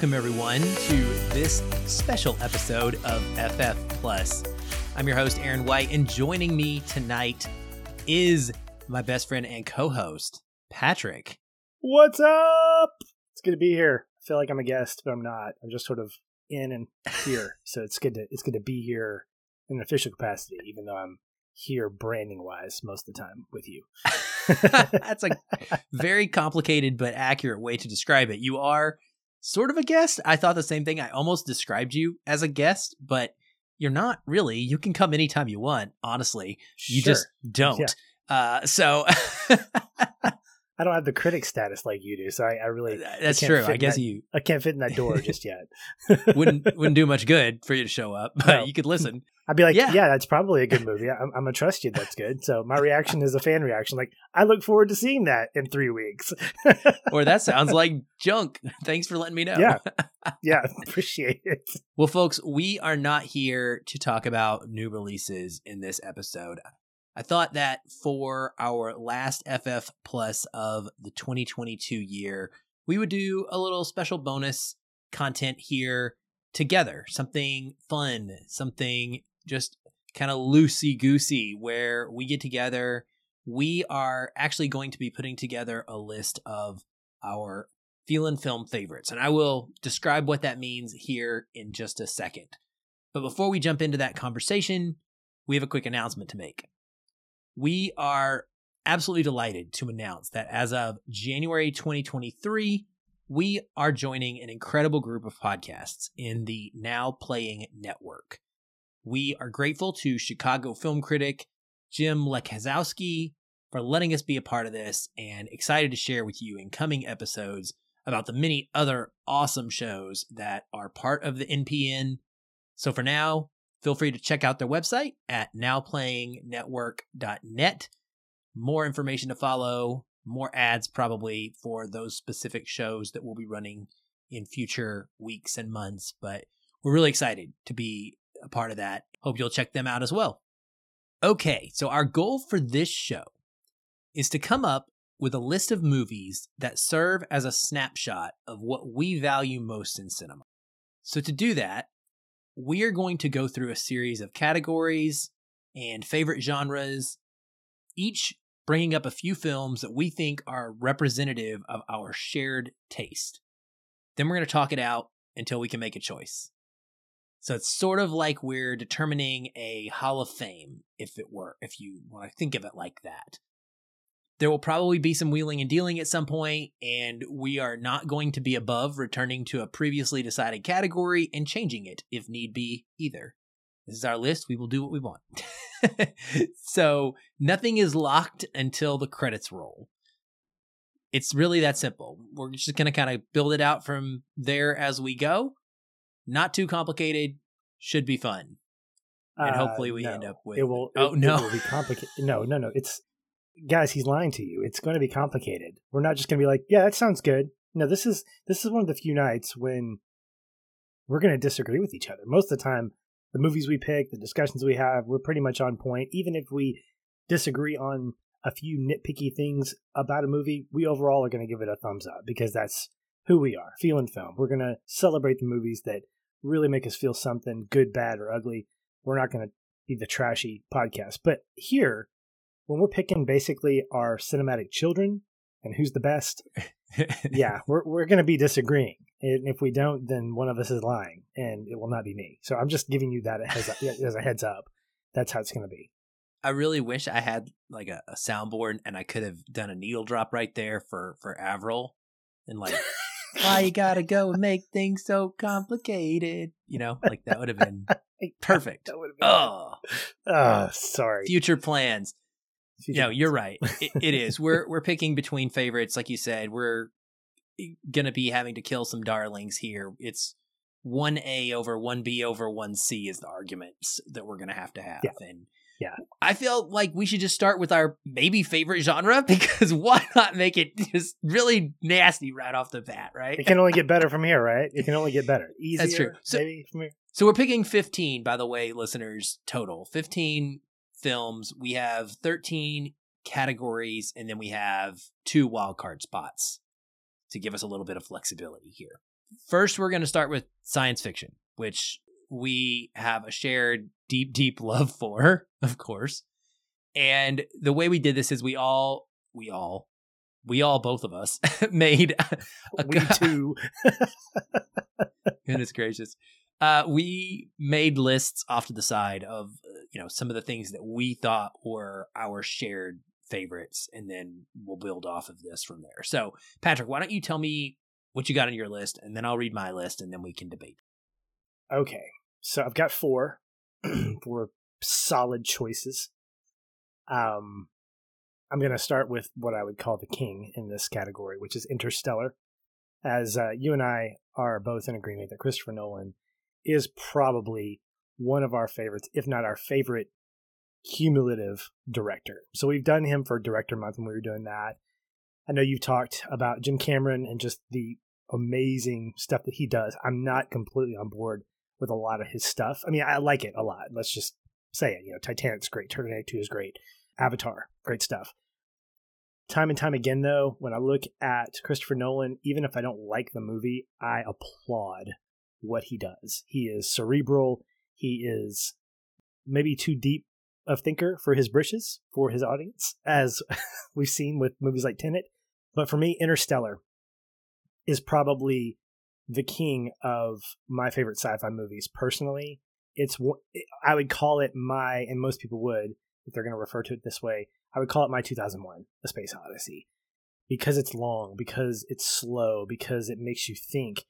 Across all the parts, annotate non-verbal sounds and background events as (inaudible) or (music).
Welcome everyone to this special episode of FF Plus. I'm your host Aaron White, and joining me tonight is my best friend and co-host Patrick. What's up? It's good to be here. I feel like I'm a guest, but I'm not. I'm just sort of in and here, (laughs) so it's good to it's good to be here in an official capacity, even though I'm here branding wise most of the time with you. (laughs) That's a very complicated but accurate way to describe it. You are sort of a guest. I thought the same thing. I almost described you as a guest, but you're not really. You can come anytime you want, honestly. You Sure. just don't. Yeah. Uh, so (laughs) I don't have the critic status like you do, so I, I really that's can't true. I guess that- you I can't fit in that door (laughs) just yet. wouldn't wouldn't do much good for you to show up, (laughs) but No. you could listen. I'd be like, Yeah. yeah. that's probably a good movie. I'm, I'm gonna trust you. That's good. So my reaction is a fan reaction. Like, I look forward to seeing that in three weeks. (laughs) Or that sounds like junk. Thanks for letting me know. Yeah. (laughs) yeah, (laughs) appreciate it. Well, folks, we are not here to talk about new releases in this episode. I thought that for our last FF Plus of the 2022 year, we would do a little special bonus content here together. Something fun, something just kind of loosey goosey, where we get together. We are actually going to be putting together a list of our Feelin' Film favorites. And I will describe what that means here in just a second. But before we jump into that conversation, we have a quick announcement to make. We are absolutely delighted to announce that as of January 2023, we are joining an incredible group of podcasts in the Now Playing Network. We are grateful to Chicago film critic Jim Laczkowski for letting us be a part of this and excited to share with you in coming episodes about the many other awesome shows that are part of the NPN. So for now, feel free to check out their website at nowplayingnetwork.net. More information to follow, more ads probably for those specific shows that we'll be running in future weeks and months, but we're really excited to be a part of that. Hope you'll check them out as well. Okay, so our goal for this show is to come up with a list of movies that serve as a snapshot of what we value most in cinema. So, to do that, we are going to go through a series of categories and favorite genres, each bringing up a few films that we think are representative of our shared taste. Then we're going to talk it out until we can make a choice. So it's sort of like we're determining a Hall of Fame, if it were, if you want to think of it like that. There will probably be some wheeling and dealing at some point, and we are not going to be above returning to a previously decided category and changing it if need be either. This is our list. We will do what we want. (laughs) so nothing is locked until the credits roll. It's really that simple. We're just going to kind of build it out from there as we go. Not too complicated. Should be fun. And Uh, hopefully we no. end up with. it will. Oh, no. it will be complicated. no, no, no. It's guys. He's lying to you. It's going to be complicated. We're not just going to be like, yeah, that sounds good. No, this is this is one of the few nights when we're going to disagree with each other. Most of the time, the movies we pick, the discussions we have, we're pretty much on point. Even if we disagree on a few nitpicky things about a movie, we overall are going to give it a thumbs up because that's who we are. Feeling film. We're going to celebrate the movies that really make us feel something good, bad, or ugly. We're not going to be the trashy podcast. But here, when we're picking basically our cinematic children and who's the best, (laughs) yeah, we're we're going to be disagreeing. And if we don't, then one of us is lying, and it will not be me. So I'm just giving you that as a, (laughs) as a heads up. That's how it's going to be. I really wish I had like a, a soundboard and I could have done a needle drop right there for for Avril and like (laughs) why you gotta go and make things so complicated. You know, like that would have been (laughs) perfect. That would have been. Oh, Oh, sorry. future plans. Future No, you're right. (laughs) It, it is. We're we're picking between favorites, like you said. We're eh, gonna be having to kill some darlings here. It's one A over one B over one C is the arguments that we're gonna have to have. Yeah. And Yeah. I feel like we should just start with our maybe favorite genre (laughs) because why not make it just really nasty right off the bat, right? It can only get (laughs) better from here, right? It can only get better. Easier, (laughs) That's true. So- maybe from here. So we're picking 15, by the way, listeners, total. 15 films. We have 13 categories, and then we have two wildcard spots to give us a little bit of flexibility here. first we're going to start with science fiction, which we have a shared deep, deep love for, (laughs) of course. And the way we did this is we all, we all, we all, both of us (laughs) made a we too. (laughs) goodness gracious. Uh, we made lists off to the side of you know some of the things that we thought were our shared favorites, and then we'll build off of this from there. So, Patrick, why don't you tell me what you got on your list, and then I'll read my list, and then we can debate. Okay, so I've got four, (clears throat) four solid choices. Um, I'm going to start with what I would call the king in this category, which is Interstellar. As uh, you and I are both in agreement that Christopher Nolan is probably one of our favorites, if not our favorite cumulative director. So we've done him for Director Month when we were doing that. I know you've talked about Jim Cameron and just the amazing stuff that he does. I'm not completely on board with a lot of his stuff. I mean, I like it a lot. Let's just say it. You know, Titanic's great. Terminator 2 is great. Avatar, great stuff. Time and time again, though, when I look at Christopher Nolan, even if I don't like the movie, I applaud what he does. He is cerebral. He is maybe too deep of thinker for his britches for his audience, as (laughs) we've seen with movies like Tenet. But for me, Interstellar is probably the king of my favorite sci-fi movies personally. It's I would call it my, and most people would, if they're going to refer to it this way, I would call it my 2001: A Space Odyssey, because it's long, because it's slow, because it makes you think,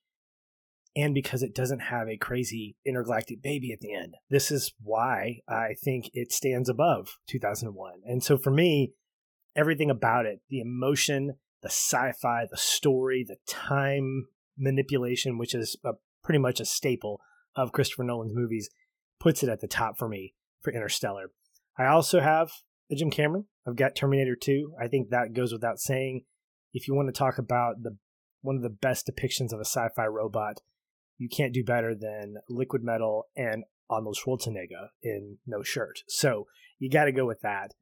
and because it doesn't have a crazy intergalactic baby at the end. This is why I think it stands above 2001. And so for me, everything about it, the emotion, the sci-fi, the story, the time manipulation, which is a, pretty much a staple of Christopher Nolan's movies, puts it at the top for me for Interstellar. I also have a Jim Cameron. I've got Terminator 2. I think that goes without saying. If you want to talk about the one of the best depictions of a sci-fi robot, you can't do better than Liquid Metal and Arnold Schwarzenegger in No Shirt. So you got to go with that.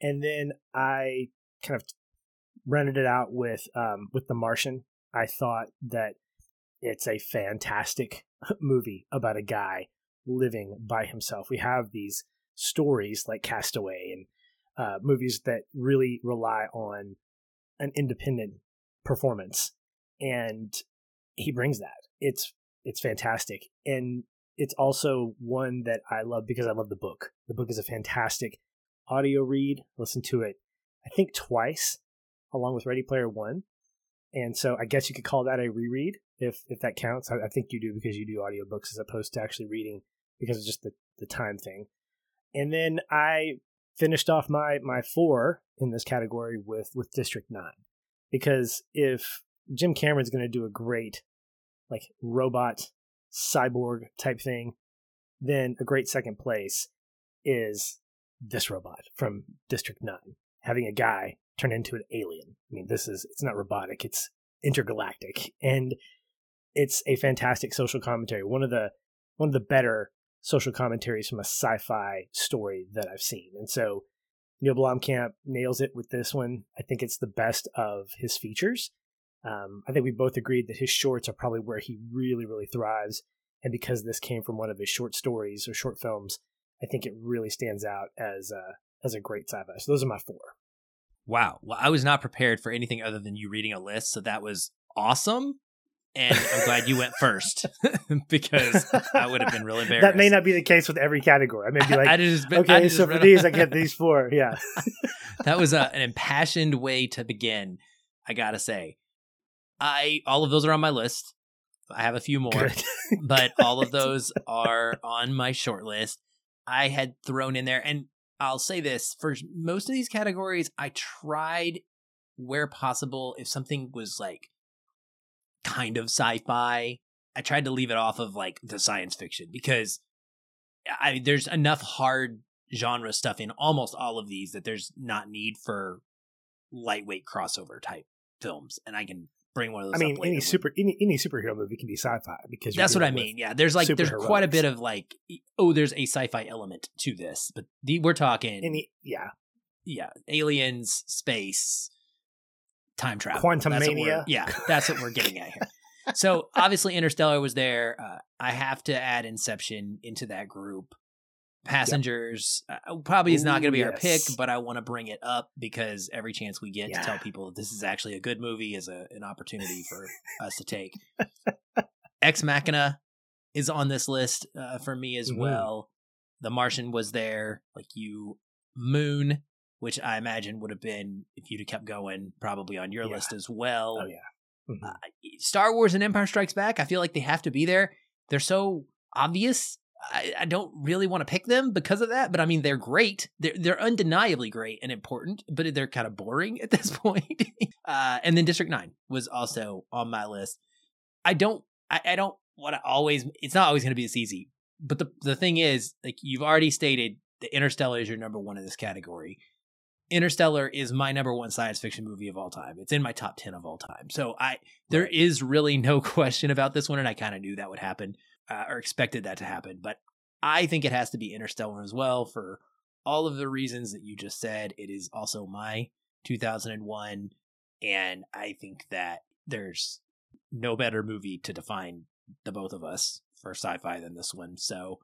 And then I kind of rented it out with um, with The Martian. I thought that it's a fantastic (laughs) movie about a guy living by himself. We have these stories like Castaway and uh, movies that really rely on an independent performance, and he brings that. It's it's fantastic. And it's also one that I love because I love the book. The book is a fantastic audio read. Listen to it, I think, twice, along with Ready Player One. And so I guess you could call that a reread if if that counts. I, I think you do because you do audiobooks as opposed to actually reading because of just the, the time thing. And then I finished off my my four in this category with with District Nine because if Jim Cameron's going to do a great like robot cyborg type thing, then a great second place is this robot from District 9, having a guy turn into an alien. I mean, this is, it's not robotic, it's intergalactic. And it's a fantastic social commentary. One of the, one of the better social commentaries from a sci-fi story that I've seen. And so Neill Blomkamp nails it with this one. I think it's the best of his features. Um, I think we both agreed that his shorts are probably where he really, really thrives. And because this came from one of his short stories or short films, I think it really stands out as a, as a great sci-fi. So those are my four. Wow. Well, I was not prepared for anything other than you reading a list, so that was awesome. And I'm glad you went first (laughs) because I would have been really embarrassed. (laughs) that may not be the case with every category. I may be (laughs) like, I just, okay, I so for these, I get these four. Yeah. that was a, an impassioned way to begin. I gotta say, I all of those are on my list. I have a few more, but all of those are on my short list. I had thrown in there, and I'll say this for most of these categories, I tried where possible if something was like kind of sci-fi, I tried to leave it off of like the science fiction because I there's enough hard genre stuff in almost all of these that there's not need for lightweight crossover type films, and I can bring one of those. I mean, any super any, any superhero movie can be sci-fi because that's what I mean. Yeah, there's like there's quite a bit of like oh, there's a sci-fi element to this, but the, we're talking any yeah yeah aliens, space, time travel, quantum mania. Yeah, that's what we're getting at here. so obviously Interstellar was there. Uh, I have to add Inception into that group. Passengers yep. uh, probably is not going to be yes. our pick, but I want to bring it up because every chance we get yeah. to tell people this is actually a good movie is a, an opportunity for (laughs) us to take. Ex Machina is on this list uh, for me as mm-hmm. well. The Martian was there, like you. Moon, which I imagine would have been if you'd have kept going, probably on your yeah. list as well. Oh yeah. Mm-hmm. Uh, Star Wars and Empire Strikes Back, I feel like they have to be there. They're so obvious. I, I don't really want to pick them because of that, but I mean they're great. They're they're undeniably great and important, but they're kind of boring (laughs) at this point. (laughs) uh, and then District Nine was also on my list. I don't I, I don't want to always. It's not always going to be this easy. But the the thing is, like you've already stated, the Interstellar is your number one in this category. Interstellar is my number one science fiction movie of all time. It's in my top 10 of all time. So I there is really no (laughs) question about this one and I kind of knew that would happen uh, or expected that to happen, but I think it has to be Interstellar as well for all of the reasons that you just said. It is also my 2001 and I think that there's no better movie to define the both of us for sci-fi than this one. So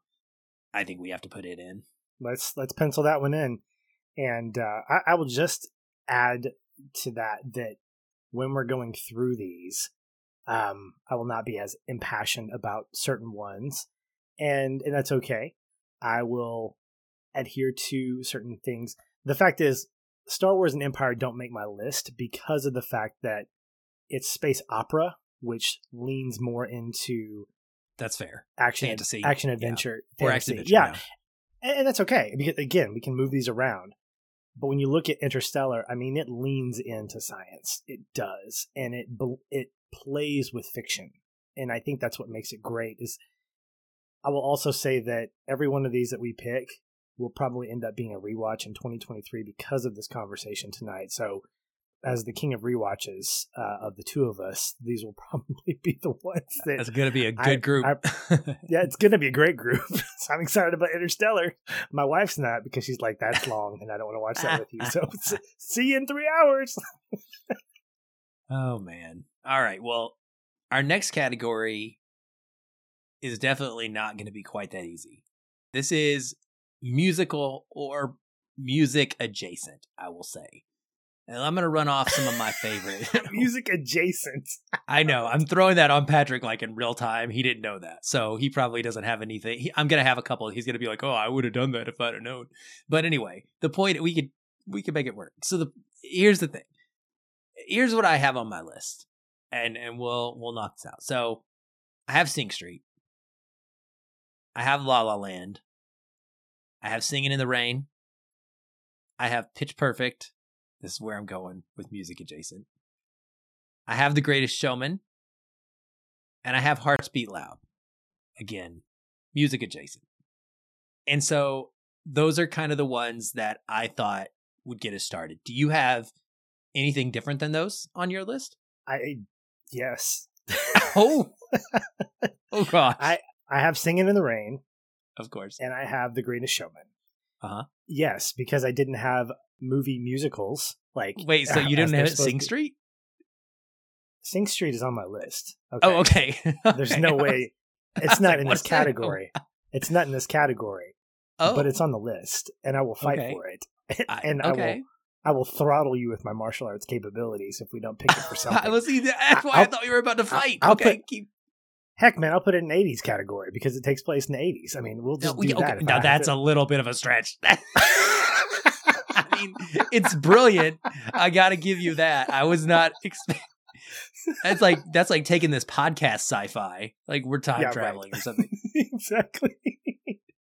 I think we have to put it in. Let's let's pencil that one in. And uh, I, I will just add to that that when we're going through these, um, I will not be as impassioned about certain ones, and and that's okay. I will adhere to certain things. The fact is, Star Wars and Empire don't make my list because of the fact that it's space opera, which leans more into that's fair action fantasy, action adventure, yeah. or action adventure, yeah. yeah. And, and that's okay because again, we can move these around. But when you look at Interstellar, I mean, it leans into science. It does, and it it plays with fiction, and I think that's what makes it great. Is I will also say that every one of these that we pick will probably end up being a rewatch in 2023 because of this conversation tonight. So as the king of rewatches uh, of the two of us, these will (laughs) probably be the ones that. It's going to be a good I, group. I, (laughs) yeah, it's going to be a great group. so (laughs) I'm excited about Interstellar. My wife's not because she's like, that's long and I don't want to watch that with you. So see you in three hours. oh, man. All right. Well, our next category is definitely not going to be quite that easy. This is musical or music adjacent, I will say. And I'm going to run off some of my favorite (laughs) music adjacent. (laughs) I know. I'm throwing that on Patrick like in real time. He didn't know that. So he probably doesn't have anything. He, I'm going to have a couple. He's going to be like, "Oh, I would have done that if I'd have known." But anyway, the point we could we could make it work. So the here's the thing. Here's what I have on my list. And and we'll we'll knock this out. So I have Sing Street. I have La La Land. I have Singing in the Rain. I have Pitch Perfect. This is where I'm going with music adjacent. I have The Greatest Showman, and I have Hearts Beat Loud. Again, music adjacent. And so those are kind of the ones that I thought would get us started. Do you have anything different than those on your list? I yes. (laughs) oh. (laughs) oh gosh. I I have Singing in the Rain. Of course. And I have The Greatest Showman. Uh-huh. Yes, because I didn't have movie musicals. Like wait, so (laughs) you didn't have Sing to. Street? Sing Street is on my list. Okay. Oh, okay. There's no way. It's not like, in this category. It's not in this category. Oh, but it's on the list, and I will fight okay. for it. and I, okay. I will. I will throttle you with my martial arts capabilities if we don't pick it for (laughs) something. I see. That's why I'll, I thought you were about to fight. I'll, I'll okay, put, keep. Heck, man, I'll put it in '80s category because it takes place in the '80s. I mean, we'll just no, do okay, that. Now that's a little bit of a stretch (laughs) I mean, (laughs) it's brilliant. I got to give you that. I was not expecting. That's like that's like taking this podcast sci-fi. Like we're time yeah, traveling right. or something. exactly.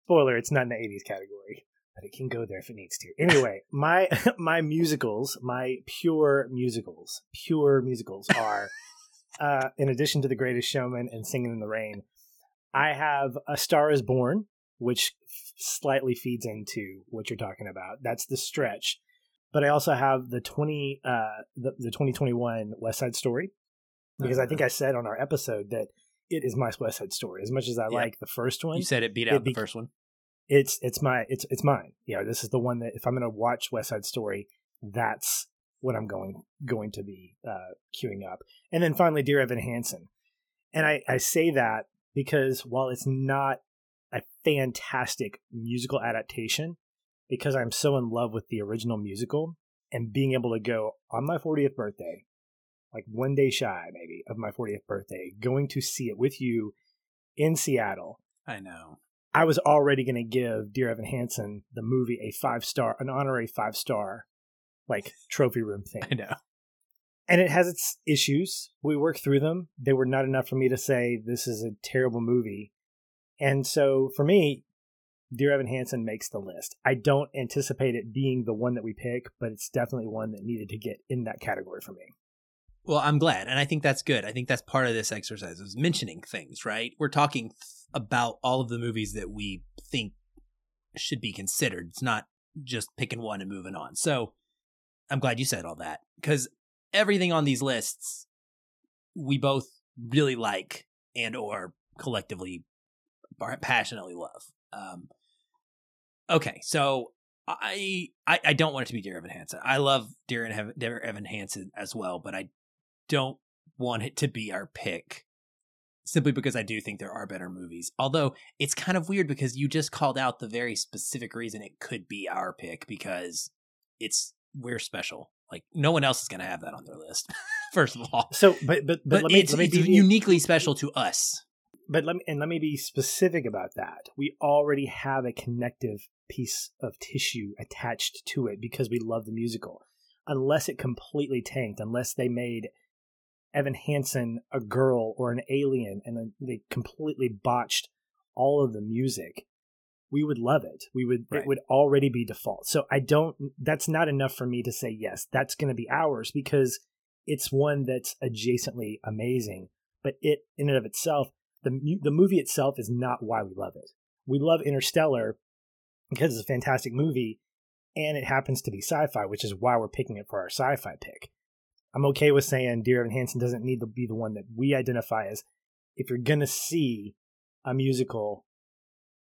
Spoiler: It's not in the '80s category, but it can go there if it needs to. Anyway, my (laughs) my musicals, my pure musicals, pure musicals are, (laughs) uh, in addition to The Greatest Showman and Singing in the Rain, I have A Star Is Born, which slightly feeds into what you're talking about. That's the stretch. But I also have the twenty uh the, the 2021 West Side Story because. I think uh-huh. I said on our episode that it is my West Side Story. As much as I yeah. like the first one, you said it beat out it be- the first one. It's it's my it's it's mine. You know, this is the one that if I'm going to watch West Side Story, that's what I'm going going to be uh, queuing up. And then finally, Dear Evan Hansen. And I, I say that because while it's not a fantastic musical adaptation, because I'm so in love with the original musical and being able to go on my 40th birthday, like one day shy maybe of my 40th birthday, going to see it with you in Seattle. I know. I was already going to give Dear Evan Hansen the movie a five star, an honorary five star, like (laughs) trophy room thing. I know. And it has its issues. We worked through them. They were not enough for me to say this is a terrible movie. And so for me, Dear Evan Hansen makes the list. I don't anticipate it being the one that we pick, but it's definitely one that needed to get in that category for me. Well, I'm glad, and I think that's good. I think that's part of this exercise is mentioning things, right? We're talking about all of the movies that we think should be considered. It's not just picking one and moving on. So I'm glad you said all that because everything on these lists we both really like and or collectively passionately love. Um, okay, so I, I I don't want it to be Dear Evan Hansen. I love Dear, Dear Evan Hansen as well, but I don't want it to be our pick simply because I do think there are better movies. Although it's kind of weird because you just called out the very specific reason it could be our pick because it's we're special. Like no one else is going to have that on their list. (laughs) First of all, so but but but, but let me, it's, let me it's be, uniquely special to us. But let me and let me be specific about that. We already have a connective piece of tissue attached to it because we love the musical. Unless it completely tanked, unless they made Evan Hansen a girl or an alien and they completely botched all of the music, we would love it. We would right. it would already be default. So I don't that's not enough for me to say yes, that's going to be ours because it's one that's adjacently amazing, but it in and of itself the the movie itself is not why we love it. We love Interstellar because it's a fantastic movie and it happens to be sci-fi, which is why we're picking it for our sci-fi pick. I'm okay with saying Dear Evan Hansen doesn't need to be the one that we identify as. If you're gonna see a musical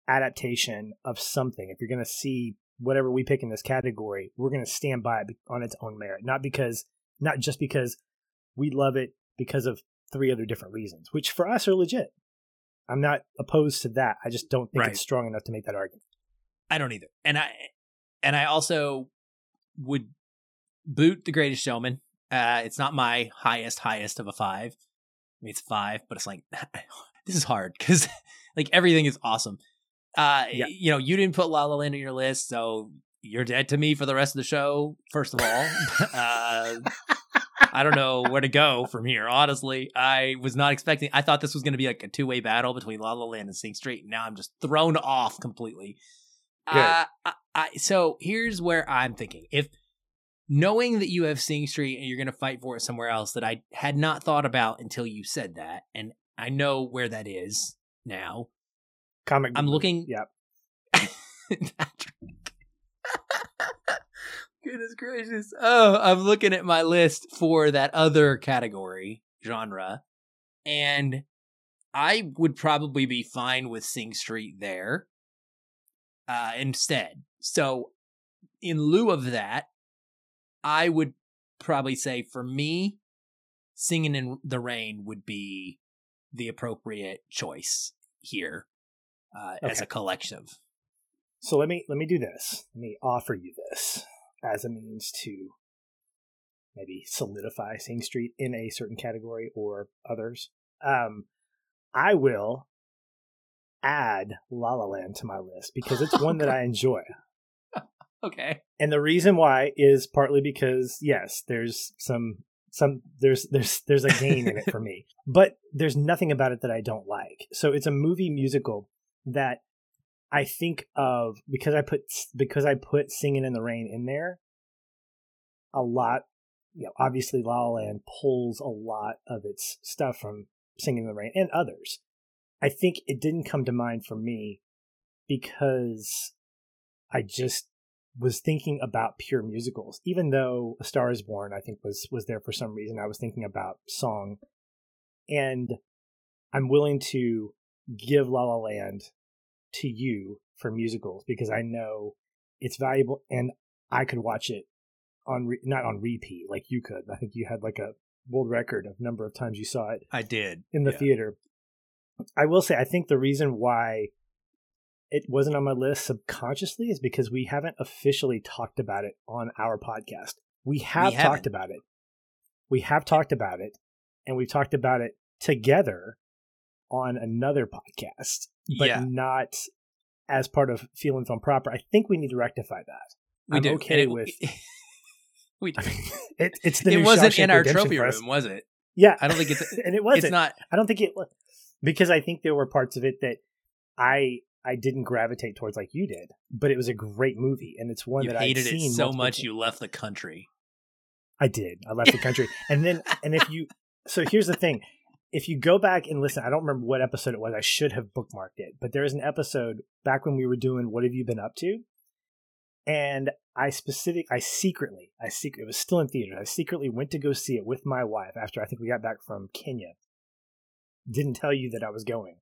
adaptation of something, if you're gonna see whatever we pick in this category, we're gonna stand by it on its own merit, not because, not just because we love it because of three other different reasons, which for us are legit. I'm not opposed to that. I just don't think right. it's strong enough to make that argument. I don't either, and I and I also would boot The Greatest Showman uh, it's not my highest, highest of a five. I mean, it's five, but it's like, (laughs) this is hard because (laughs) like everything is awesome. Uh, yeah. You know, you didn't put La La Land on your list, so you're dead to me for the rest of the show, first of all. (laughs) uh, I don't know where to go from here. Honestly, I was not expecting. I thought this was going to be like a two way battle between La La Land and Sing Street. And now I'm just thrown off completely. Uh, I, I, so here's where I'm thinking: if knowing that you have Sing Street and you're going to fight for it somewhere else that I had not thought about until you said that, and I know where that is now. Comic. I'm looking. Yep. (laughs) Goodness gracious! Oh, I'm looking at my list for that other category genre, and I would probably be fine with Sing Street there uh, instead. So, in lieu of that, I would probably say for me, singing in the rain would be the appropriate choice here uh, okay. as a collective. So let me let me do this. Let me offer you this as a means to maybe solidify Sing Street in a certain category or others. Um, I will add La La Land to my list because it's one that (laughs) I enjoy. Okay. And the reason why is partly because yes, there's some some there's there's there's a gain in it for (laughs) me. But there's nothing about it that I don't like. So it's a movie musical that I think of because I put because I put Singing in the Rain in there a lot. You know, obviously La La Land pulls a lot of its stuff from Singing in the Rain and others. I think it didn't come to mind for me because I just was thinking about pure musicals. Even though A Star Is Born, I think was was there for some reason, I was thinking about song, and I'm willing to give La La Land to you for musicals because I know it's valuable and I could watch it on re- not on repeat like you could. I think you had like a world record of number of times you saw it I did in the Yeah. theater. I will say, I think the reason why it wasn't on my list subconsciously is because we haven't officially talked about it on our podcast. We have haven't. talked about it. We have talked about it, and we've talked about it together on another podcast, but Yeah. not as part of Feeling Film Proper. I think we need to rectify that. We I'm do. okay it- with- (laughs) we do. (laughs) It, it's the it wasn't in our trophy us. room, was it? Yeah, I don't think it's. (laughs) and it wasn't. It's not. I don't think it was because I think there were parts of it that I I didn't gravitate towards like you did, but it was a great movie, and it's one You that I'd hated it seen so much times. you left the country. I did. I left the country, (laughs) and then and if you so here's the thing. If you go back and listen, I don't remember what episode it was. I should have bookmarked it, but there is an episode back when we were doing "What Have You Been Up To," and I specific, I secretly, I secret, it was still in theaters. I secretly went to go see it with my wife after I think we got back from Kenya. Didn't tell you that I was going,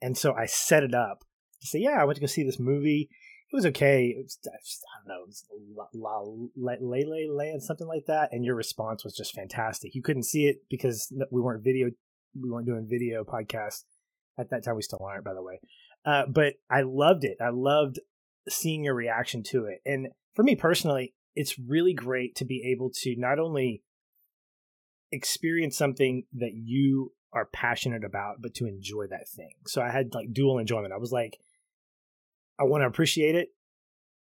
and so I set it up say, "Yeah, I went to go see this movie. It was okay. It was, I don't know, it was La, La, La, Lele Land, something like that." And your response was just fantastic. You couldn't see it because we weren't video, we weren't doing video podcasts at that time. We still aren't, by the way. Uh, but I loved it. I loved seeing your reaction to it. And for me personally, it's really great to be able to not only experience something that you are passionate about, but to enjoy that thing. So I had like dual enjoyment. I was like, I want to appreciate it,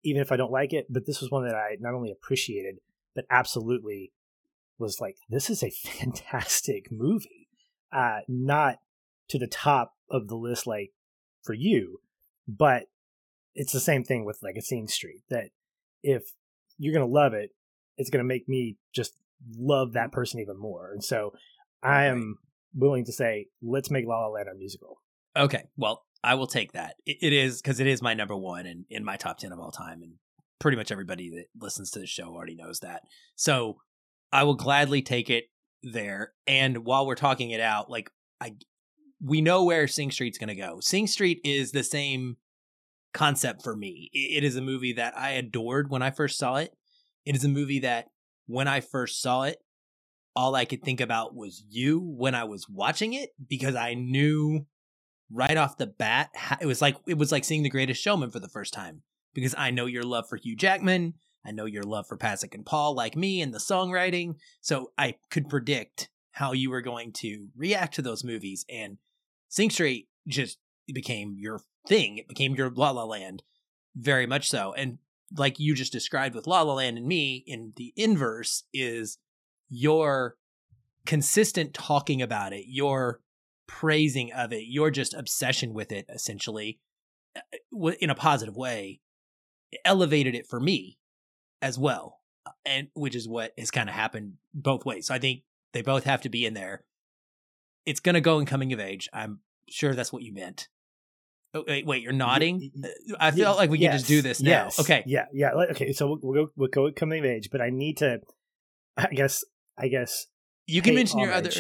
even if I don't like it. But this was one that I not only appreciated, but absolutely was like, this is a (laughs) fantastic movie. Uh, not to the top of the list like for you, but it's the same thing with like a Sing Street that if you're gonna love it, it's gonna make me just love that person even more. And so I am willing to say, let's make La La Land a musical. Okay, well, I will take that. It, it is because it is my number one and in my top ten of all time, and pretty much everybody that listens to the show already knows that. So I will gladly take it there. And while we're talking it out, like I, we know where Sing Street's going to go. Sing Street is the same concept for me. It is a movie that I adored when I first saw it. It is a movie that when I first saw it, all I could think about was you when I was watching it because I knew right off the bat it was like it was like seeing the greatest showman for the first time because I know your love for Hugh Jackman, I know your love for Pasek and Paul like me and the songwriting, so I could predict how you were going to react to those movies and Sing Street just became your thing. It became your La La Land very much so. And like you just described with La La Land and me in the inverse is your consistent talking about it, your praising of it, your just obsession with it essentially uh, in a positive way elevated it for me as well. Uh, And which is what has kind of happened both ways. So I think they both have to be in there. It's going to go in coming of age. I'm sure that's what you meant. Oh, wait, wait, you're nodding? Uh, I feel like we can just do this now. Yes. Okay. Yeah. Yeah. Okay. So we'll, we'll go. We'll go with coming of age, but I need to. I guess. I guess. You can mention your other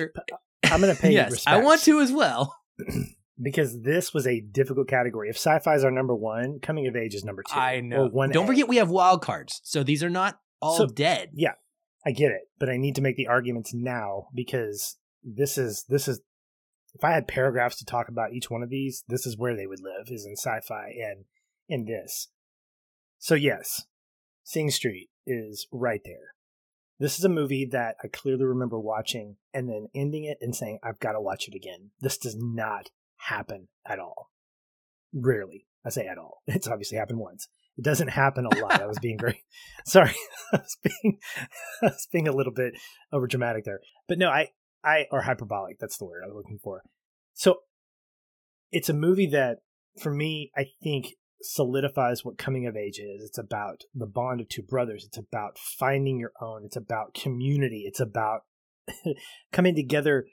I'm going to pay. Yes, I want to as well. (clears throat) (clears throat) because this was a difficult category. If sci-fi is our number one, coming of age is number two. I know. one Don't A. forget we have wild cards. So these are not all So- dead. Yeah, I get it, but I need to make the arguments now because this is this is. If I had paragraphs to talk about each one of these, this is where they would live. Is in sci-fi and in this. So yes, Sing Street is right there. This is a movie that I clearly remember watching and then ending it and saying, I've got to watch it again. This does not happen at all. Rarely. I say at all. It's obviously happened once. It doesn't happen a lot. I was being very (laughs) (laughs) sorry. (laughs) I was being I was being a little bit over dramatic there. But no, I I or hyperbolic, that's the word I was looking for. So it's a movie that for me, I think solidifies what coming of age is. It's about the bond of two brothers. It's about finding your own. It's about community. It's about (laughs) coming together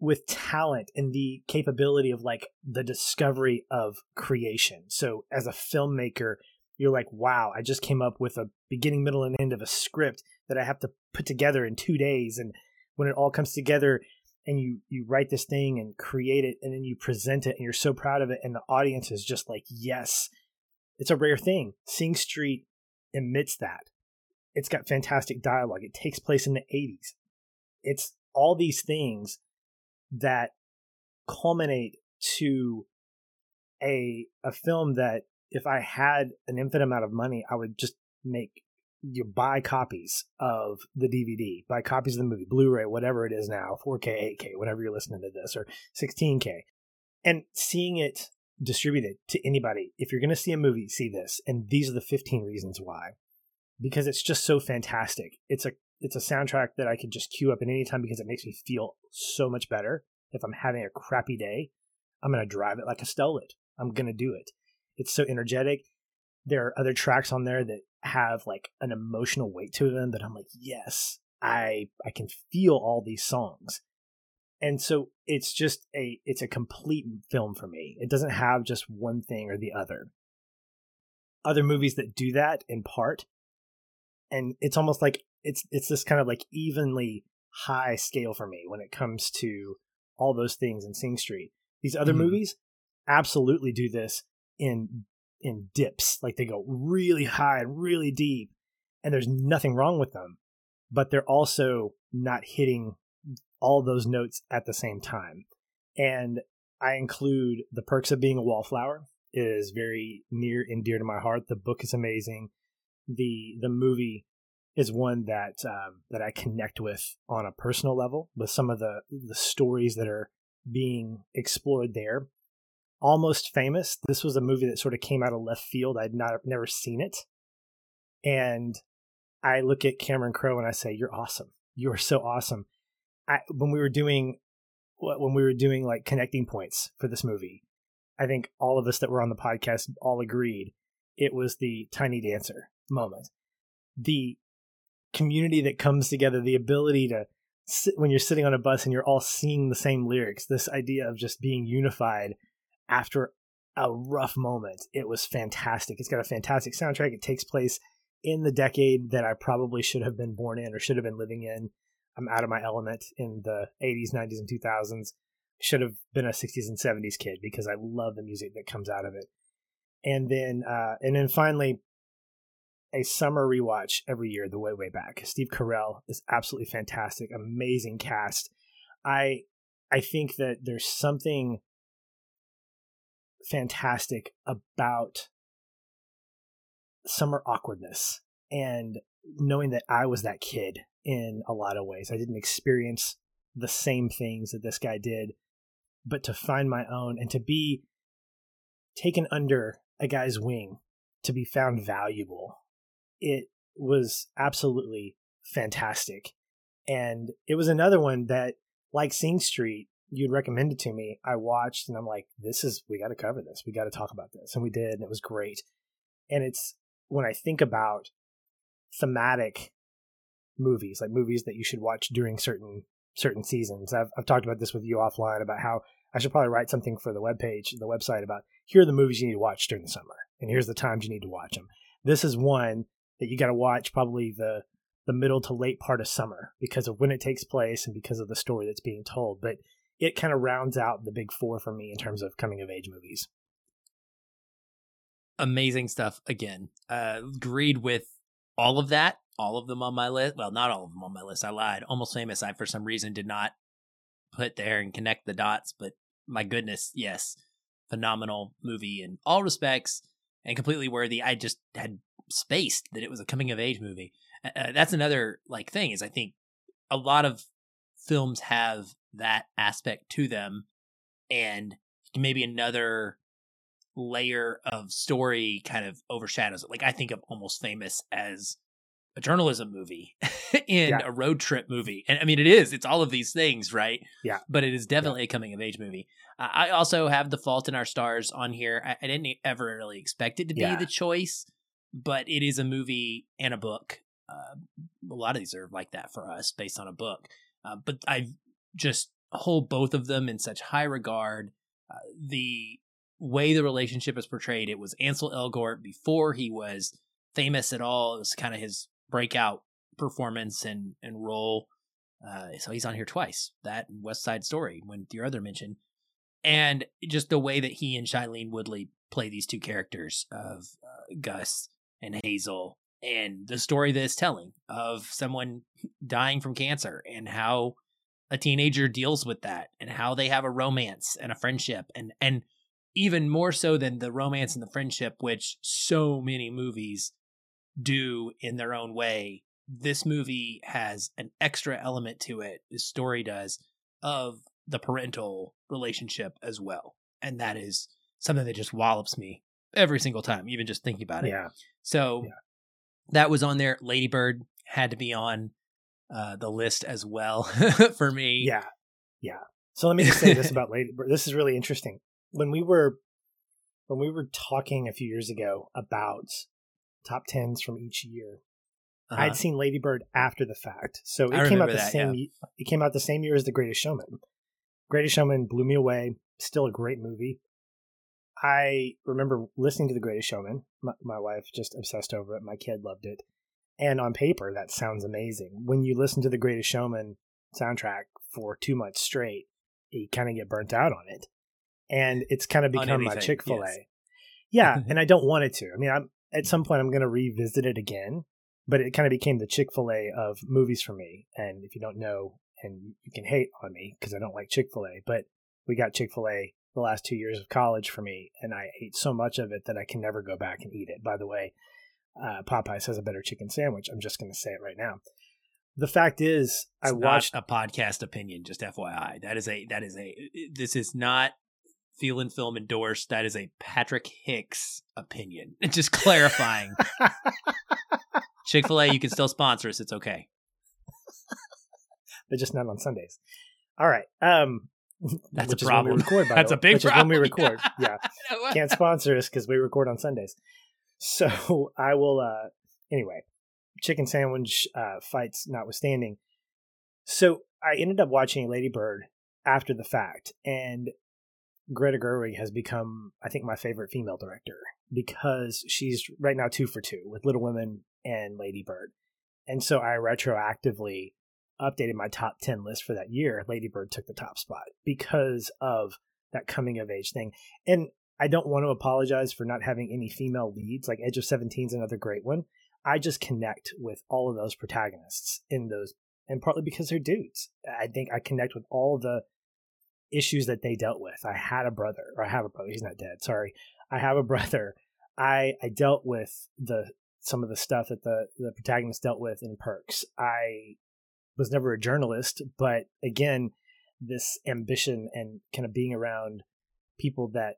with talent and the capability of like the discovery of creation. So as a filmmaker, you're like, wow, I just came up with a beginning, middle, and end of a script that I have to put together in two days. And when it all comes together and you you write this thing and create it and then you present it and you're so proud of it and the audience is just like, yes, it's a rare thing. Sing Street emits that. It's got fantastic dialogue. It takes place in the 80s. It's all these things that culminate to a a film that if I had an infinite amount of money, I would just make you buy copies of the DVD, buy copies of the movie, Blu-ray, whatever it is now, 4K, 8K, whatever you're listening to this, or 16K, and seeing it distributed to anybody. If you're going to see a movie, see this, and these are the 15 reasons why, because it's just so fantastic. It's a it's a soundtrack that I can just cue up at any time because it makes me feel so much better. If I'm having a crappy day, I'm going to drive it like a it. I'm going to do it. It's so energetic. There are other tracks on there that have like an emotional weight to them that I'm like, yes, I I can feel all these songs. And so it's just a it's a complete film for me. It doesn't have just one thing or the other. Other movies that do that in part and it's almost like it's it's this kind of like evenly high scale for me when it comes to all those things in Sing Street. These other mm-hmm. movies absolutely do this in in dips. Like they go really high and really deep, and there's nothing wrong with them, but they're also not hitting all those notes at the same time. And I include The Perks of Being a Wallflower is very near and dear to my heart. The book is amazing. The the movie is one that um, that I connect with on a personal level with some of the the stories that are being explored there Almost Famous. This was a movie that sort of came out of left field. I'd not never seen it. And I look at Cameron Crowe and I say, "You're awesome. You are so awesome." I, when we were doing when we were doing like connecting points for this movie, I think all of us that were on the podcast all agreed it was the Tiny Dancer moment. The community that comes together, the ability to sit when you're sitting on a bus and you're all singing the same lyrics, this idea of just being unified after a rough moment. It was fantastic. It's got a fantastic soundtrack. It takes place in the decade that I probably should have been born in or should have been living in. I'm out of my element in the 80s, 90s, and 2000s. Should have been a 60s and 70s kid because I love the music that comes out of it. And then, uh, and then finally, a summer rewatch every year, the way way back. Steve Carell is absolutely fantastic, amazing cast. I I think that there's something fantastic about summer awkwardness and knowing that I was that kid in a lot of ways. I didn't experience the same things that this guy did, but to find my own and to be taken under a guy's wing, to be found valuable, it was absolutely fantastic. And it was another one that, like Sing Street, you'd recommended to me, I watched and I'm like, this is, we got to cover this. We got to talk about this. And we did, and it was great. And it's when I think about thematic movies, like movies that you should watch during certain certain seasons. I've, I've talked about this with you offline about how I should probably write something for the webpage, the website about here are the movies you need to watch during the summer, and here's the times you need to watch them. This is one that you got to watch probably the the middle to late part of summer because of when it takes place and because of the story that's being told. But it kind of rounds out the big four for me in terms of coming of age movies. Amazing stuff again. Uh, agreed with all of that, all of them on my list. Well, not all of them on my list. I lied. Almost famous. I for some reason did not put there and connect the dots, but my goodness, yes, phenomenal movie in all respects and completely worthy. I just had spaced that it was a coming of age movie. Uh, that's another like thing is I think a lot of films have that aspect to them and maybe another layer of story kind of overshadows it. Like I think of Almost Famous as a journalism movie (laughs) and yeah. a road trip movie. And I mean, it is, it's all of these things, right? Yeah. But it is definitely yeah. a coming of age movie. Uh, I also have The Fault in Our Stars on here. I, I didn't ever really expect it to be yeah. the choice, but it is a movie and a book. Uh, a lot of these are like that for us based on a book. Uh, but I just hold both of them in such high regard. Uh, the way the relationship is portrayed, it was Ansel Elgort before he was famous at all. It was kind of his breakout performance and and role. Uh, so he's on here twice. That West Side Story, when your other mention, and just the way that he and Shailene Woodley play these two characters of uh, Gus and Hazel, and the story that is telling of someone dying from cancer and how a teenager deals with that and how they have a romance and a friendship and and even more so than the romance and the friendship which so many movies do in their own way this movie has an extra element to it the story does of the parental relationship as well and that is something that just wallops me every single time even just thinking about it Yeah. so Yeah. that was on there Lady Bird had to be on uh, the list as well (laughs) for me Yeah. Yeah. So let me just say this about Lady Bird. This is really interesting. When we were when we were talking a few years ago about top tens from each year, Uh-huh. I'd seen Lady Bird after the fact. So it I came out the that, same ye- it came out the same year as The Greatest Showman. Greatest Showman blew me away. Still a great movie. I remember listening to The Greatest Showman. My, my wife just obsessed over it. My kid loved it. And on paper, that sounds amazing. When you listen to The Greatest Showman soundtrack for two months straight, you kind of get burnt out on it. And it's kind of become my Chick fil A. yes. Yeah. (laughs) and I don't want it to. I mean, I'm, at some point, I'm going to revisit it again, but it kind of became the Chick fil A of movies for me. And if you don't know, and you can hate on me because I don't like Chick fil A, but we got Chick fil A the last two years of college for me, and I ate so much of it that I can never go back and eat it. By the way, uh, Popeyes has a better chicken sandwich. I'm just going to say it right now. The fact is, I watched. a podcast opinion, just FYI. That is a that is a this is not Feel and Film endorsed. That is a Patrick Hicks opinion. (laughs) Just clarifying. (laughs) Chick Fil A, you can still sponsor us. It's okay. but just not on Sundays. All right. Um, (laughs) That's a problem. record, That's the a big which problem. is when we record. Yeah, can't sponsor us because we record on Sundays. So I will. uh Anyway, chicken sandwich uh, fights notwithstanding. So I ended up watching Lady Bird after the fact, and Greta Gerwig has become, I think, my favorite female director because she's right now two for two with Little Women and Lady Bird, and so I retroactively updated my top 10 list for that year, Lady Bird took the top spot because of that coming of age thing. And I don't want to apologize for not having any female leads. Like Edge of 17 is another great one. I just connect with all of those protagonists in those, and partly because they're dudes. I think I connect with all the issues that they dealt with. I had a brother, or I have a brother. He's not dead. Sorry. I have a brother. I I dealt with the some of the stuff that the the protagonist dealt with in Perks. I was never a journalist, but again, this ambition and kind of being around people that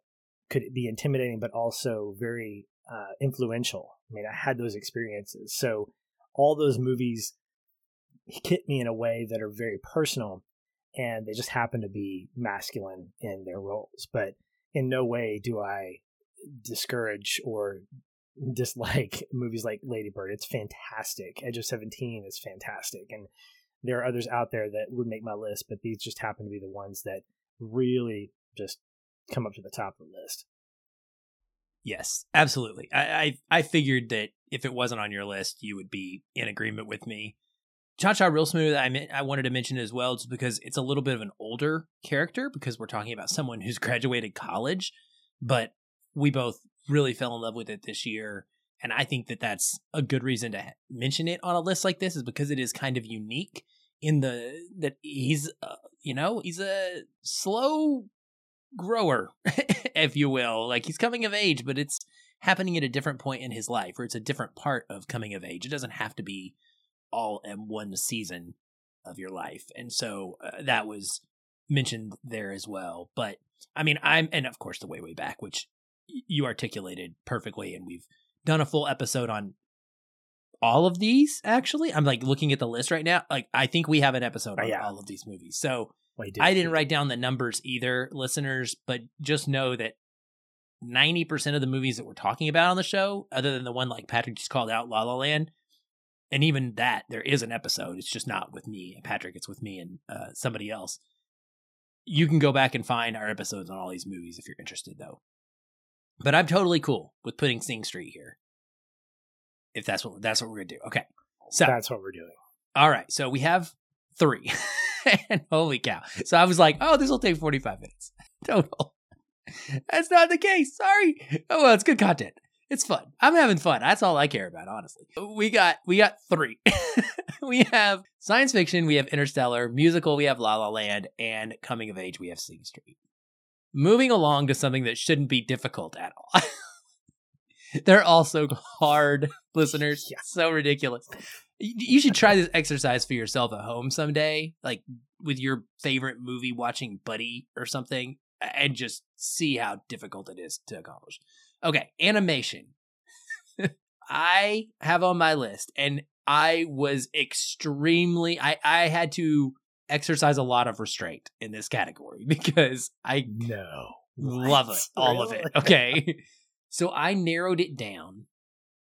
could be intimidating, but also very uh, influential. I mean, I had those experiences. So all those movies hit me in a way that are very personal, and they just happen to be masculine in their roles. But in no way do I discourage or dislike (laughs) movies like Lady Bird. It's fantastic. Edge of Seventeen is fantastic, and there are others out there that would make my list, but these just happen to be the ones that really just come up to the top of the list. Yes, absolutely. I, I I figured that if it wasn't on your list, you would be in agreement with me. Cha Cha Real Smooth, I meant, I wanted to mention as well, just because it's a little bit of an older character, because we're talking about someone who's graduated college, but we both really fell in love with it this year, and I think that that's a good reason to mention it on a list like this, is because it is kind of unique in the that he's uh, you know he's a slow grower, (laughs) if you will. Like he's coming of age, but it's happening at a different point in his life, or it's a different part of coming of age. It doesn't have to be all in one season of your life. And so uh, that was mentioned there as well. But I mean, I'm, and of course, the way, way back, which you articulated perfectly. And we've done a full episode on all of these, actually. I'm like looking at the list right now. Like, I think we have an episode Oh, on yeah. all of these movies. So, did- I didn't you write down the numbers either, listeners, but just know that 90% of the movies that we're talking about on the show, other than the one like Patrick just called out, La La Land, and even that, there is an episode. It's just not with me and Patrick, it's with me and uh, somebody else. You can go back and find our episodes on all these movies if you're interested, though. But I'm totally cool with putting Sing Street here. If that's what that's what we're gonna do. Okay. So That's what we're doing. all right, so we have three. (laughs) and holy cow. So I was like, oh, this will take 45 minutes (laughs) total. That's not the case. Sorry. Oh, well, it's good content. It's fun. I'm having fun. That's all I care about, honestly. We got we got three. (laughs) we have science fiction, we have Interstellar, musical, we have La La Land, and coming of age, we have Sing Street. Moving along to something that shouldn't be difficult at all. (laughs) They're also hard, listeners. Yeah. So ridiculous. You should try this exercise for yourself at home someday, like with your favorite movie watching buddy or something, and just see how difficult it is to accomplish. Okay, animation. (laughs) I have on my list, and I was extremely, I, I had to exercise a lot of restraint in this category (laughs) because I No. love it, all of it. Okay. (laughs) so I narrowed it down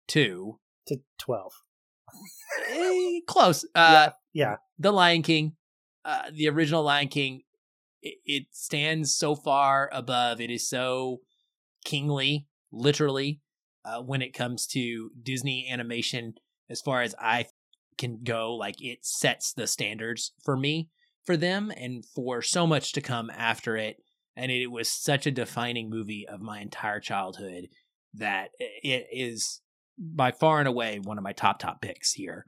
to To 12. eh, close. Uh, Yeah. The Lion King, uh, the original Lion King, it, it stands so far above. It is so kingly, literally, uh, when it comes to Disney animation. As far as I can go, like it sets the standards for me, for them, and for so much to come after it. And it was such a defining movie of my entire childhood that it is by far and away one of my top top picks here.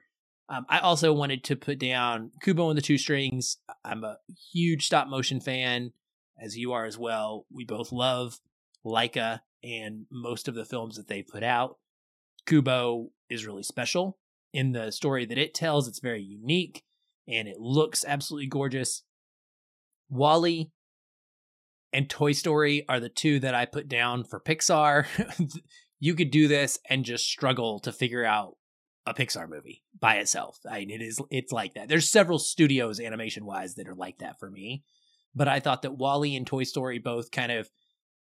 Um, I also wanted to put down Kubo and the Two Strings. I'm a huge stop motion fan, as you are as well. We both love Laika and most of the films that they put out. Kubo is really special in the story that it tells. It's very unique and it looks absolutely gorgeous. WALL-E and Toy Story are the two that I put down for Pixar. (laughs) you could do this and just struggle to figure out a Pixar movie by itself. I mean, it is it's like that. There's several studios animation wise that are like that for me, but I thought that WALL-E and Toy Story both kind of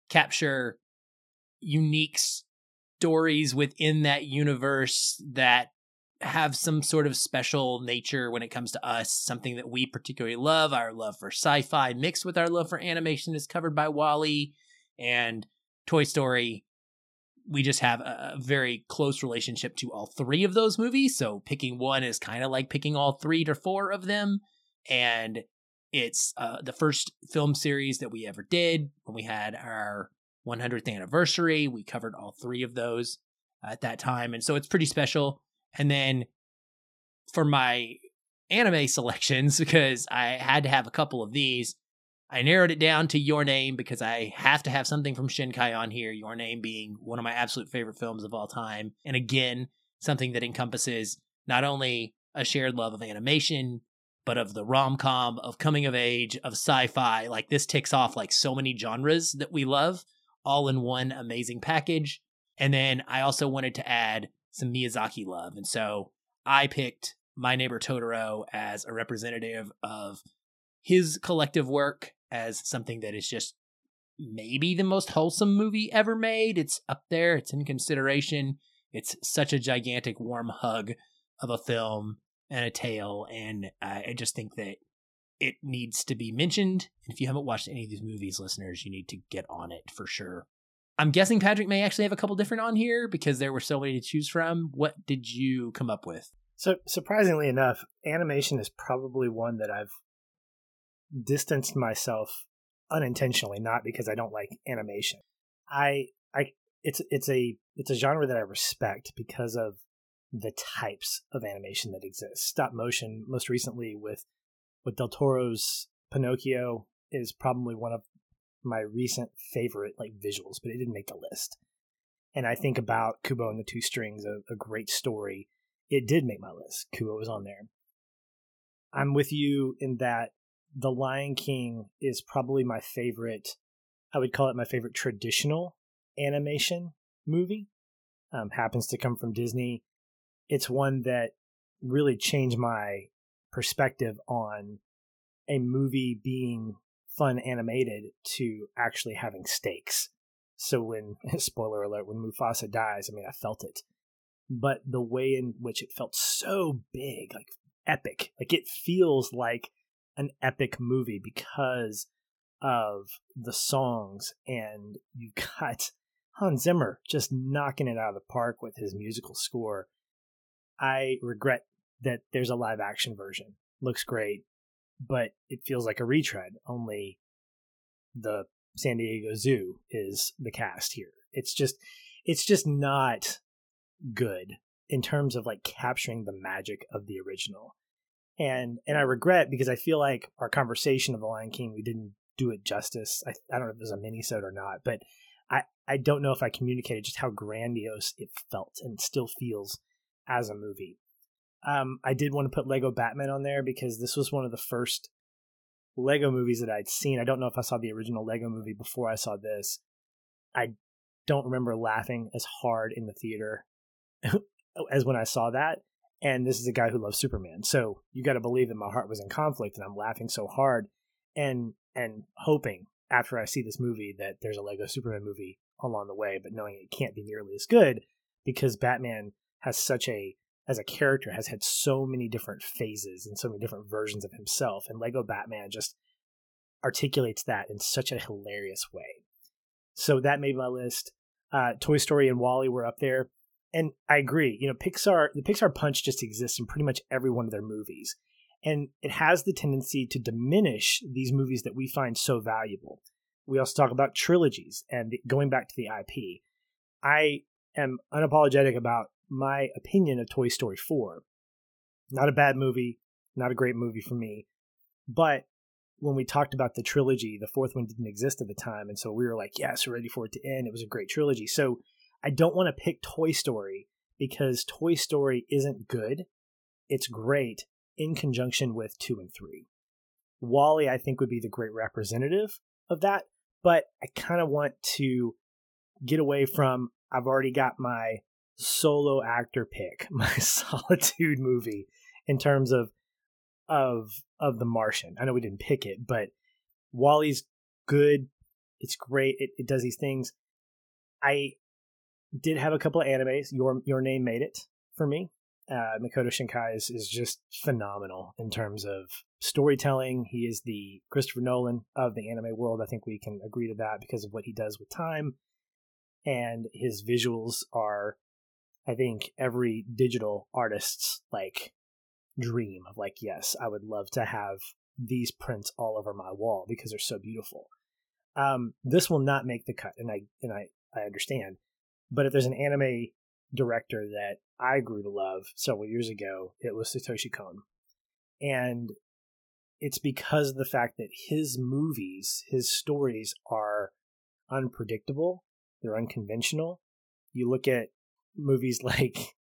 capture unique stories within that universe that have some sort of special nature when it comes to us, something that we particularly love. Our love for sci fi mixed with our love for animation is covered by WALL-E and Toy Story. We just have a very close relationship to all three of those movies. So picking one is kind of like picking all three to four of them. And it's uh, the first film series that we ever did when we had our 100th anniversary. We covered all three of those at that time. And so it's pretty special. And then for my anime (laughs) selections, because I had to have a couple of these, I narrowed it down to Your Name because I have to have something from Shinkai on here. Your Name being one of my absolute favorite films of all time. And again, something that encompasses not only a shared love of animation, but of the rom com, of coming of age, of sci fi. Like this ticks off like so many genres that we love all in one amazing package. And then I also wanted to add some Miyazaki love. And so I picked My Neighbor Totoro as a representative of his collective work as something that is just maybe the most wholesome movie ever made. It's up there, it's in consideration. It's such a gigantic warm hug of a film and a tale. And I just think that it needs to be mentioned. And if you haven't watched any of these movies, listeners, you need to get on it for sure. I'm guessing Patrick may actually have a couple different on here because there were so many to choose from. What did you come up with? So surprisingly enough, animation is probably one that I've distanced myself unintentionally, not because I don't like animation. I I it's it's a it's a genre that I respect because of the types of animation that exist. Stop motion, most recently with with Del Toro's Pinocchio, is probably one of my recent favorite like visuals, but it didn't make the list. And I think about Kubo and the Two Strings, a, a great story. It did make my list. Kubo was on there. I'm with you in that The Lion King is probably my favorite. I would call it my favorite traditional animation movie. Um, happens to come from Disney. It's one that really changed my perspective on a movie being fun animated to actually having stakes. So when (laughs) spoiler alert, when Mufasa dies, I mean I felt it. But the way in which it felt so big, like epic. Like it feels like an epic movie because of the songs and you got (laughs) Hans Zimmer just knocking it out of the park with his musical score. I regret that there's a live action version. Looks great, but it feels like a retread, only the San Diego Zoo is the cast here. It's just it's just not good in terms of like capturing the magic of the original. And and I regret because I feel like our conversation of the Lion King we didn't do it justice. I, I don't know if was a mini-sode or not, but I, I don't know if I communicated just how grandiose it felt and still feels as a movie. Um, I did want to put Lego Batman on there because this was one of the first Lego movies that I'd seen. I don't know if I saw the original Lego movie before I saw this. I don't remember laughing as hard in the theater (laughs) as when I saw that. And this is a guy who loves Superman. So you got to believe that my heart was in conflict and I'm laughing so hard and and hoping after I see this movie that there's a Lego Superman movie along the way, but knowing it can't be nearly as good because Batman has such a as a character has had so many different phases and so many different versions of himself and Lego Batman just articulates that in such a hilarious way. So that made my list. Uh, Toy Story and WALL-E were up there. And I agree, you know, Pixar the Pixar punch just exists in pretty much every one of their movies. And it has the tendency to diminish these movies that we find so valuable. We also talk about trilogies and going back to the IP. I am unapologetic about my opinion of Toy Story 4. Not a bad movie, not a great movie for me. But when we talked about the trilogy, the fourth one didn't exist at the time. And so we were like, yes, we're ready for it to end. It was a great trilogy. So I don't want to pick Toy Story because Toy Story isn't good. It's great in conjunction with two and three. WALL-E, I think, would be the great representative of that. But I kind of want to get away from, I've already got my solo actor pick, (laughs) my solitude movie in terms of of of the Martian. I know we didn't pick it, but WALL-E's good. It's great. It, it does these things. I did have a couple of animes. Your Your Name made it for me. Uh, Makoto Shinkai is, is just phenomenal in terms of storytelling. He is the Christopher Nolan of the anime world. I think we can agree to that because of what he does with time. And his visuals are I think every digital artist's like dream of like, yes, I would love to have these prints all over my wall because they're so beautiful. Um, this will not make the cut, and I and I I understand. But if there's an anime director that I grew to love several years ago, it was Satoshi Kon, and it's because of the fact that his movies, his stories are unpredictable, they're unconventional. You look at movies (laughs) like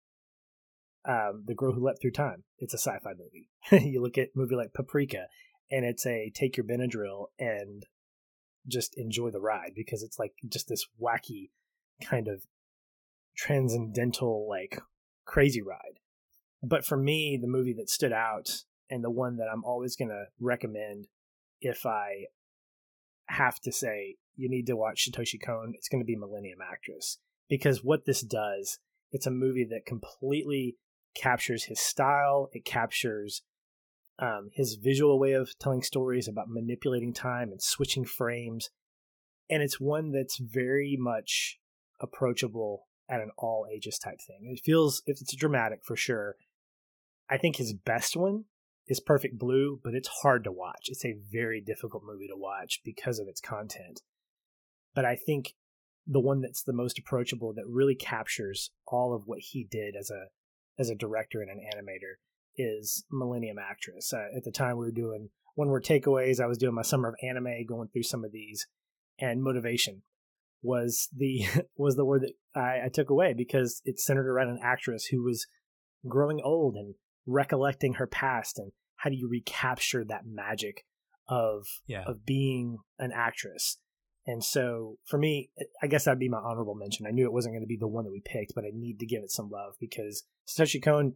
um, The Girl Who Leapt Through Time. It's a sci-fi movie. (laughs) you look at a movie like Paprika, and it's a take your Benadryl and just enjoy the ride because it's like just this wacky kind of transcendental like crazy ride. But for me, the movie that stood out and the one that I'm always going to recommend if I have to say you need to watch Satoshi Kon, it's going to be Millennium Actress because what this does, it's a movie that completely captures his style. It captures um, his visual way of telling stories about manipulating time and switching frames. And it's one that's very much approachable at an all ages type thing. It feels, it's dramatic for sure. I think his best one is Perfect Blue, but it's hard to watch. It's a very difficult movie to watch because of its content. But I think the one that's the most approachable that really captures all of what he did as a as a director and an animator is Millennium Actress. Uh, at the time, we were doing one word takeaways. I was doing my summer of anime, going through some of these, and motivation was the (laughs) was the word that I, I took away because it's centered around an actress who was growing old and recollecting her past and how do you recapture that magic of yeah. of being an actress and so for me, I guess that'd be my honorable mention. I knew it wasn't going to be the one that we picked, but I need to give it some love because Satoshi Kon,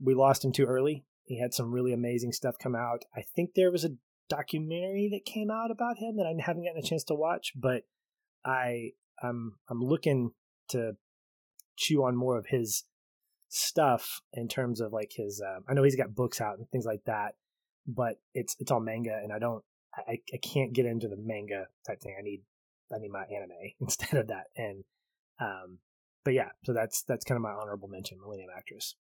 we lost him too early. He had some really amazing stuff come out. I think there was a documentary that came out about him that I haven't gotten a chance to watch, but I I'm I'm looking to chew on more of his stuff in terms of like his. Uh, I know he's got books out and things like that, but it's it's all manga, and I don't I, I can't get into the manga type thing. I need I need my anime (laughs) instead of that. And um, but yeah, so that's that's kind of my honorable mention, Millennium Actress.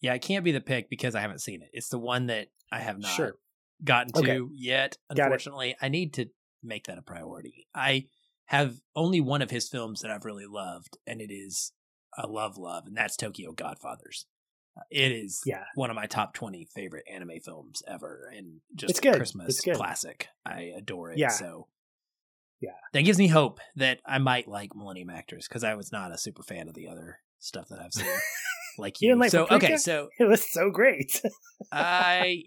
Yeah, it can't be the pick because I haven't seen it. It's the one that I have not sure. gotten to okay. yet. Unfortunately, I need to make that a priority. I have only one of his films that I've really loved, and it is a love love, and that's Tokyo Godfathers. Uh, It is Yeah. one of my top twenty favorite anime films ever, and just It's good. Christmas It's good. classic. I adore it. Yeah. So Yeah. that gives me hope that I might like Millennium Actors because I was not a super fan of the other stuff that I've seen. (laughs) Like You you, like so okay, so (laughs) It was so great. I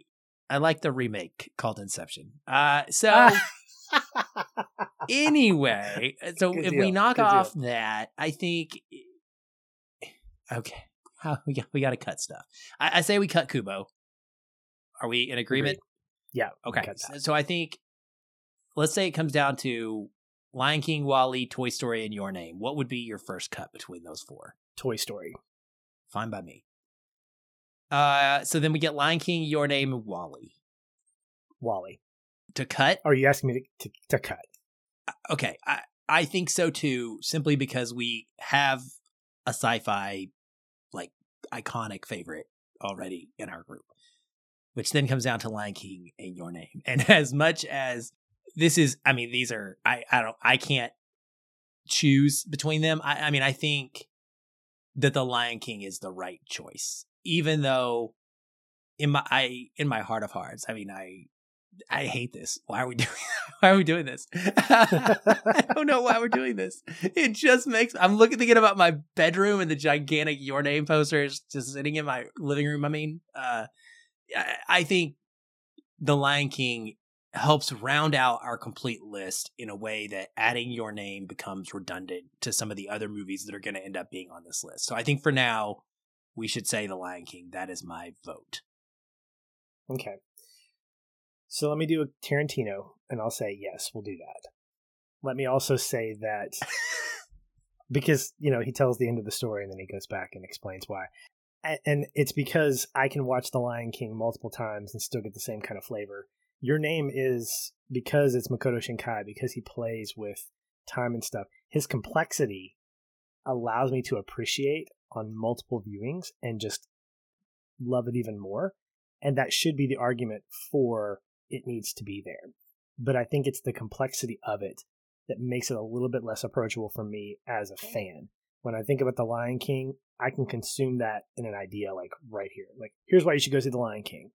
I like the remake called Inception. Uh so (laughs) anyway, so Good if deal, we knock good deal. off that, I think okay, how (laughs) we got we got to cut stuff. I, I say we cut Kubo. Are we in agreement? yeah. Okay, so, I think let's say it comes down to Lion King, WALL-E, Toy Story, and Your Name. What would be your first cut between those four? Toy Story. Fine by me. Uh, so then we get Lion King, Your Name, and WALL-E WALL-E. to cut. Are you asking me to, to, to cut? okay i i think so too simply because we have a sci-fi like iconic favorite already in our group which then comes down to lion king and your name. And (laughs) as much as this is i mean these are i i don't i can't choose between them. I i mean i think that the lion king is the right choice even though in my i in my heart of hearts i mean i I hate this. Why are we (laughs) doing? Why are we doing this? (laughs) I don't know why we're doing this. It just makes. I'm looking thinking about my bedroom and the gigantic Your Name posters just sitting in my living room. I mean, uh, I, I think the Lion King helps round out our complete list in a way that adding Your Name becomes redundant to some of the other movies that are going to end up being on this list. So I think for now, we should say the Lion King. That is my vote. Okay. So let me do a Tarantino, and I'll say yes, we'll do that. Let me also say that (laughs) because you know he tells the end of the story and then he goes back and explains why, and, and it's because I can watch The Lion King multiple times and still get the same kind of flavor. Your name is because it's Makoto Shinkai because he plays with time and stuff. His complexity allows me to appreciate on multiple viewings and just love it even more. And that should be the argument for it needs to be there. But I think it's the complexity of it that makes it a little bit less approachable for me as a fan. When I think about The Lion King, I can consume that in an idea like right here. Like, here's why you should go see The Lion King.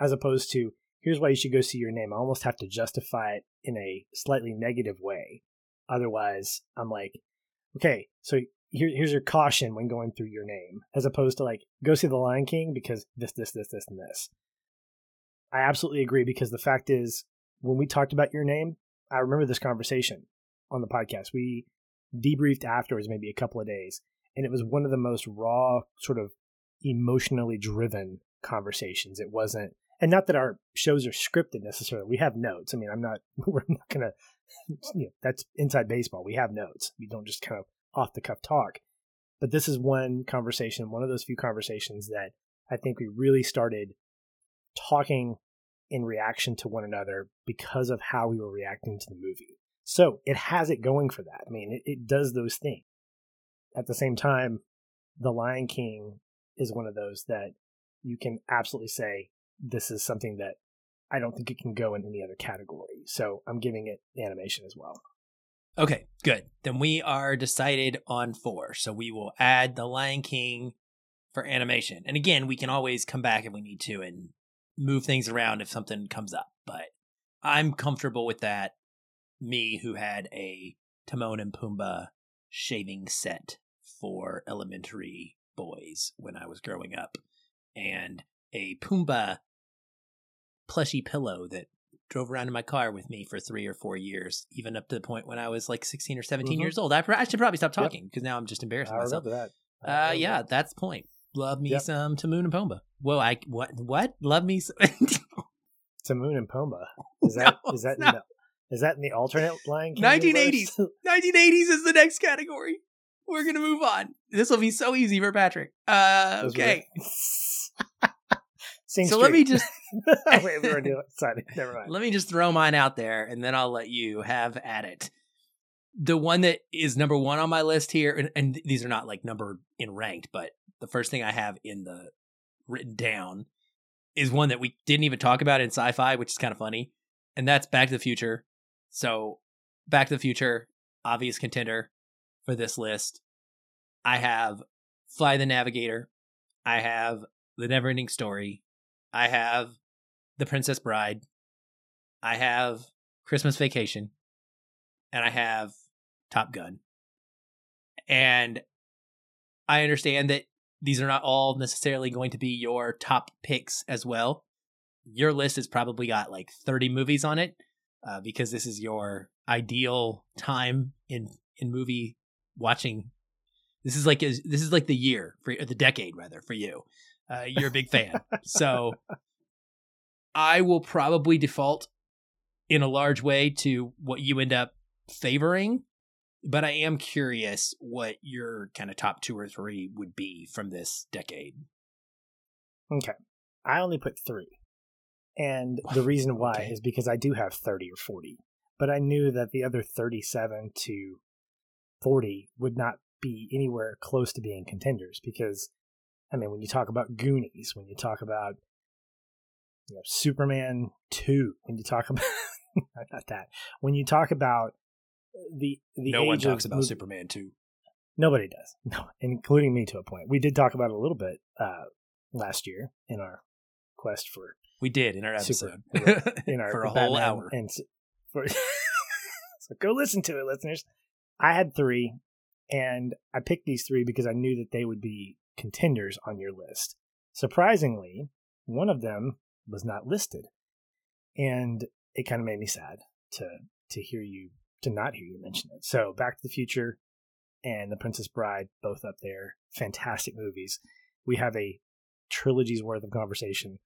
As opposed to, here's why you should go see your name. I almost have to justify it in a slightly negative way. Otherwise, I'm like, okay, so here, here's your caution when going through your name, as opposed to like, go see The Lion King because this, this, this, this, and this. I absolutely agree because the fact is, when we talked about your name, I remember this conversation on the podcast. We debriefed afterwards, maybe a couple of days, and it was one of the most raw, sort of emotionally driven conversations. It wasn't, and not that our shows are scripted necessarily. We have notes. I mean, I'm not, (laughs) we're not going to, you know, that's inside baseball. We have notes. We don't just kind of off the cuff talk. But this is one conversation, one of those few conversations that I think we really started talking in reaction to one another because of how we were reacting to the movie. So it has it going for that. I mean, it, it does those things. At the same time, The Lion King is one of those that you can absolutely say this is something that I don't think it can go in any other category. So I'm giving it animation as well. Okay, good. Then we are decided on four. So we will add The Lion King for animation. And again, we can always come back if we need to and move things around if something comes up. But I'm comfortable with that. Me, who had a Timon and Pumbaa shaving set for elementary boys when I was growing up, and a Pumbaa plushy pillow that drove around in my car with me for three or four years, even up to the point when I was like 16 or 17 Mhm. years old. I, pr- I should probably stop talking because now I'm just embarrassing I myself. remember that. I Uh, yeah, that. that's the point. Love me Yep. some Timon and Pumbaa. Whoa, I what what? Love me some. (laughs) Timon and Pumbaa. Is that No, is that no. in the, is that in the alternate Lion King 1980s. 1980s (laughs) is the next category. We're gonna move on. This will be so easy for Patrick. Uh, okay, (laughs) so let me just Wait, we were doing sorry. Never mind. let me just throw mine out there, and then I'll let you have at it. The one that is number one on my list here, and, and these are not like numbered in ranked, but the first thing I have in the written down is one that we didn't even talk about in sci-fi, which is kind of funny, and that's Back to the Future. So, Back to the Future, obvious contender for this list. I have Flight of the Navigator. I have The Neverending Story. I have The Princess Bride. I have Christmas Vacation. And I have Top Gun. And I understand that these are not all necessarily going to be your top picks as well. Your list has probably got like 30 movies on it uh, because this is your ideal time in in movie watching. This is like this is like the year for the decade rather for you. Uh, you're a big fan, so I will probably default in a large way to what you end up favoring but I am curious what your kind of top two or three would be from this decade. Okay. I only put three. And the (laughs) reason why okay. is because I do have 30 or 40. But I knew that the other 37 to 40 would not be anywhere close to being contenders because, I mean, when you talk about Goonies, when you talk about you know, Superman 2, when you talk (laughs) about, not that, when you talk about the the no one talks about movie, Superman two. Nobody does, (laughs) no, including me to a point. We did talk about it a little bit uh, last year in our quest for. We did in our episode super, (laughs) in our for a whole hour, and for (laughs) so go listen to it, listeners. I had three, and I picked these three because I knew that they would be contenders on your list. Surprisingly, one of them was not listed, and it kind of made me sad to to hear you to not hear you mention it. So Back to the Future and The Princess Bride, both up there, fantastic movies. We have a trilogy's worth of conversation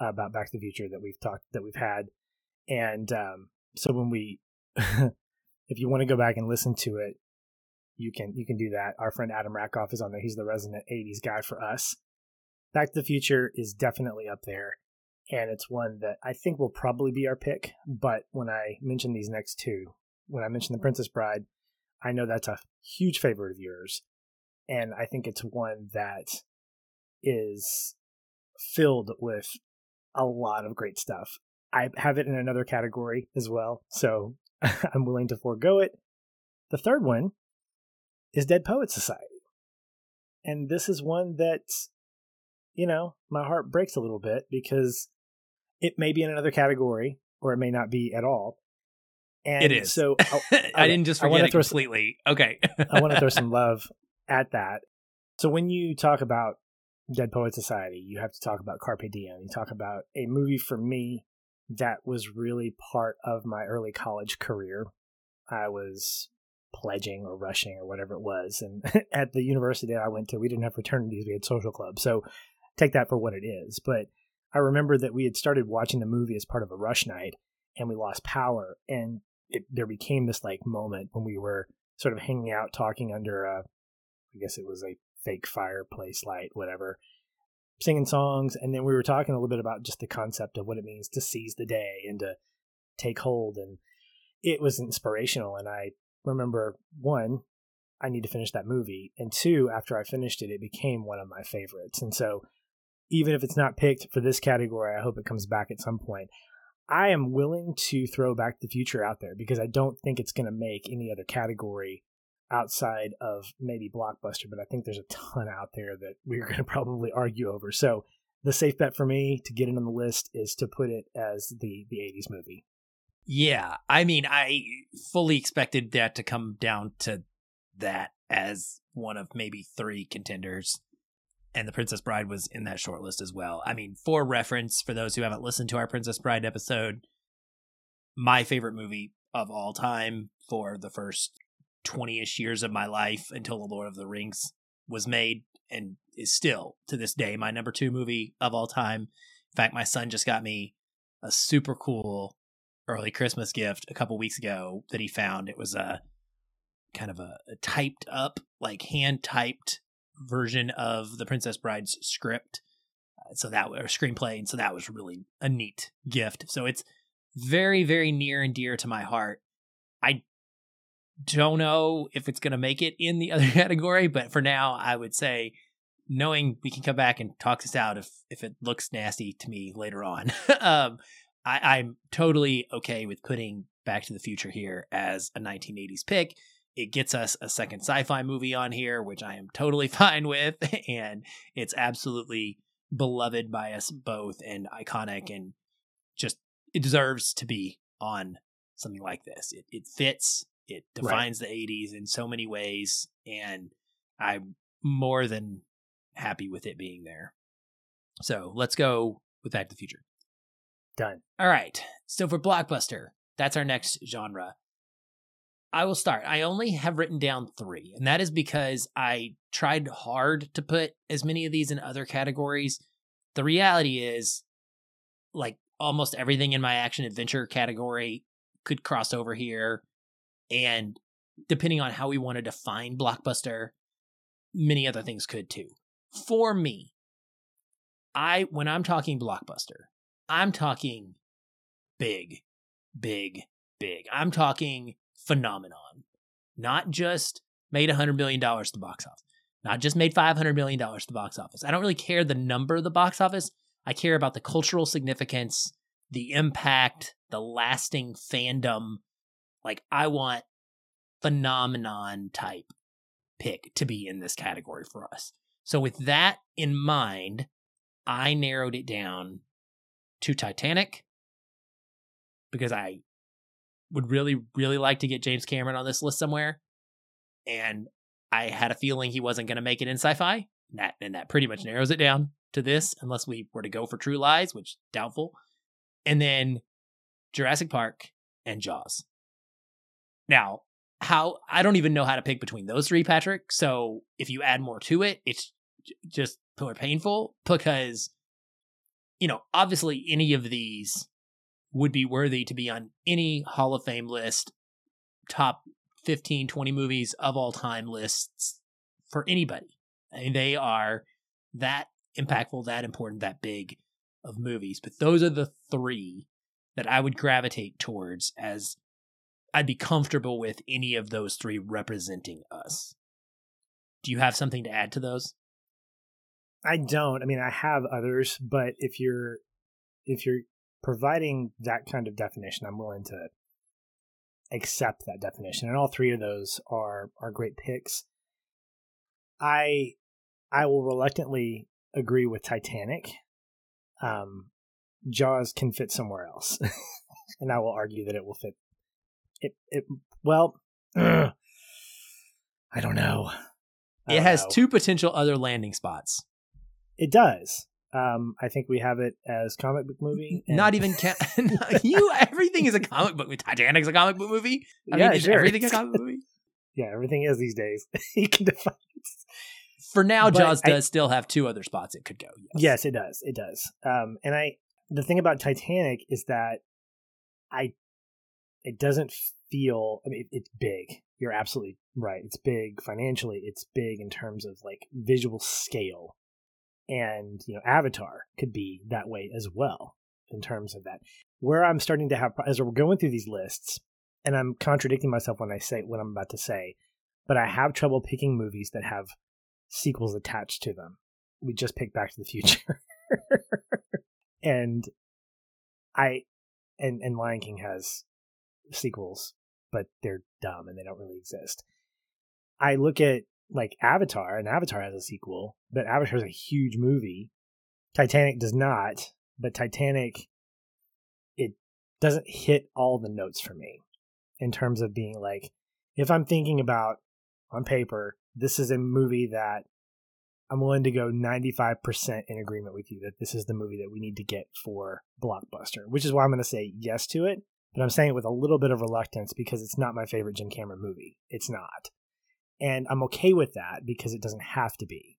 about Back to the Future that we've talked that we've had, and um, so when we, (laughs) if you want to go back and listen to it, you can you can do that. Our friend Adam Rackoff is on there. He's the resident '80s guy for us. Back to the Future is definitely up there, and it's one that I think will probably be our pick. But when I mention these next two, when I mentioned The Princess Bride, I know that's a huge favorite of yours. And I think it's one that is filled with a lot of great stuff. I have it in another category as well, so (laughs) I'm willing to forego it. The third one is Dead Poet Society. And this is one that, you know, my heart breaks a little bit because it may be in another category or it may not be at all. And it is. So (laughs) I, I didn't just forget it completely. Some, okay. I want to throw some (laughs) love at that. So when you talk about Dead Poet Society, you have to talk about Carpe Diem. You talk about a movie for me that was really part of my early college career. I was pledging or rushing or whatever it was. And (laughs) at the university that I went to, we didn't have fraternities, we had social clubs. So take that for what it is. But I remember that we had started watching the movie as part of a rush night and we lost power. And it, there became this like moment when we were sort of hanging out talking under a i guess it was a fake fireplace light whatever singing songs and then we were talking a little bit about just the concept of what it means to seize the day and to take hold and it was inspirational and i remember one i need to finish that movie and two after i finished it it became one of my favorites and so even if it's not picked for this category i hope it comes back at some point I am willing to throw Back to the Future out there because I don't think it's going to make any other category outside of maybe Blockbuster, but I think there's a ton out there that (laughs) we're going to probably argue over. So the safe bet for me to get it on the list is to put it as the the 80s movie. Yeah, I mean, I fully expected that to come down to that as one of maybe three contenders and The Princess Bride was in that short list as well. I mean, for reference, for those who haven't listened to our Princess Bride episode, my favorite movie of all time for the first 20 ish years of my life until The Lord of the Rings was made and is still to this day my number two movie of all time. In fact, my son just got me a super cool early Christmas gift a couple weeks ago that he found. It was a kind of a, a typed up, like hand typed version of the Princess Bride's script. Uh, so that or screenplay, and so that was really a neat gift. So it's very, very near and dear to my heart. I don't know if it's going to make it in the (laughs) other category, but for now, I would say, knowing we can come back and talk this out if if it looks nasty to me later on. (laughs) um, I, I'm totally okay with putting Back to the Future here as a 1980s pick. It gets us a second sci fi movie on here, which I am totally (laughs) fine with. And it's absolutely beloved by us both and iconic and just it deserves to be on something like this. It, it fits, it defines right. the 80s in so many ways. And I'm more than happy with it being there. So let's go with Back to the Future. Done. All right. So for blockbuster, that's our next genre. I will start. I only have written down three, and that is because I tried hard to put as many of these in other categories. The reality is, like almost everything in my action adventure category could cross over here. And depending on how we want to define blockbuster, many other things could too. For me, I when I'm talking blockbuster, I'm talking big, big, big. I'm talking phenomenon. Not just made $100 million to the box office, not just made $500 million to the box office. I don't really care the number of the box office. I care about the cultural significance, the impact, the lasting fandom. Like, I want phenomenon type pick to be in this category for us. So, with that in mind, I narrowed it down to Titanic because I would really, really like to get James Cameron on this list somewhere. And I had a feeling he wasn't going to make it in sci fi. That, and that pretty much narrows it down to this, unless we were to go for True Lies, which doubtful. And then Jurassic Park and Jaws. Now, how I don't even know how to pick between those three, Patrick. So if you add more to it, it's just more painful because, you know, obviously any of these would be worthy to be on any Hall of Fame list, top 15, 20 movies of all time lists for anybody. I mean, they are that impactful, that important, that big of movies. But those are the three that I would gravitate towards as I'd be comfortable with any of those three representing us. Do you have something to add to those? I don't. I mean, I have others, but if you're if you're providing that kind of definition, I'm willing to accept that definition. And all three of those are are great picks. I I will reluctantly agree with Titanic. Um, Jaws can fit somewhere else, (laughs) and I will argue that it will fit. It it well, ugh, (clears throat) I don't know. I it don't has know. two potential other landing spots. It does. Um, I think we have it as comic book movie. Not even ca- (laughs) you. Everything is a comic book. Titanic's a comic book movie. I yeah, mean, is sure. everything a comic book movie? (laughs) yeah, everything is these days. (laughs) you can define. For now, but Jaws I, does still have two other spots it could go. Yes. yes, it does. It does. Um, and I, the thing about Titanic is that I, it doesn't feel. I mean, it, it's big. You're absolutely right. It's big financially. It's big in terms of like visual scale and you know avatar could be that way as well in terms of that. Where i'm starting to have as we're going through these lists and i'm contradicting myself when i say what i'm about to say but i have trouble picking movies that have sequels attached to them. We just picked back to the future. (laughs) And i and and lion king has sequels but they're dumb and they don't really exist. I look at like Avatar, and Avatar has a sequel, but Avatar is a huge movie. Titanic does not, but Titanic it doesn't hit all the notes for me in terms of being like if I'm thinking about on paper, this is a movie that I'm willing to go 95% in agreement with you that this is the movie that we need to get for Blockbuster, which is why I'm going to say yes to it. But I'm saying it with a little bit of reluctance because it's not my favorite Jim Cameron movie. It's not. And I'm okay with that because it doesn't have to be.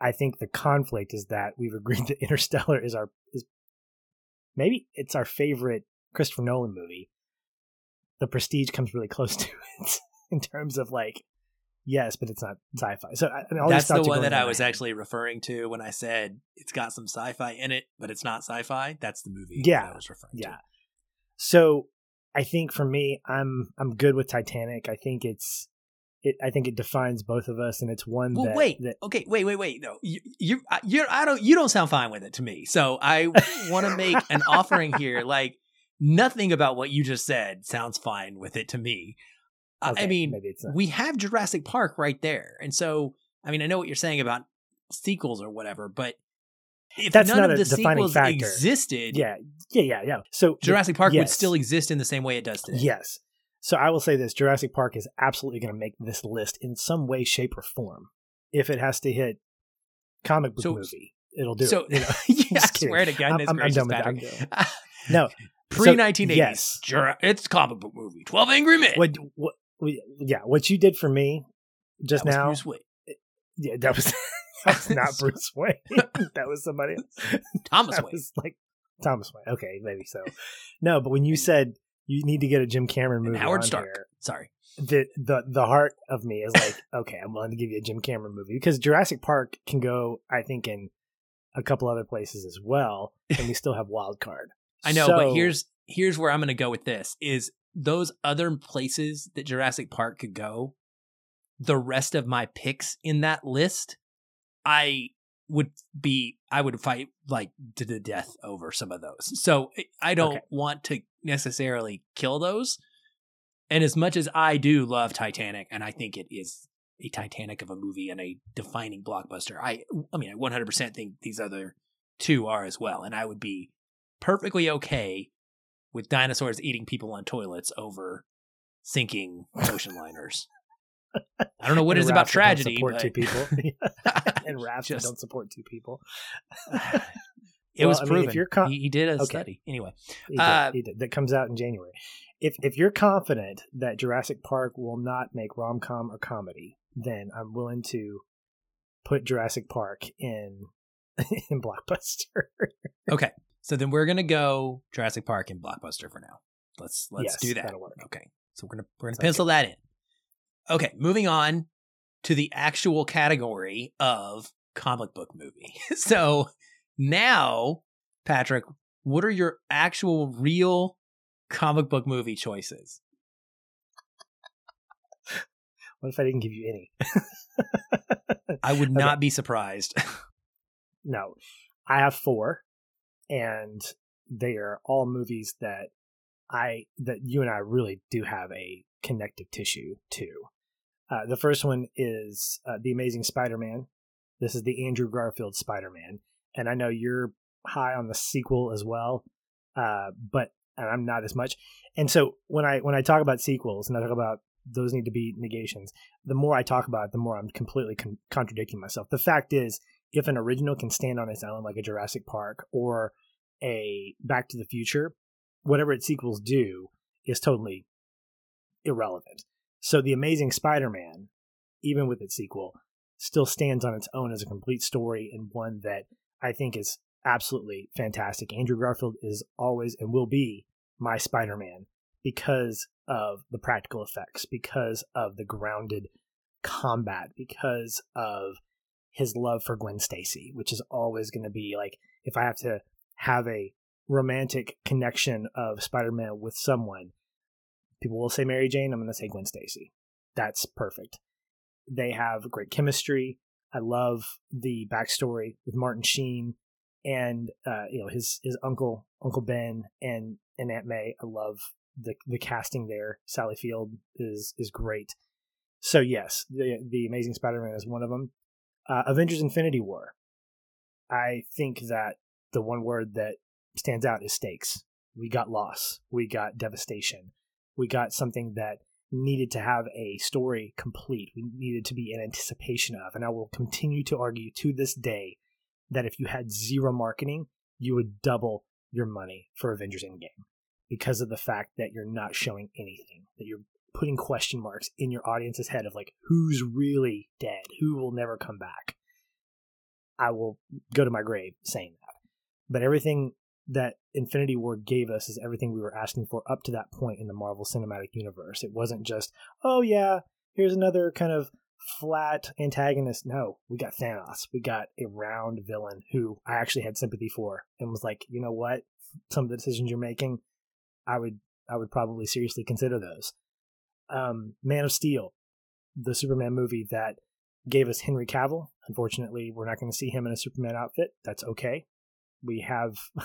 I think the conflict is that we've agreed (laughs) that Interstellar is our is maybe it's our favorite Christopher Nolan movie. The Prestige comes really close (laughs) to it in terms of like yes, but it's not sci-fi. So I mean, that's the one that I was actually referring to when I said it's got some sci-fi in it, but it's not sci-fi. That's the movie. Yeah, I was referring yeah. to. So I think for me, I'm I'm good with Titanic. I think it's it, I think it defines both of us, and it's one. Well, that, wait, that, okay, wait, wait, wait. No, you, you, you're, I don't, you don't sound fine with it to me. So I (laughs) want to make an offering here. Like nothing about what you just said sounds fine with it to me. I- Okay, I mean, maybe it's not. we have Jurassic Park right there. And so, I mean, I know what you're saying about sequels or whatever, but if That's none not of a the defining sequels factor. existed, yeah, yeah, yeah, yeah. So Jurassic Park would still exist in the same way it does today. Yes. So I will say this: Jurassic Park is absolutely going to make this list in some way, shape, or form. If it has to hit comic book So- movie, it'll do So, it. You know? (laughs) yeah, I swear to I'm, goodness I'm- I'm done with that. I'm. (laughs) No, Pre 1980s. yes. Jura- it's comic book movie. 12 Angry Men. what, what, yeah, what you did for me just That was now, Bruce Wayne. Eh, yeah, that was (laughs) that was not Bruce Wayne. that was somebody else. Thomas That Wayne. was like Thomas Wayne. Okay, maybe so. No, but when you said you need to get a Jim Cameron And movie, Howard on Stark. here, Sorry. the the the heart of me is like, (laughs) okay, I'm willing to give you a Jim Cameron movie because Jurassic Park can go, I think, in a couple other places as well, and we still have Wild Card. (laughs) I know, So- but here's here's where I'm going to go with this is those other places that Jurassic Park could go. The rest of my picks in that list, I would be I would fight like to the death over some of those. So I don't Okay. want to necessarily kill those. And as much as I do love Titanic and I think it is a Titanic of a movie and a defining blockbuster, I I mean I 100% think these other two are as well and I would be perfectly okay with dinosaurs eating people on toilets over sinking ocean liners. I don't know what it is about rafts that don't tragedy, Support but two people, (laughs) (laughs) and rafts Just- don't support two people. (sighs) (laughs) it Well, was I mean, proven. if you're con- he, he did a Okay. study anyway. He did, Uh, he did. That comes out in January. If if you're confident that Jurassic Park will not make rom com or comedy, then I'm willing to put Jurassic Park in (laughs) in blockbuster. Okay, so then we're gonna go Jurassic Park and Blockbuster for now. Let's let's Yes, do that. that'll work. Okay, so we're gonna we're gonna Sounds pencil that in. Okay, moving on to the actual category of comic book movie. (laughs) so now, Patrick, what are your actual real comic book movie choices? (laughs) What if I didn't give you any? (laughs) I would Okay. not be surprised. (laughs) no, I have four, and they are all movies that I that you and I really do have a connective tissue to. Uh, the first one is uh, the Amazing Spider-Man. This is the Andrew Garfield Spider-Man, and I know you're high on the sequel as well, uh, but and I'm not as much. And so when I when I talk about sequels and I talk about those need to be negations, the more I talk about it, the more I'm completely con- contradicting myself. The fact is, if an original can stand on its own, like a Jurassic Park or a Back to the Future, whatever its sequels do is totally irrelevant. So the Amazing Spider-Man, even with its sequel, still stands on its own as a complete story and one that I think is absolutely fantastic. Andrew Garfield is always and will be my Spider-Man because of the practical effects, because of the grounded combat, because of his love for Gwen Stacy, which is always going to be like if I have to have a romantic connection of Spider-Man with someone, people will say Mary Jane, I'm going to say Gwen Stacy. That's perfect. They have great chemistry. I love the backstory with Martin Sheen and uh, you know his his uncle Uncle Ben and and Aunt May. I love the the casting there. Sally Field is is great. So yes, the the Amazing Spider-Man is one of them. Uh, Avengers: Infinity War. I think that the one word that stands out is stakes. We got loss. We got devastation. We got something that needed to have a story complete. We needed to be in anticipation of. And I will continue to argue to this day that if you had zero marketing, you would double your money for Avengers Endgame because of the fact that you're not showing anything, that you're putting question marks in your audience's head of like, who's really dead? Who will never come back? I will go to my grave saying that. But everything that Infinity War gave us is everything we were asking for up to that point in the Marvel Cinematic Universe. It wasn't just, oh yeah, here's another kind of flat antagonist. No, we got Thanos. We got a round villain who I actually had sympathy for and was like, you know what? Some of the decisions you're making, I would I would probably seriously consider those. Um, Man of Steel, the Superman movie that gave us Henry Cavill. Unfortunately, we're not going to see him in a Superman outfit. That's okay. We have, (laughs)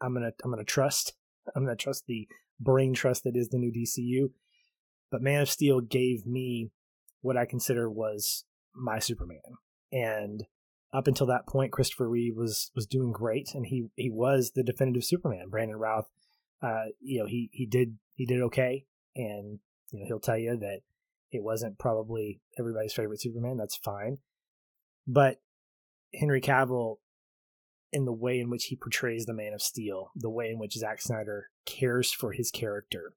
I'm gonna I'm gonna trust (laughs) I'm to trust the brain trust that is the new DCU. But Man of Steel gave me what I consider was my Superman. And up until that point, Christopher Reeve was was doing great, and he he was the definitive Superman. Brandon Routh, uh, you know, he he did he did okay, and you know he'll tell you that it wasn't probably everybody's favorite Superman. That's fine, but Henry Cavill, in the way in which he portrays the Man of Steel, the way in which Zack Snyder cares for his character,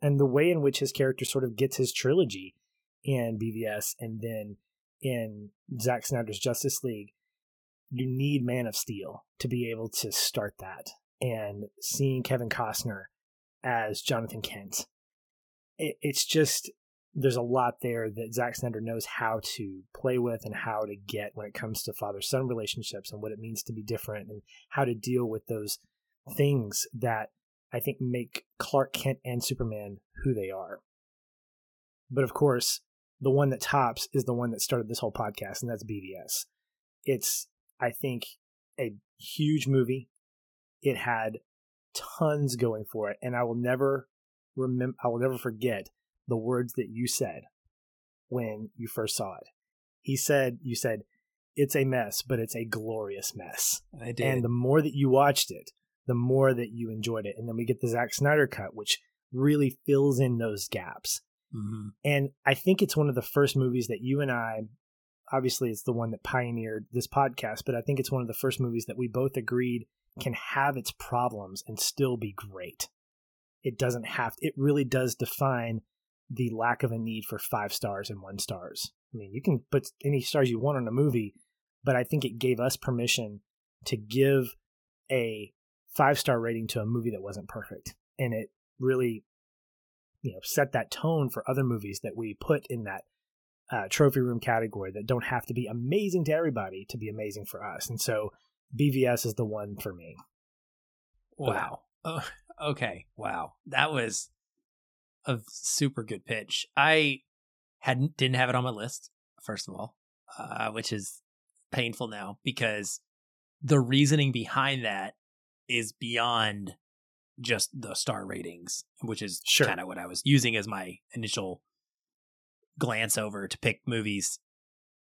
and the way in which his character sort of gets his trilogy in BVS and then in Zack Snyder's Justice League, you need Man of Steel to be able to start that. And seeing Kevin Costner as Jonathan Kent, it, it's just there's a lot there that Zack Snyder knows how to play with and how to get when it comes to father son relationships and what it means to be different and how to deal with those things that I think make Clark Kent and Superman who they are. But of course, the one that tops is the one that started this whole podcast, and that's BVS. It's, I think, a huge movie. It had tons going for it, and I will never remember. I will never forget the words that you said when you first saw it. He said, "You said it's a mess, but it's a glorious mess." I did. And the more that you watched it, the more that you enjoyed it. And then we get the Zack Snyder cut, which really fills in those gaps. mm-hmm. And I think it's one of the first movies that you and I, obviously, it's the one that pioneered this podcast, but I think it's one of the first movies that we both agreed can have its problems and still be great. It doesn't have, it really does define the lack of a need for five stars and one stars. I mean, you can put any stars you want on a movie, but I think it gave us permission to give a five star rating to a movie that wasn't perfect. And it really you know set that tone for other movies that we put in that uh, trophy room category that don't have to be amazing to everybody to be amazing for us. And so BVS is the one for me. Wow. Oh, (laughs) okay. Wow. That was a super good pitch. I hadn't didn't have it on my list first of all, uh, which is painful now because the reasoning behind that is beyond just the star ratings, which is Sure. kind of what I was using as my initial glance over to pick movies.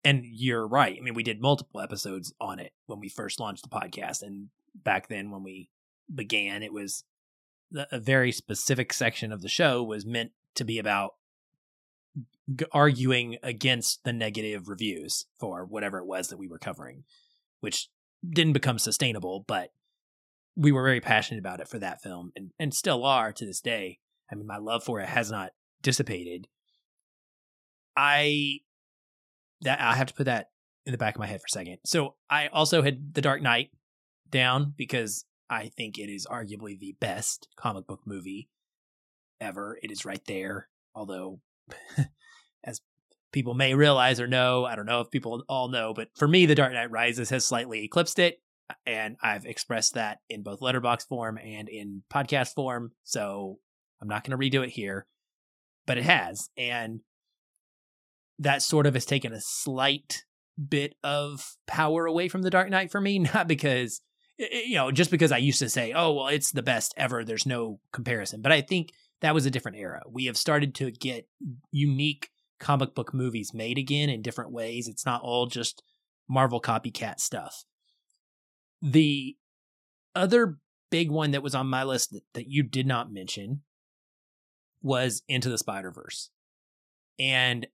And you're right. I mean, we did multiple episodes on it when we first launched the podcast. And back then, when we began, it was a very specific section of the show was meant to be about arguing against the negative reviews for whatever it was that we were covering, which didn't become sustainable, but we were very passionate about it for that film and, and still are to this day. I mean, my love for it has not dissipated. I that I have to put that in the back of my head for a second. So I also had The Dark Knight down because I think it is arguably the best comic book movie ever. It is right there. Although, (laughs) as people may realize or know, I don't know if people all know, but for me, The Dark Knight Rises has slightly eclipsed it. And I've expressed that in both Letterboxd form and in podcast form. So I'm not going to redo it here, but it has. And that sort of has taken a slight bit of power away from The Dark Knight for me. (laughs) Not because, you know, just because I used to say, oh, well, it's the best ever. There's no comparison. But I think that was a different era. We have started to get unique comic book movies made again in different ways. It's not all just Marvel copycat stuff. The other big one that was on my list that, that you did not mention was Into the Spider Verse. And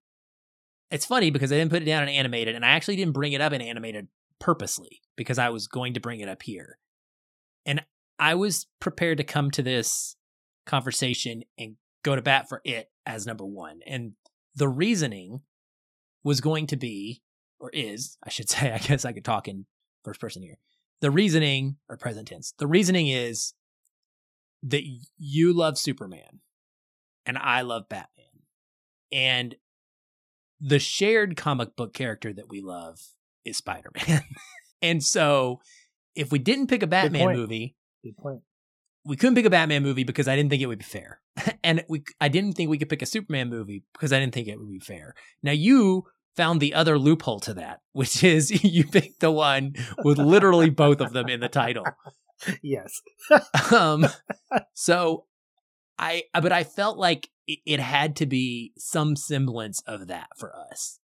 it's funny because I didn't put it down in animated, and I actually didn't bring it up in animated purposely because I was going to bring it up here. And I was prepared to come to this conversation and go to bat for it as number one. And the reasoning was going to be, or is, I should (laughs) say, I guess I could talk in first person here. The reasoning, or present tense, the reasoning is that you love Superman and I love Batman. And the shared comic book character that we love is Spider Man. (laughs) and so if we didn't pick a Batman point. movie, Good point. we couldn't pick a Batman movie because I didn't think it would be fair. (laughs) and we I didn't think we could pick a Superman movie because I didn't think it would be fair. Now you found the other loophole to that, (laughs) which is (laughs) you picked the one with literally both of them in the title. yes. um, so I, but I felt like it, it had to be some semblance of that for us.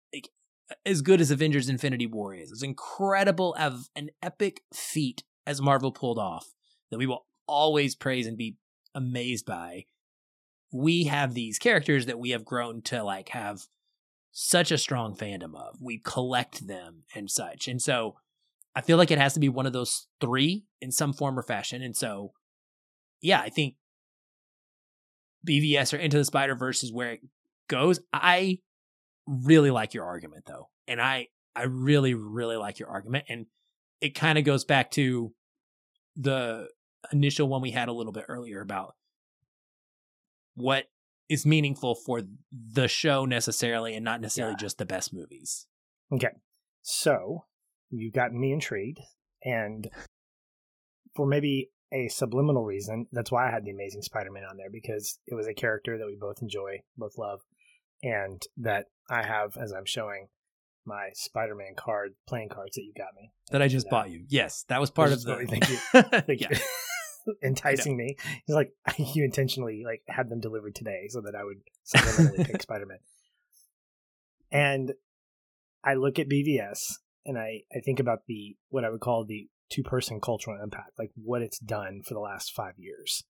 As good as Avengers Infinity War is, as incredible of an epic feat as Marvel pulled off that we will always praise and be amazed by. We have these characters that we have grown to like have such a strong fandom of. We collect them and such. And so I feel like it has to be one of those three in some form or fashion. And so, yeah, I think BVS or Into the Spider Verse is where it goes. I really like your argument though, and I I really really like your argument, and it kind of goes back to the initial one we had a little bit earlier about what is meaningful for the show necessarily, and not necessarily yeah. just the best movies. Okay, so you got me intrigued, and for maybe a subliminal reason, that's why I had the Amazing Spider-Man on there because it was a character that we both enjoy, both love, and that I have as I'm showing my Spider-Man card playing cards that you got me that I just uh, bought you. Yes, that was part of the. Thank you. (laughs) Thank you. (laughs) Enticing me. He's like (laughs) you intentionally like had them delivered today so that I would subliminally pick Spider-Man. And I look at BVS and I I think about the what I would call the two person cultural impact, like what it's done for the last five years.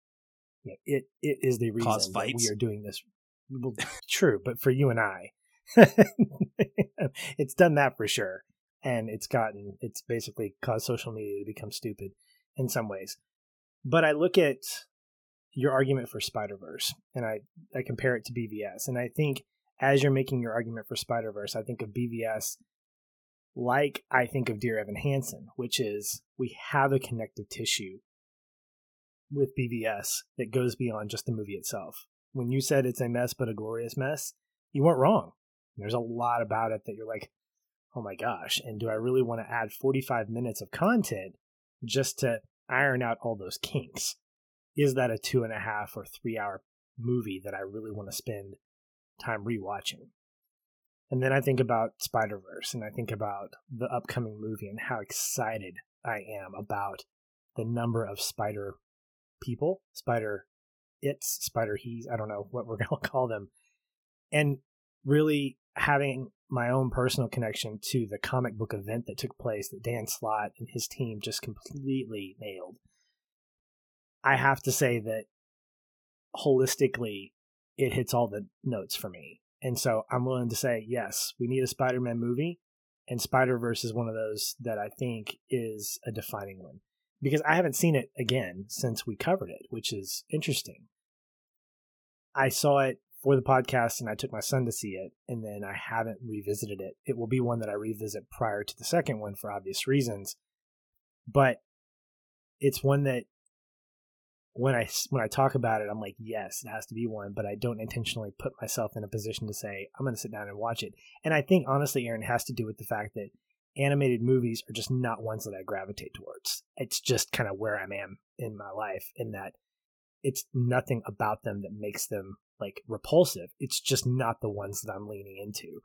You know, it it is the reason that we are doing this. Well, true, but for you and I, (laughs) it's done that for sure, and it's gotten it's basically caused social media to become stupid in some ways. But I look at your argument for Spider Verse, and I I compare it to BVS, and I think as you're making your argument for Spider Verse, I think of BVS like I think of Dear Evan Hansen, which is we have a connective tissue with BVS that goes beyond just the movie itself. When you said it's a mess but a glorious mess, you weren't wrong. There's a lot about it that you're like, oh my gosh, and do I really want to add 45 minutes of content just to iron out all those kinks? Is that a two and a half or three hour movie that I really want to spend time rewatching? And then I think about Spider Verse and I think about the upcoming movie and how excited I am about the number of spider people, spider it's, spider he's, I don't know what we're (laughs) going to call them. And really having my own personal connection to the comic book event that took place that Dan Slott and his team just completely nailed. I have to say that holistically, it hits all the notes for me. And so I'm willing to say, yes, we need a Spider Man movie. And Spider Verse is one of those that I think is a defining one because I haven't seen it again since we covered it, which is interesting. I saw it for the podcast and I took my son to see it, and then I haven't revisited it. It will be one that I revisit prior to the second one for obvious reasons. But it's one that when I when I talk about it, I'm like, yes, it has to be one, but I don't intentionally put myself in a position to say I'm going to sit down and watch it. And I think honestly, Aaron has to do with the fact that animated movies are just not ones that I gravitate towards. It's just kind of where I am in my life, in that it's nothing about them that makes them like repulsive. It's just not the ones that I'm leaning into.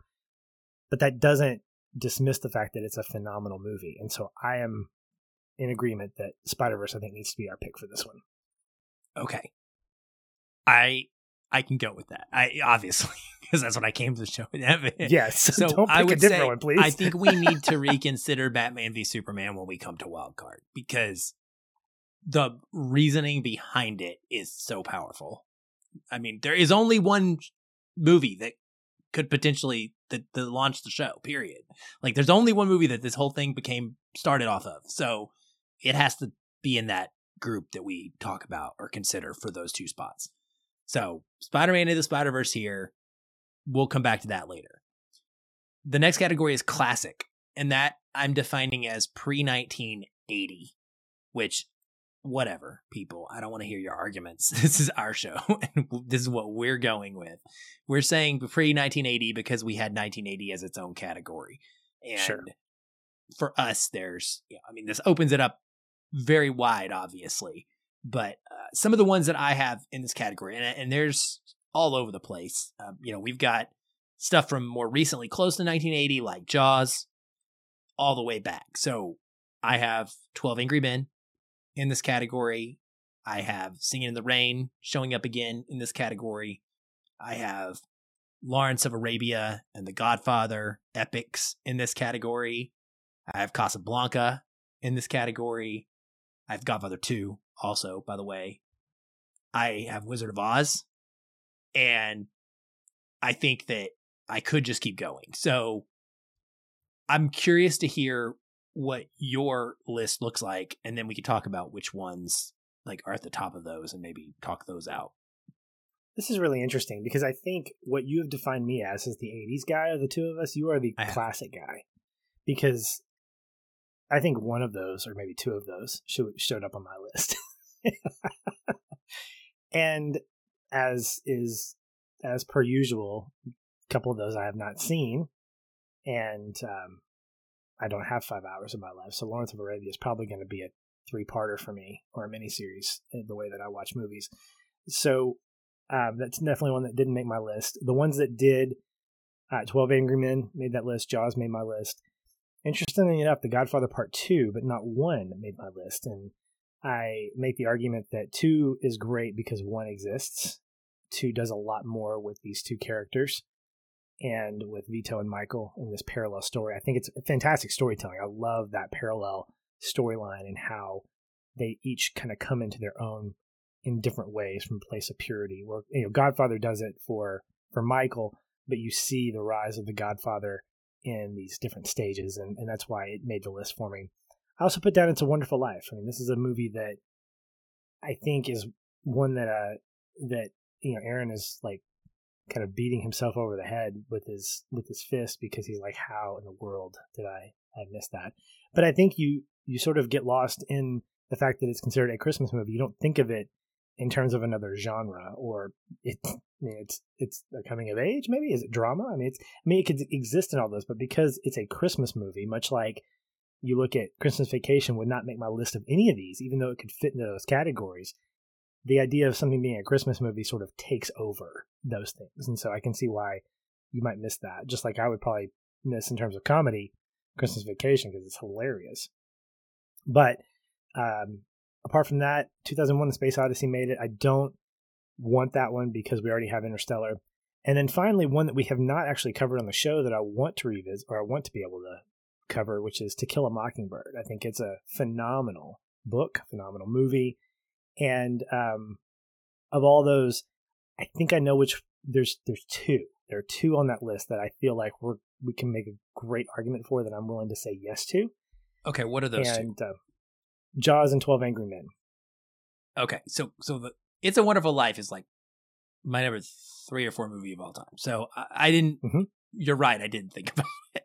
But that doesn't dismiss the fact that it's a phenomenal movie, and so I am in agreement that Spider Verse I think needs to be our pick for this one okay, I I can go with that. I obviously (laughs) because that's what I came to the show. yes. (laughs) So Don't I would say one, please. I think we need to (laughs) reconsider Batman v Superman when we come to Wild Card because the reasoning behind it is so powerful. I mean, there is only one movie that could potentially that, that launch the show. Period. Like, there's only one movie that this whole thing became started off of. So it has to be in that group that we talk about or consider for those two spots. So, Spider Man into the Spider Verse here. We'll come back to that later. The next category is classic, and that I'm defining as pre 1980, which, whatever, people. I don't want to hear your arguments. (laughs) This is our show, (laughs) and this is what we're going with. We're saying pre 1980 because we had 1980 as its own category. And sure. for us, there's, yeah, I mean, this opens it up very wide, obviously. But uh, some of the ones that I have in this category, and, and there's all over the place. Um, you know, we've got stuff from more recently, close to 1980, like Jaws, all the way back. So I have 12 Angry Men, in this category. I have Singing in the Rain showing up again in this category. I have Lawrence of Arabia and The Godfather epics in this category. I have Casablanca in this category. I have Godfather 2 also, by the way. I have Wizard of Oz. And I think that I could just keep going. So I'm curious to hear what your list looks like, and then we could talk about which ones like are at the top of those and maybe talk those out. This is really interesting because I think what you have defined me as is the 80s guy of the two of us. You are the I have. classic guy because I think one of those, or maybe two of those, should, showed up on my list. (laughs) and as is as per usual, a couple of those I have not seen, and um, I don't have five hours of my life. So Lawrence of Arabia is probably going to be a three-parter for me or a miniseries in the way that I watch movies. So um, that's definitely one that didn't make my list. The ones that did, uh, Twelve Angry Men made that list. Jaws made my list. Interestingly enough, The Godfather Part Two, but not one, made my list. And I make the argument that two is great because one exists. Two does a lot more with these two characters and with Vito and Michael in this parallel story. I think it's fantastic storytelling. I love that parallel storyline and how they each kind of come into their own in different ways from a place of purity. Where you know, Godfather does it for for Michael, but you see the rise of the Godfather in these different stages, and, and that's why it made the list for me. I also put down It's a Wonderful Life. I mean, this is a movie that I think is one that uh that you know Aaron is like kind of beating himself over the head with his with his fist because he's like, how in the world did I I miss that? But I think you you sort of get lost in the fact that it's considered a Christmas movie. You don't think of it in terms of another genre or it, (laughs) I mean, it's it's a coming of age maybe is it drama i mean it's i mean it could exist in all those but because it's a christmas movie much like you look at christmas vacation would not make my list of any of these even though it could fit into those categories the idea of something being a christmas movie sort of takes over those things and so i can see why you might miss that just like i would probably miss in terms of comedy christmas vacation because it's hilarious but um apart from that, 2001: The Space Odyssey made it. I don't want that one because we already have Interstellar. And then finally, one that we have not actually covered on the show that I want to revisit or I want to be able to cover, which is To Kill a Mockingbird. I think it's a phenomenal book, phenomenal movie, and um, of all those, I think I know which. There's there's two. There are two on that list that I feel like we're we can make a great argument for that I'm willing to say yes to. Okay, what are those and, uh, Jaws and Twelve Angry Men. Okay, so so the It's a Wonderful Life is like my number three or four movie of all time. So I, I didn't. Mhm. You're right. I didn't think (laughs) about it.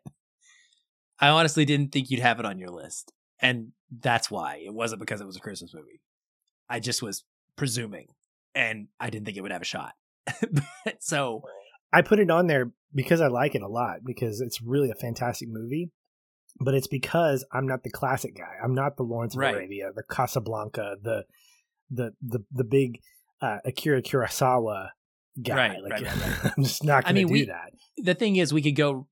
I honestly didn't think you'd have it on your list, and that's why it wasn't because it was a Christmas movie. I just was presuming, and I didn't think it would have a shot. (laughs) so I put it on there because I like it a lot because it's really a fantastic movie. But it's because I'm not the classic guy. I'm not the Lawrence of Right. Arabia, the Casablanca, the the the the big uh, Akira Kurosawa guy. Right, like, right, (laughs) I'm just not going to mean, do we- that. the thing is, we could go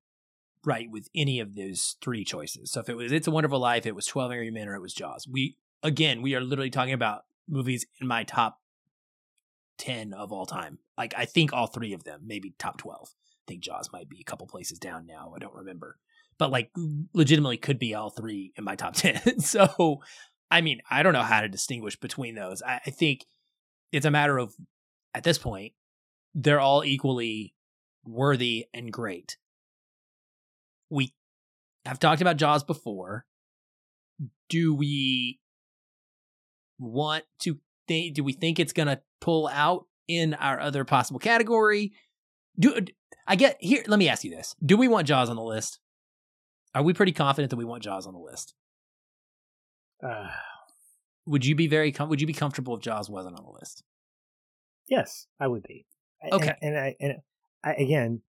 right with any of those three choices. So if it was It's a Wonderful Life, it was Twelve Angry Men, or it was Jaws. We again, we are literally talking about movies in my top ten of all time. Like I think all three of them, maybe top twelve. I think Jaws might be a couple places down now. I don't remember, but like legitimately could be all three in my top (laughs) ten. so I mean, I don't know how to distinguish between those. I, I think it's a matter of at this point they're all equally worthy and great. We have talked about Jaws before. Do we want to think? Do we think it's going to pull out in our other possible category? Do I get here? Let me ask you this: Do we want Jaws on the list? Are we pretty confident that we want Jaws on the list? Uh, Would you be very? Com- would you be comfortable if Jaws wasn't on the list? yes, I would be. Okay. and, I and I, again,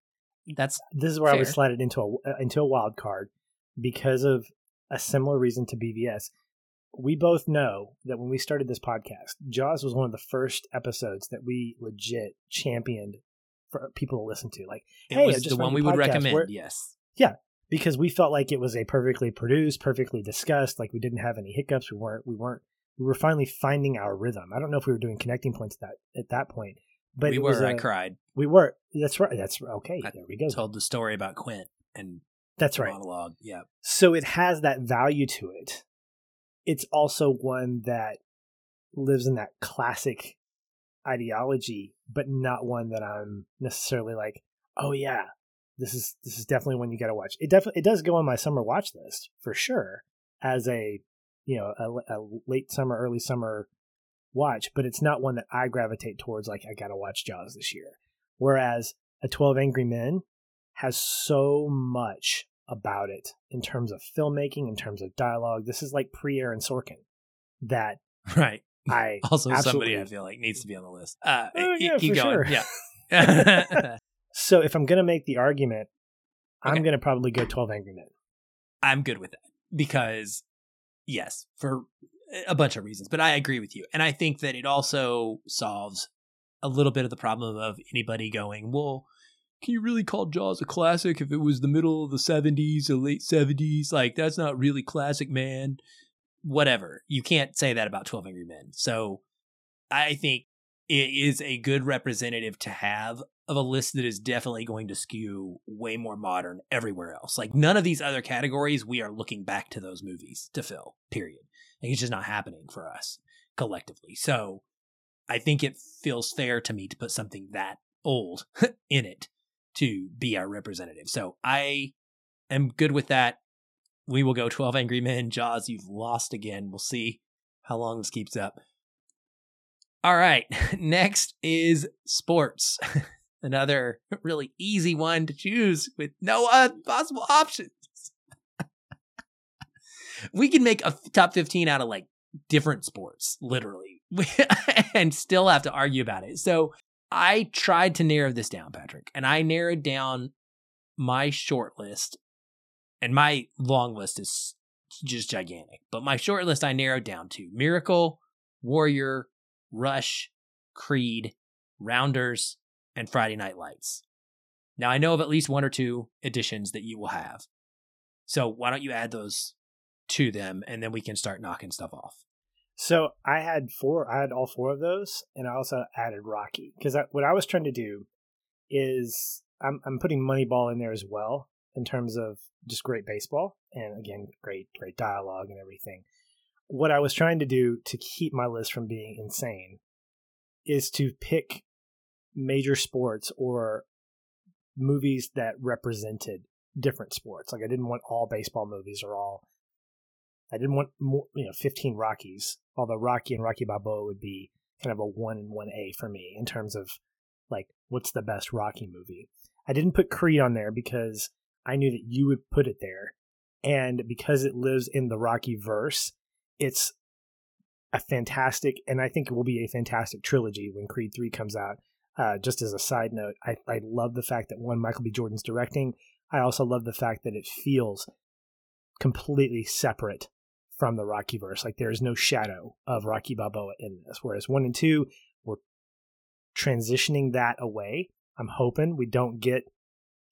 That's this is where I would Fair. slide it into a into a wild card because of a similar reason to BVS. We both know that when we started this podcast, Jaws was one of the first episodes that we legit championed for people to listen to. Like, it Hey, was the one we would recommend. where- yes. Yeah, because we felt like it was a perfectly produced, perfectly discussed. Like we didn't have any hiccups. We weren't we weren't we were finally finding our rhythm. I don't know if we were doing connecting points at that at that point, but we were. was I a- cried. We were. That's right. That's okay. I there we go. Told the story about Quint and That's right. monologue. Yeah. So it has that value to it. It's also one that lives in that classic ideology, but not one that I'm necessarily like, oh yeah, this is this is definitely one you got to watch. It definitely it does go on my summer watch list for sure as a you know a, a late summer, early summer watch, but it's not one that I gravitate towards. Like I got to watch Jaws this year. Whereas a Twelve Angry Men has so much about it in terms of filmmaking, in terms of dialogue. This is like pre Aaron Sorkin that (laughs) Right. I (laughs) Also, somebody I feel like needs to be on the list. Uh, Oh, keep yeah, keep going. sure. Yeah. (laughs) So if I'm gonna make the argument, I'm gonna probably go Twelve Angry Men. I'm good with that because, yes, for a bunch of reasons, but I agree with you. And I think that it also solves a little bit of the problem of anybody going, well, can you really call Jaws a classic if it was the middle of the 70s or late 70s? Like, that's not really classic, man. Whatever. You can't say that about 12 Angry Men. So I think it is a good representative to have of a list that is definitely going to skew way more modern everywhere else. Like none of these other categories, we are looking back to those movies to fill. Period. Like it's just not happening for us collectively. So I think it feels fair to me to put something that old (laughs) in it to be our representative. So I am good with that. We will go 12 Angry Men. Jaws, you've lost again. We'll see how long this keeps up. All right. (laughs) Next is sports. (laughs) Another really easy one to choose with no possible options. (laughs) we can make a top 15 out of like different sports, literally, and still have to argue about it. So I tried to narrow this down, Patrick, and I narrowed down my short list, and my long list is just gigantic. But my short list I narrowed down to Miracle, Warrior, Rush, Creed, Rounders, and Friday Night Lights. Now I know of at least one or two additions that you will have. So why don't you add those to them and then we can start knocking stuff off. So I had four. I had all four of those, and I also added Rocky because what I was trying to do is I'm I'm putting Moneyball in there as well in terms of just great baseball and again great great dialogue and everything. What I was trying to do to keep my list from being insane is to pick major sports or movies that represented different sports. Like I didn't want all baseball movies or all. I didn't want more, you know, 15 Rockies. Although Rocky and Rocky Balboa would be kind of a one and one A for me in terms of like what's the best Rocky movie. I didn't put Creed on there because I knew that you would put it there, and because it lives in the Rocky verse, it's a fantastic, and I think it will be a fantastic trilogy when Creed three comes out. Uh, just as a side note, I, I love the fact that one Michael B. Jordan's directing. I also love the fact that it feels completely separate from the Rocky verse. Like there is no shadow of Rocky Balboa in this. Whereas one and two, we're transitioning that away. I'm hoping we don't get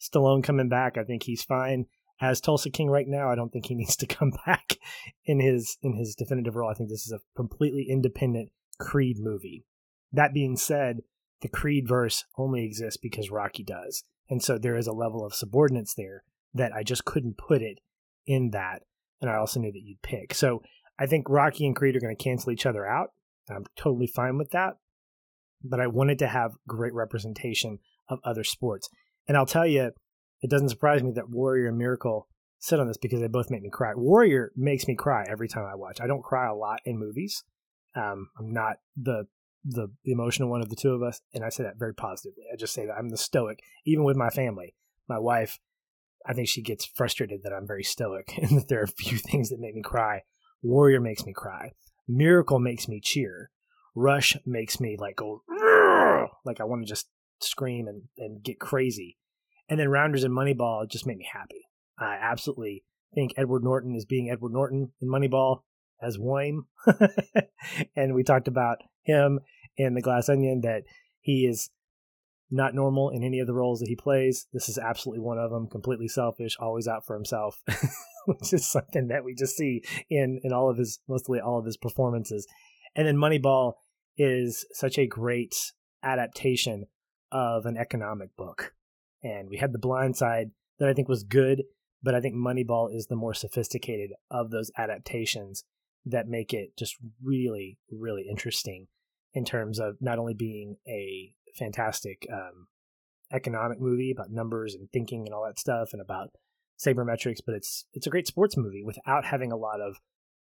Stallone coming back. I think he's fine as Tulsa King right now. I don't think he (laughs) needs to come back in his in his definitive role. I think this is a completely independent Creed movie. That being said, the Creed verse only exists because Rocky does. And so there is a level of subordinates there that I just couldn't put it in that. And I also knew that you'd pick. So I think Rocky and Creed are going to cancel each other out. I'm totally fine with that. But I wanted to have great representation of other sports. And I'll tell you, it doesn't surprise me that Warrior and Miracle sit on this because they both make me cry. Warrior makes me cry every time I watch. I don't cry a lot in movies. Um, I'm not the the emotional one of the two of us, and I say that very positively. I just say that I'm the stoic, even with my family. My wife, I think she gets frustrated that I'm very stoic (laughs) and that there are a few things that make me cry. Warrior makes me cry. Miracle makes me cheer. Rush makes me like go like I want to just scream and, and get crazy. And then Rounders and Moneyball just make me happy. I absolutely think Edward Norton is being Edward Norton in Moneyball as Wayne. (laughs) and we talked about him in The Glass Onion that he is not normal in any of the roles that he plays. This is absolutely one of them. Completely selfish, always out for himself. (laughs) which is something that we just see in in all of his mostly all of his performances. And then Moneyball is such a great adaptation of an economic book. And we had The Blind Side that I think was good, but I think Moneyball is the more sophisticated of those adaptations that make it just really, really interesting in terms of not only being a fantastic um, economic movie about numbers and thinking and all that stuff and about sabermetrics, but it's it's a great sports movie without having a lot of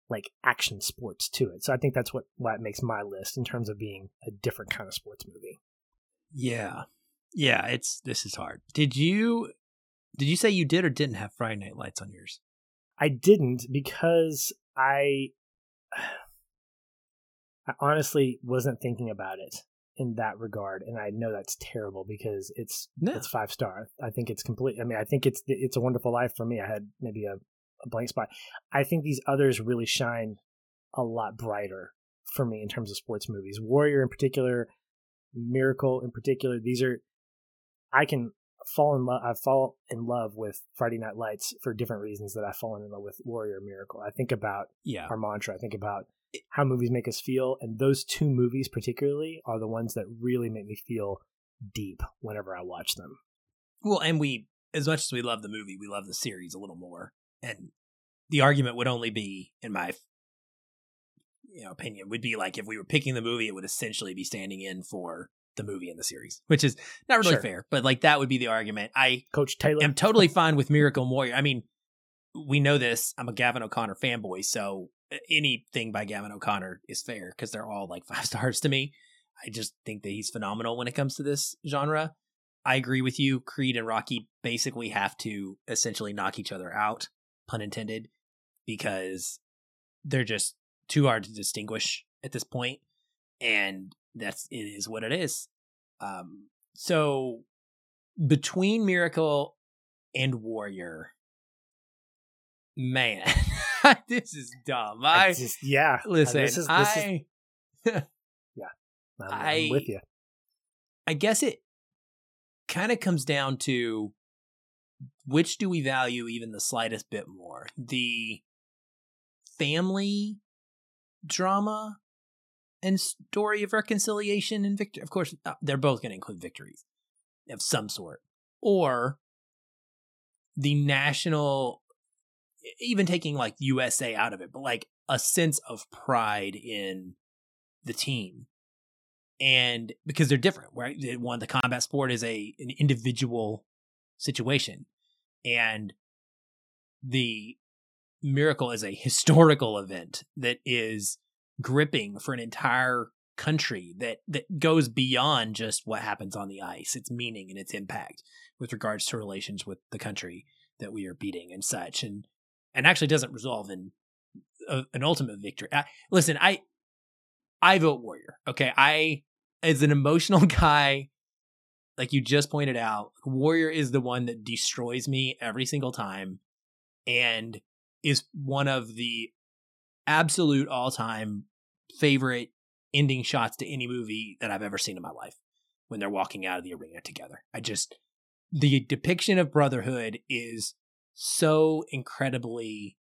like action sports to it. So I think that's what why it makes my list in terms of being a different kind of sports movie. Yeah. Yeah, it's this is hard. Did you did you say you did or didn't have Friday Night Lights on yours? I didn't because I (sighs) I honestly wasn't thinking about it in that regard, and I know that's terrible because it's No. it's five star. I think it's complete. I mean, I think it's it's a wonderful life for me. I had maybe a, a blank spot. I think these others really shine a lot brighter for me in terms of sports movies. Warrior in particular, Miracle in particular. These are I can fall in love. I fall in love with Friday Night Lights for different reasons that I've fallen in love with Warrior Miracle. I think about Yeah. our mantra. I think about how movies make us feel, and those two movies particularly are the ones that really make me feel deep whenever I watch them. Well, and we as much as we love the movie, we love the series a little more. And the argument would only be, in my you know opinion, would be like if we were picking the movie, it would essentially be standing in for the movie and the series, which is not really Sure. fair. But like that would be the argument. I Coach Taylor. I'm totally (laughs) fine with Miracle Warrior. I mean, we know this. I'm a Gavin O'Connor fanboy, so anything by Gavin O'Connor is fair because they're all like (laughs) five stars to me. I just think that he's phenomenal when it comes to this genre. I agree with you. Creed and Rocky basically have to essentially knock each other out, pun intended, because they're just too hard to distinguish at this point, and that's it is what it is. Um, so between Miracle and Warrior, man, (laughs) this is dumb. I I just yeah. listen. This is, this I (laughs) is, I'm, I'm with you. I guess it kind of comes down to which do we value even the slightest bit more? The family drama and story of reconciliation and victory. Of course, uh, they're both going to include victories of some sort, or the national, even taking like USA out of it, but like a sense of pride in the team. And because they're different right? One the combat sport is a an individual situation. And the miracle is a historical event that is gripping for an entire country that that goes beyond just what happens on the ice its meaning and its impact with regards to relations with the country that we are beating and such. And and actually doesn't resolve in a, an ultimate victory I, listen i i vote warrior okay i as an emotional (laughs) guy, like you just pointed out, Warrior is the one that destroys me every single time and is one of the absolute all time favorite ending shots to any movie that I've ever seen in my life when they're walking out of the arena together. I just, the depiction of brotherhood is so incredibly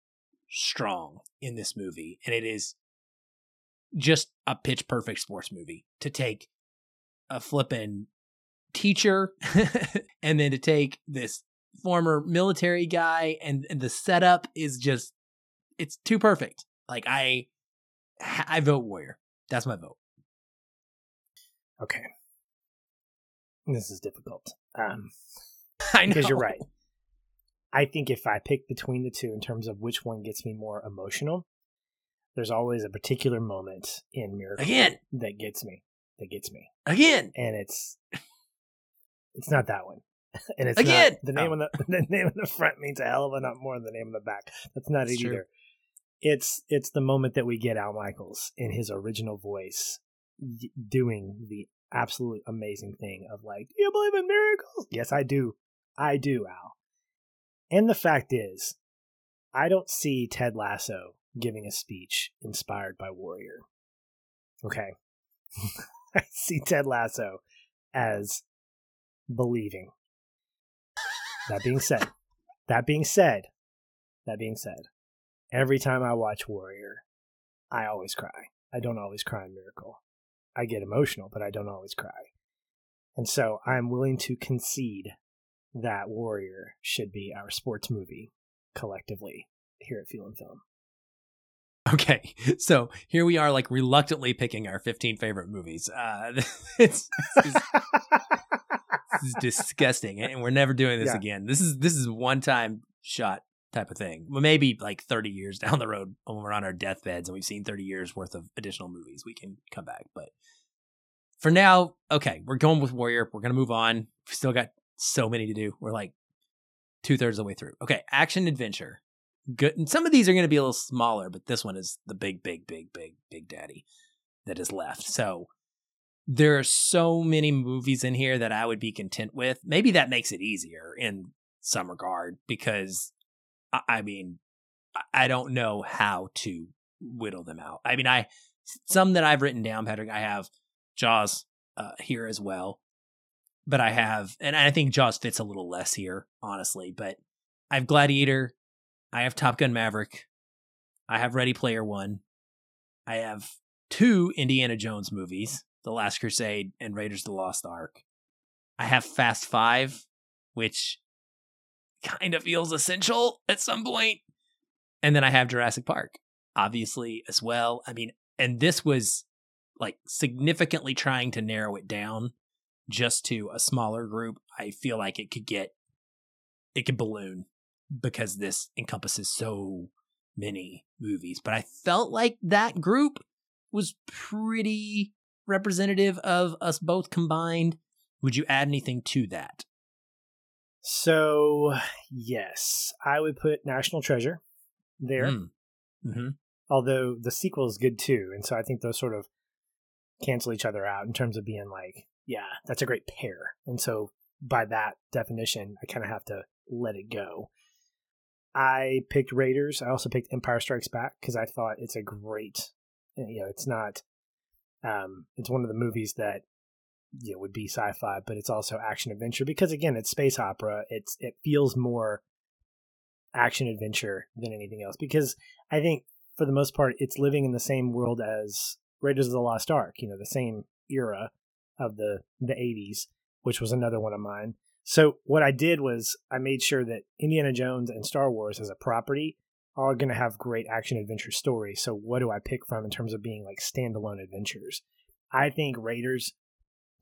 strong in this movie. And it is just a pitch perfect sports movie to take a flippin' teacher (laughs) and then to take this former military guy and, and the setup is just it's too perfect like i i vote warrior that's my vote Okay. This is difficult. Um, (laughs) i know because you're right. I think if I pick between the two in terms of which one gets me more emotional, there's always a particular moment in Miracle again that gets me. That gets me, again and it's it's not that one. (laughs) And it's Again! not, the name Oh. on the (laughs) the name on the front means a hell of a lot more than the name on the back. That's not It's it true. either. It's it's the moment that we get Al Michaels in his original voice y- doing the absolute amazing thing of like, "Do you believe in miracles?" Yes, I do. I do, Al. And the fact is, I don't see Ted Lasso giving a speech inspired by Warrior. Okay. (laughs) I see Ted Lasso as believing. That being said, that being said, That being said, every time I watch Warrior, I always cry. I don't always cry in Miracle. I get emotional, but I don't always cry. And so I'm willing to concede that Warrior should be our sports movie collectively here at Feelin' Film. Okay, (laughs) so here we are, like reluctantly picking our 15 favorite movies. Uh, it's, it's, it's disgusting, and we're never doing this Yeah. again. This is this is one time shot type of thing. Well, maybe like 30 years (laughs) down the road when we're on our deathbeds and we've seen 30 years worth of additional movies, we can come back. But for now, okay, we're going with Warrior. We're gonna move on. We still got so many to do. We're like two thirds of the way through. Okay, action adventure. Good. And some of these are going to be a little smaller, but this one is the big, big, big, big, big daddy that is left. So there are so many movies in here that I would be content with. Maybe that makes it easier in some regard because I, I mean, I- don't know how to whittle them out. I mean, I some that I've written down, Patrick. I have Jaws uh, here as well, but I have, and I think Jaws fits a little less here, honestly. But I have Gladiator, I have Top Gun Maverick, I have Ready Player One, I have two Indiana Jones movies, The Last Crusade and Raiders of the Lost Ark. I have Fast Five, which kind of feels essential at some point. And then I have Jurassic Park, obviously, as well. I mean, and this was like significantly trying to narrow it down just to a smaller group. I feel like it could get, it could balloon because this encompasses so many movies. But I felt like that group was pretty representative of us both combined. Would you add anything to that? So, yes, I would put National Treasure there, Mm. hmm although the sequel is good too. And so I think those sort of cancel each other out in terms of being like, yeah, that's a great pair. And so by that definition, I kind of have to let it go. I picked Raiders. I also picked Empire Strikes Back because I thought it's a great, you know, it's not, um, it's one of the movies that you know would be sci-fi, but it's also action adventure because again, it's space opera. It's it feels more action adventure than anything else because I think for the most part it's living in the same world as Raiders of the Lost Ark. You know, the same era of the the 80s, which was another one of mine. So what I did was I made sure that Indiana Jones and Star Wars as a property are going to have great action adventure stories. So what do I pick from in terms of being like standalone adventures? I think Raiders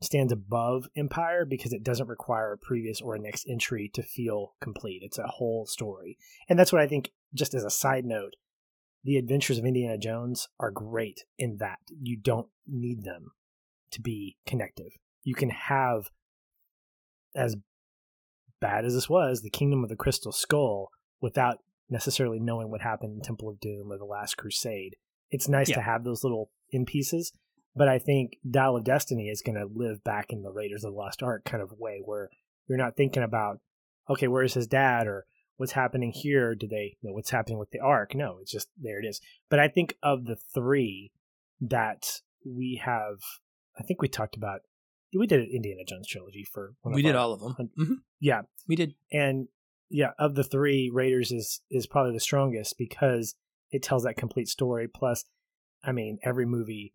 stands above Empire because it doesn't require a previous or a next entry to feel complete. It's a whole story. And that's what I think just as a side note, the adventures of Indiana Jones are great in that you don't need them to be connective. You can have as bad as this was, the Kingdom of the Crystal Skull without necessarily knowing what happened in Temple of Doom or the Last Crusade. It's nice Yeah. to have those little in pieces, but I think Dial of Destiny is going to live back in the Raiders of the Lost Ark kind of way where you're not thinking about, okay, where's his dad or what's happening here? Do they you know what's happening with the Ark? No, it's just there it is. But I think of the three that we have, I think we talked about. We did an Indiana Jones trilogy for one of We did our- all of them. hmm Yeah, We did. and yeah, of the three, Raiders is is probably the strongest because it tells that complete story. Plus, I mean, every movie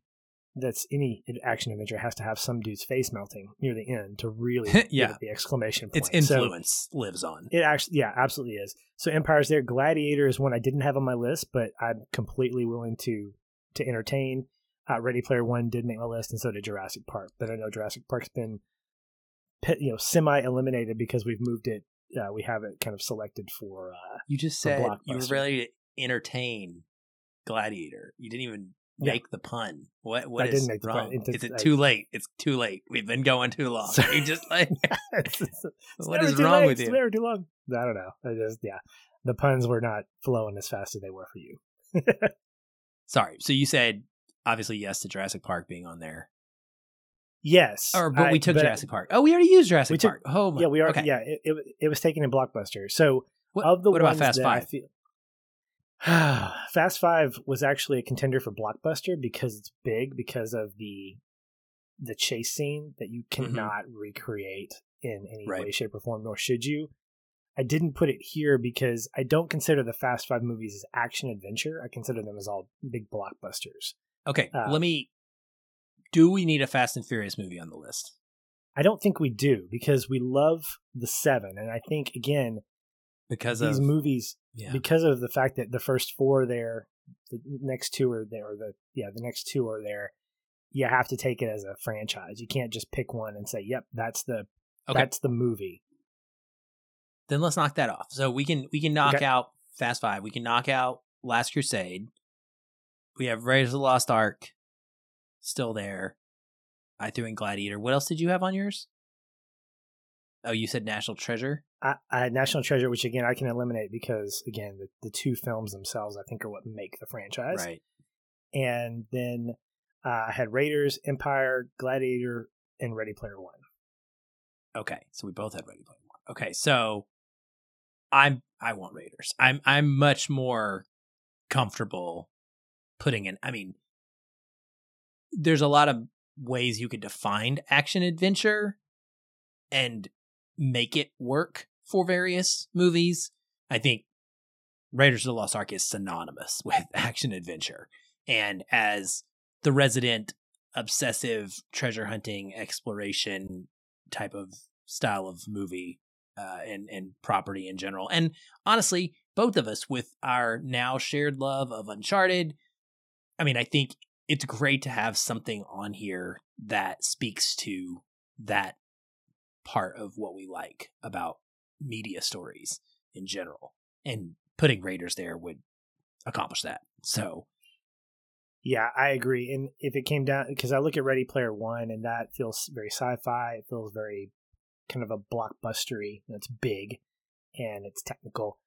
that's any action adventure has to have some dude's face melting near the end to really (laughs) Yeah. the exclamation point. Its So influence lives on. it actually, yeah, absolutely is. So Empire's there. Gladiator is one I didn't have on my list, but I'm completely willing to to entertain. Uh, Ready Player One did make my list, and so did Jurassic Park. But I know Jurassic Park's been, you know, semi eliminated because we've moved it. Uh, we have it kind of selected for. Uh, You just said you were ready to entertain Gladiator. You didn't even Yeah. make the pun. What? What I is didn't make the pun. wrong? It- is it I- too late? It's too late. We've been going too long. Sorry. You just like (laughs) it's, it's (laughs) what too wrong late. with It's you? never too long. I don't know. I just yeah, the puns were not flowing as fast as they were for you. (laughs) Sorry. So you said obviously yes to Jurassic Park being on there, Yes, or but I- we took but- Jurassic Park. Oh, we already used Jurassic We took- Park. Oh, my. Yeah, we are. Okay. Yeah, it, it, it was taken in Blockbuster. So What, of the what about Fast that I Five? feel, (sighs) Fast Five was actually a contender for Blockbuster because it's big because of the the chase scene that you cannot recreate in any Mm-hmm. Right. way, shape, or form, nor should you. I didn't put it here because I don't consider the Fast Five movies as action adventure. I consider them as all big blockbusters. Okay, Uh, let me. Do we need a Fast and Furious movie on the list? I don't think we do because we love the seven, and I think again Because these of movies yeah, because of the fact that the first four are there, the next two are there, or the yeah, the next two are there. You have to take it as a franchise. You can't just pick one and say, "Yep, that's the Okay. that's the movie." then let's knock that off. So we can we can knock Okay. out Fast Five. We can knock out Last Crusade. We have Raiders of the Lost Ark still there. I threw in Gladiator. What else did you have on yours? Oh, you said National Treasure. I, I had National Treasure, which again I can eliminate because again the, the two films themselves I think are what make the franchise. Right. And then uh, I had Raiders, Empire, Gladiator, and Ready Player One. Okay. So we both had Ready Player One. Okay. So I'm I want Raiders. I'm I'm much more comfortable putting in. I mean, there's a lot of ways you could define action adventure and make it work for various movies. I think Raiders of the Lost Ark is synonymous (laughs) with action adventure. And as the resident obsessive treasure hunting exploration type of style of movie uh, and and property in general. And honestly, both of us with our now shared love of Uncharted, I mean, I think it's great to have something on here that speaks to that part of what we like about media stories in general. And putting Raiders there would accomplish that. So, Yeah, I agree. And if it came down, because I look at Ready Player One, and that feels very sci-fi. It feels very kind of a blockbustery. It's big and it's technical.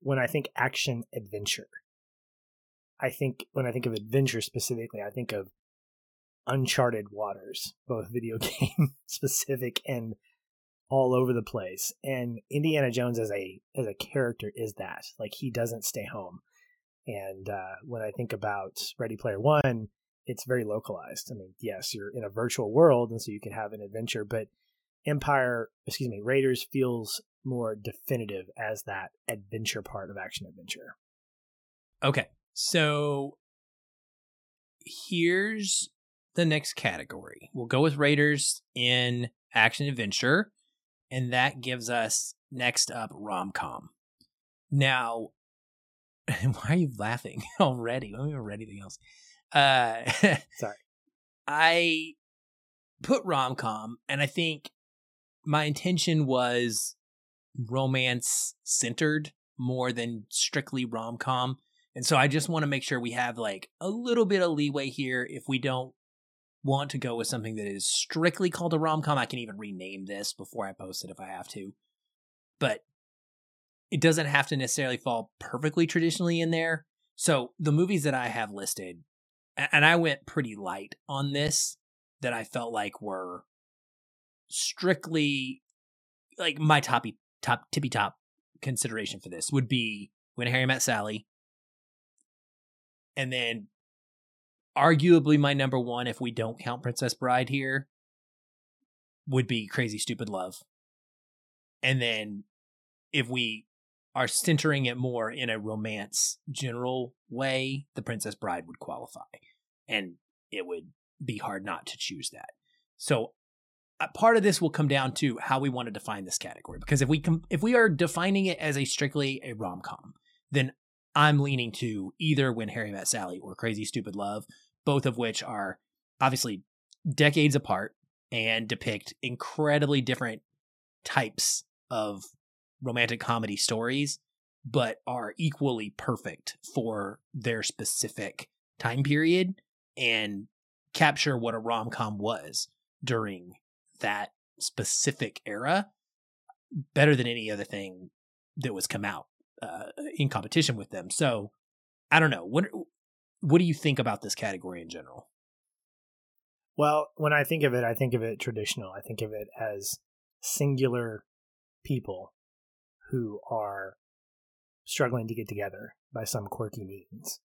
When I think action adventure, I think when I think of adventure specifically, I think of uncharted waters, both video (laughs) game specific and all over the place. And Indiana Jones as a as a character is that like he doesn't stay home. And uh, when I think about Ready Player One, it's very localized. I mean, yes, you're in a virtual world, and so you can have an adventure, but Empire, excuse me, Raiders feels more definitive as that adventure part of action adventure. okay. So here's the next category. We'll go with Raiders in action adventure, and that gives us next up rom com. Now, (laughs) why are you laughing (laughs) already? We haven't read anything else. Uh, (laughs) Sorry. I put rom com, and I think my intention was romance centered more than strictly rom com. And so I just want to make sure we have like a little bit of leeway here. If we don't want to go with something that is strictly called a rom com, I can even rename this before I post it if I have to. But it doesn't have to necessarily fall perfectly traditionally in there. So the movies that I have listed, and I went pretty light on this, that I felt like were strictly like my toppy top tippy top consideration for this would be when Harry met Sally. And then arguably my number one, if we don't count Princess Bride here, would be Crazy Stupid Love. And then if we are centering it more in a romance general way, The Princess Bride would qualify. And it would be hard not to choose that. So uh, part of this will come down to how we want to define this category because if we com- if we are defining it as a strictly a rom-com then i'm leaning to either when harry met sally or crazy stupid love both of which are obviously decades apart and depict incredibly different types of romantic comedy stories but are equally perfect for their specific time period and capture what a rom-com was during that specific era better than any other thing that was come out uh, in competition with them. So I don't know what what do you think about this category in general? Well, when I think of it, I think of it traditional. I think of it as singular people who are struggling to get together by some quirky means.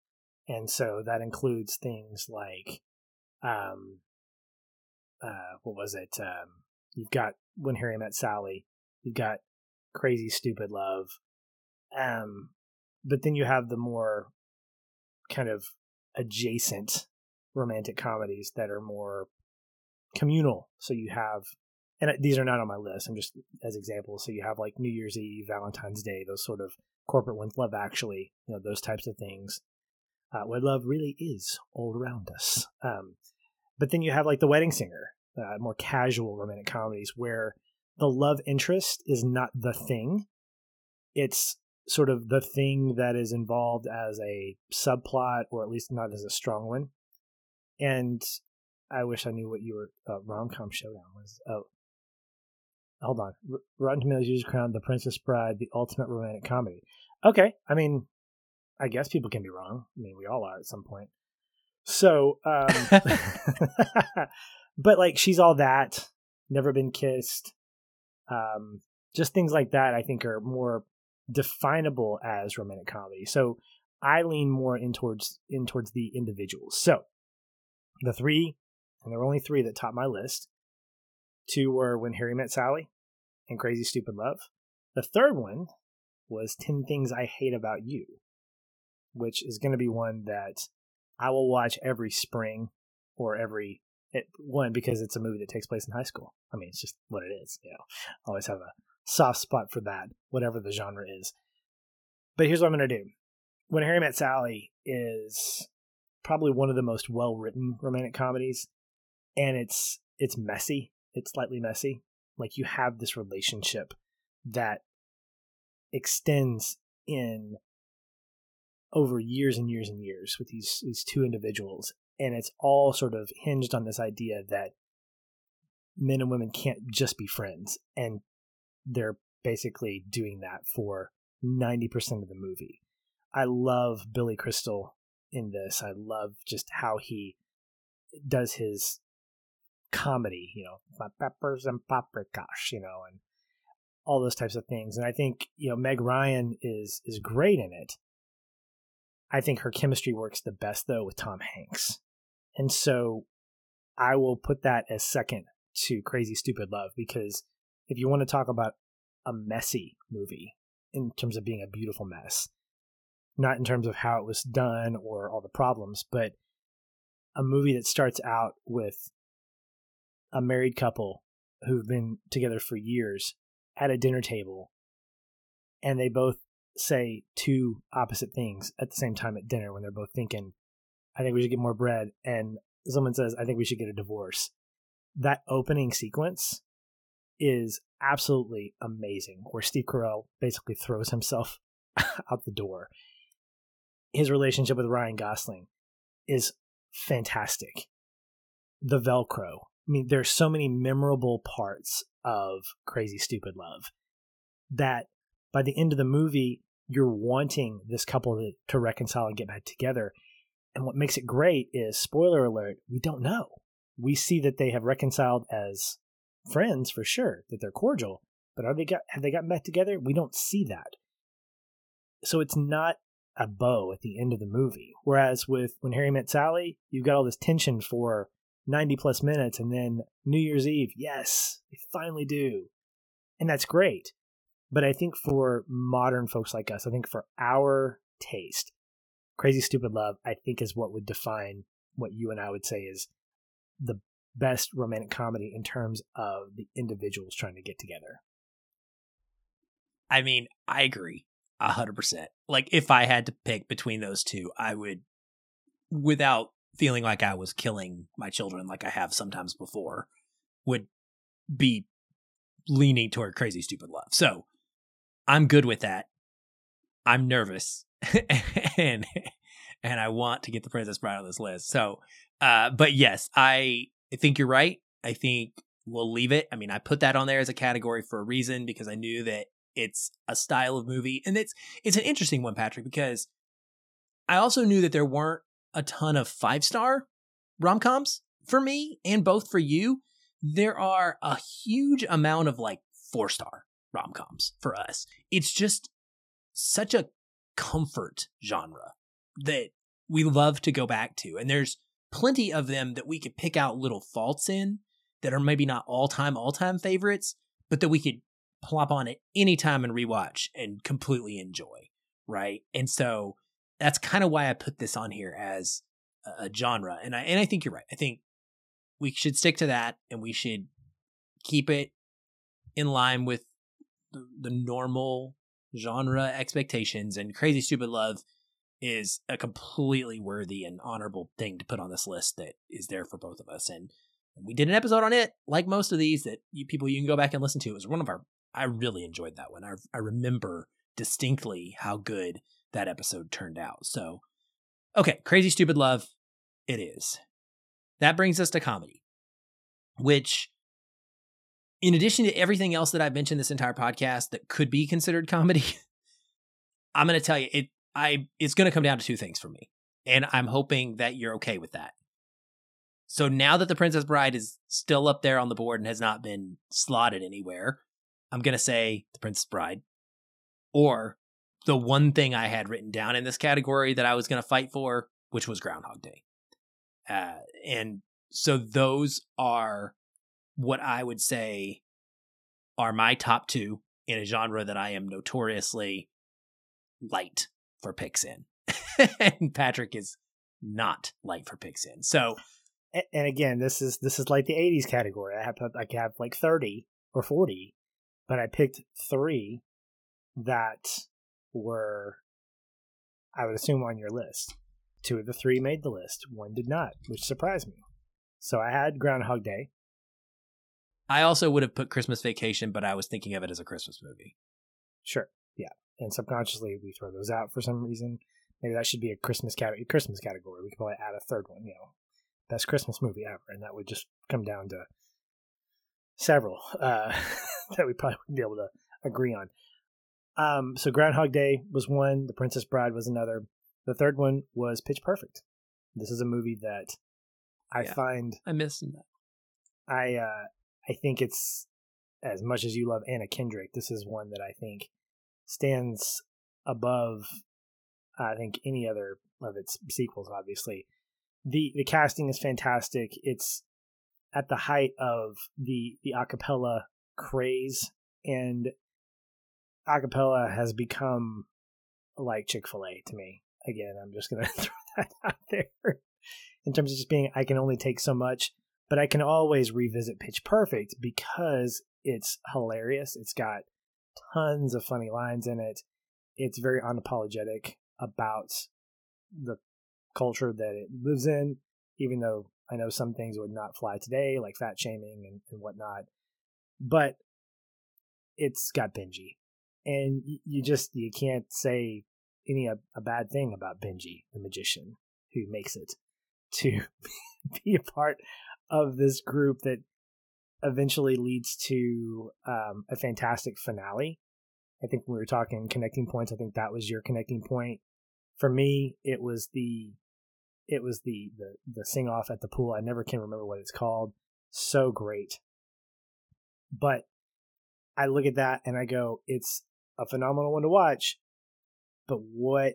And so that includes things like um uh what was it? Um you've got when Harry met Sally, you've got Crazy Stupid Love. Um, but then you have the more kind of adjacent romantic comedies that are more communal. So you have, and these are not on my list. I'm just as examples. So you have like New Year's Eve, Valentine's Day, those sort of corporate ones. Love Actually, you know, those types of things. Uh, where love really is all around us. Um, but then you have like The Wedding Singer, uh, more casual romantic comedies where the love interest is not the thing. It's sort of the thing that is involved as a subplot, or at least not as a strong one. And I wish I knew what your uh, rom com showdown was. Oh, hold on. R- Rotten Tomatoes uses crowned The Princess Bride the ultimate romantic comedy. Okay, I mean, I guess people can be wrong. I mean, we all are at some point. So, um, (laughs) (laughs) but like, she's all that. Never been kissed. Um, just things like that. I think are more definable as romantic comedy. So I lean more in towards in towards the individuals. So the three, and there were only three that topped my list. Two were When Harry Met Sally and Crazy Stupid Love. The third one was 10 Things I Hate About You, which is going to be one that I will watch every spring or every it, one because it's a movie that takes place in high school. I mean, it's just what it is. You know, I always have a soft spot for that, whatever the genre is. But here's what I'm going to do. When Harry Met Sally is probably one of the most well written romantic comedies, and it's it's messy. It's slightly messy. Like you have this relationship that extends in over years and years and years with these these two individuals and it's all sort of hinged on this idea that men and women can't just be friends and they're basically doing that for 90% of the movie. I love Billy Crystal in this. I love just how he does his comedy, you know, my peppers and paprikash, you know, and all those types of things. And I think, you know, Meg Ryan is is great in it. I think her chemistry works the best though with Tom Hanks. And so I will put that as second to Crazy Stupid Love because if you want to talk about a messy movie in terms of being a beautiful mess, not in terms of how it was done or all the problems, but a movie that starts out with a married couple who've been together for years at a dinner table and they both say two opposite things at the same time at dinner when they're both thinking, I think we should get more bread. And someone says, I think we should get a divorce that opening sequence is absolutely amazing, where Steve Carell basically throws himself (laughs) out the door. His relationship with Ryan Gosling is fantastic. The Velcro. I mean, there's so many memorable parts of Crazy Stupid Love that by the end of the movie, you're wanting this couple to, to reconcile and get back together. And what makes it great is, spoiler alert, we don't know we see that they have reconciled as friends for sure, that they're cordial. But are they got have they gotten back together? We don't see that. So it's not a bow at the end of the movie. Whereas with when Harry met Sally, you've got all this tension for 90 plus minutes and then New Year's Eve, yes, they finally do. And that's great. But I think for modern folks like us, I think for our taste, Crazy Stupid Love, I think is what would define what you and I would say is the best romantic comedy in terms of the individuals trying to get together. I mean, I agree a hundred percent. Like if I had to pick between those two, I would, without feeling like I was killing my children like I have sometimes before, would be leaning toward crazy stupid love. So I'm good with that. I'm nervous (laughs) and and I want to get the Princess Bride on this list. So uh, but yes, I think you're right. I think we'll leave it. I mean, I put that on there as a category for a reason because I knew that it's a style of movie, and it's it's an interesting one, Patrick, because I also knew that there weren't a ton of five star rom coms for me, and both for you. There are a huge amount of like four star rom coms for us. It's just such a comfort genre that we love to go back to, and there's plenty of them that we could pick out little faults in that are maybe not all time, all time favorites, but that we could plop on at any time and rewatch and completely enjoy, right? And so that's kind of why I put this on here as a, genre. And I and I think you're right. I think we should stick to that and we should keep it in line with the, the normal genre expectations and crazy stupid love is a completely worthy and honorable thing to put on this list that is there for both of us. And we did an episode on it, like most of these that you people you can go back and listen to. It was one of our. I really enjoyed that one. I I remember distinctly how good that episode turned out. So, okay, crazy stupid love, it is. That brings us to comedy, which, in addition to everything else that I've mentioned this entire podcast that could be considered comedy, (laughs) I'm going to tell you it I it's going to come down to two things for me. And I'm hoping that you're okay with that. So now that The Princess Bride is still up there on the board and has not been slotted anywhere, I'm going to say The Princess Bride or the one thing I had written down in this category that I was going to fight for, which was Groundhog Day. Uh, and so those are what I would say are my top two in a genre that I am notoriously light for picks in. (laughs) and Patrick is not light for picks in. So and again, this is this is like the '80s category. I have I have like 30 or 40, but I picked three that were I would assume on your list. Two of the three made the list. One did not, which surprised me. So I had Groundhog Day. I also would have put Christmas Vacation, but I was thinking of it as a Christmas movie. Sure. And subconsciously we throw those out for some reason. Maybe that should be a Christmas category. Christmas category. We could probably add a third one. You know, best Christmas movie ever, and that would just come down to several uh, (laughs) that we probably wouldn't be able to agree on. Um, so Groundhog Day was one. The Princess Bride was another. The third one was Pitch Perfect. This is a movie that I yeah, find I miss that. I uh, I think it's as much as you love Anna Kendrick. This is one that I think stands above, I think, any other of its sequels. Obviously, the the casting is fantastic. It's at the height of the the acapella craze, and acapella has become like Chick Fil A to me. Again, I'm just gonna (laughs) throw that out there in terms of just being. I can only take so much, but I can always revisit Pitch Perfect because it's hilarious. It's got tons of funny lines in it. It's very unapologetic about the culture that it lives in, even though I know some things would not fly today, like fat shaming and, and whatnot. But it's got Benji, and you just you can't say any a, a bad thing about Benji, the magician who makes it to (laughs) be a part of this group that eventually leads to um, a fantastic finale. I think when we were talking connecting points, I think that was your connecting point. For me, it was the it was the the the sing off at the pool. I never can remember what it's called. So great. But I look at that and I go, it's a phenomenal one to watch. But what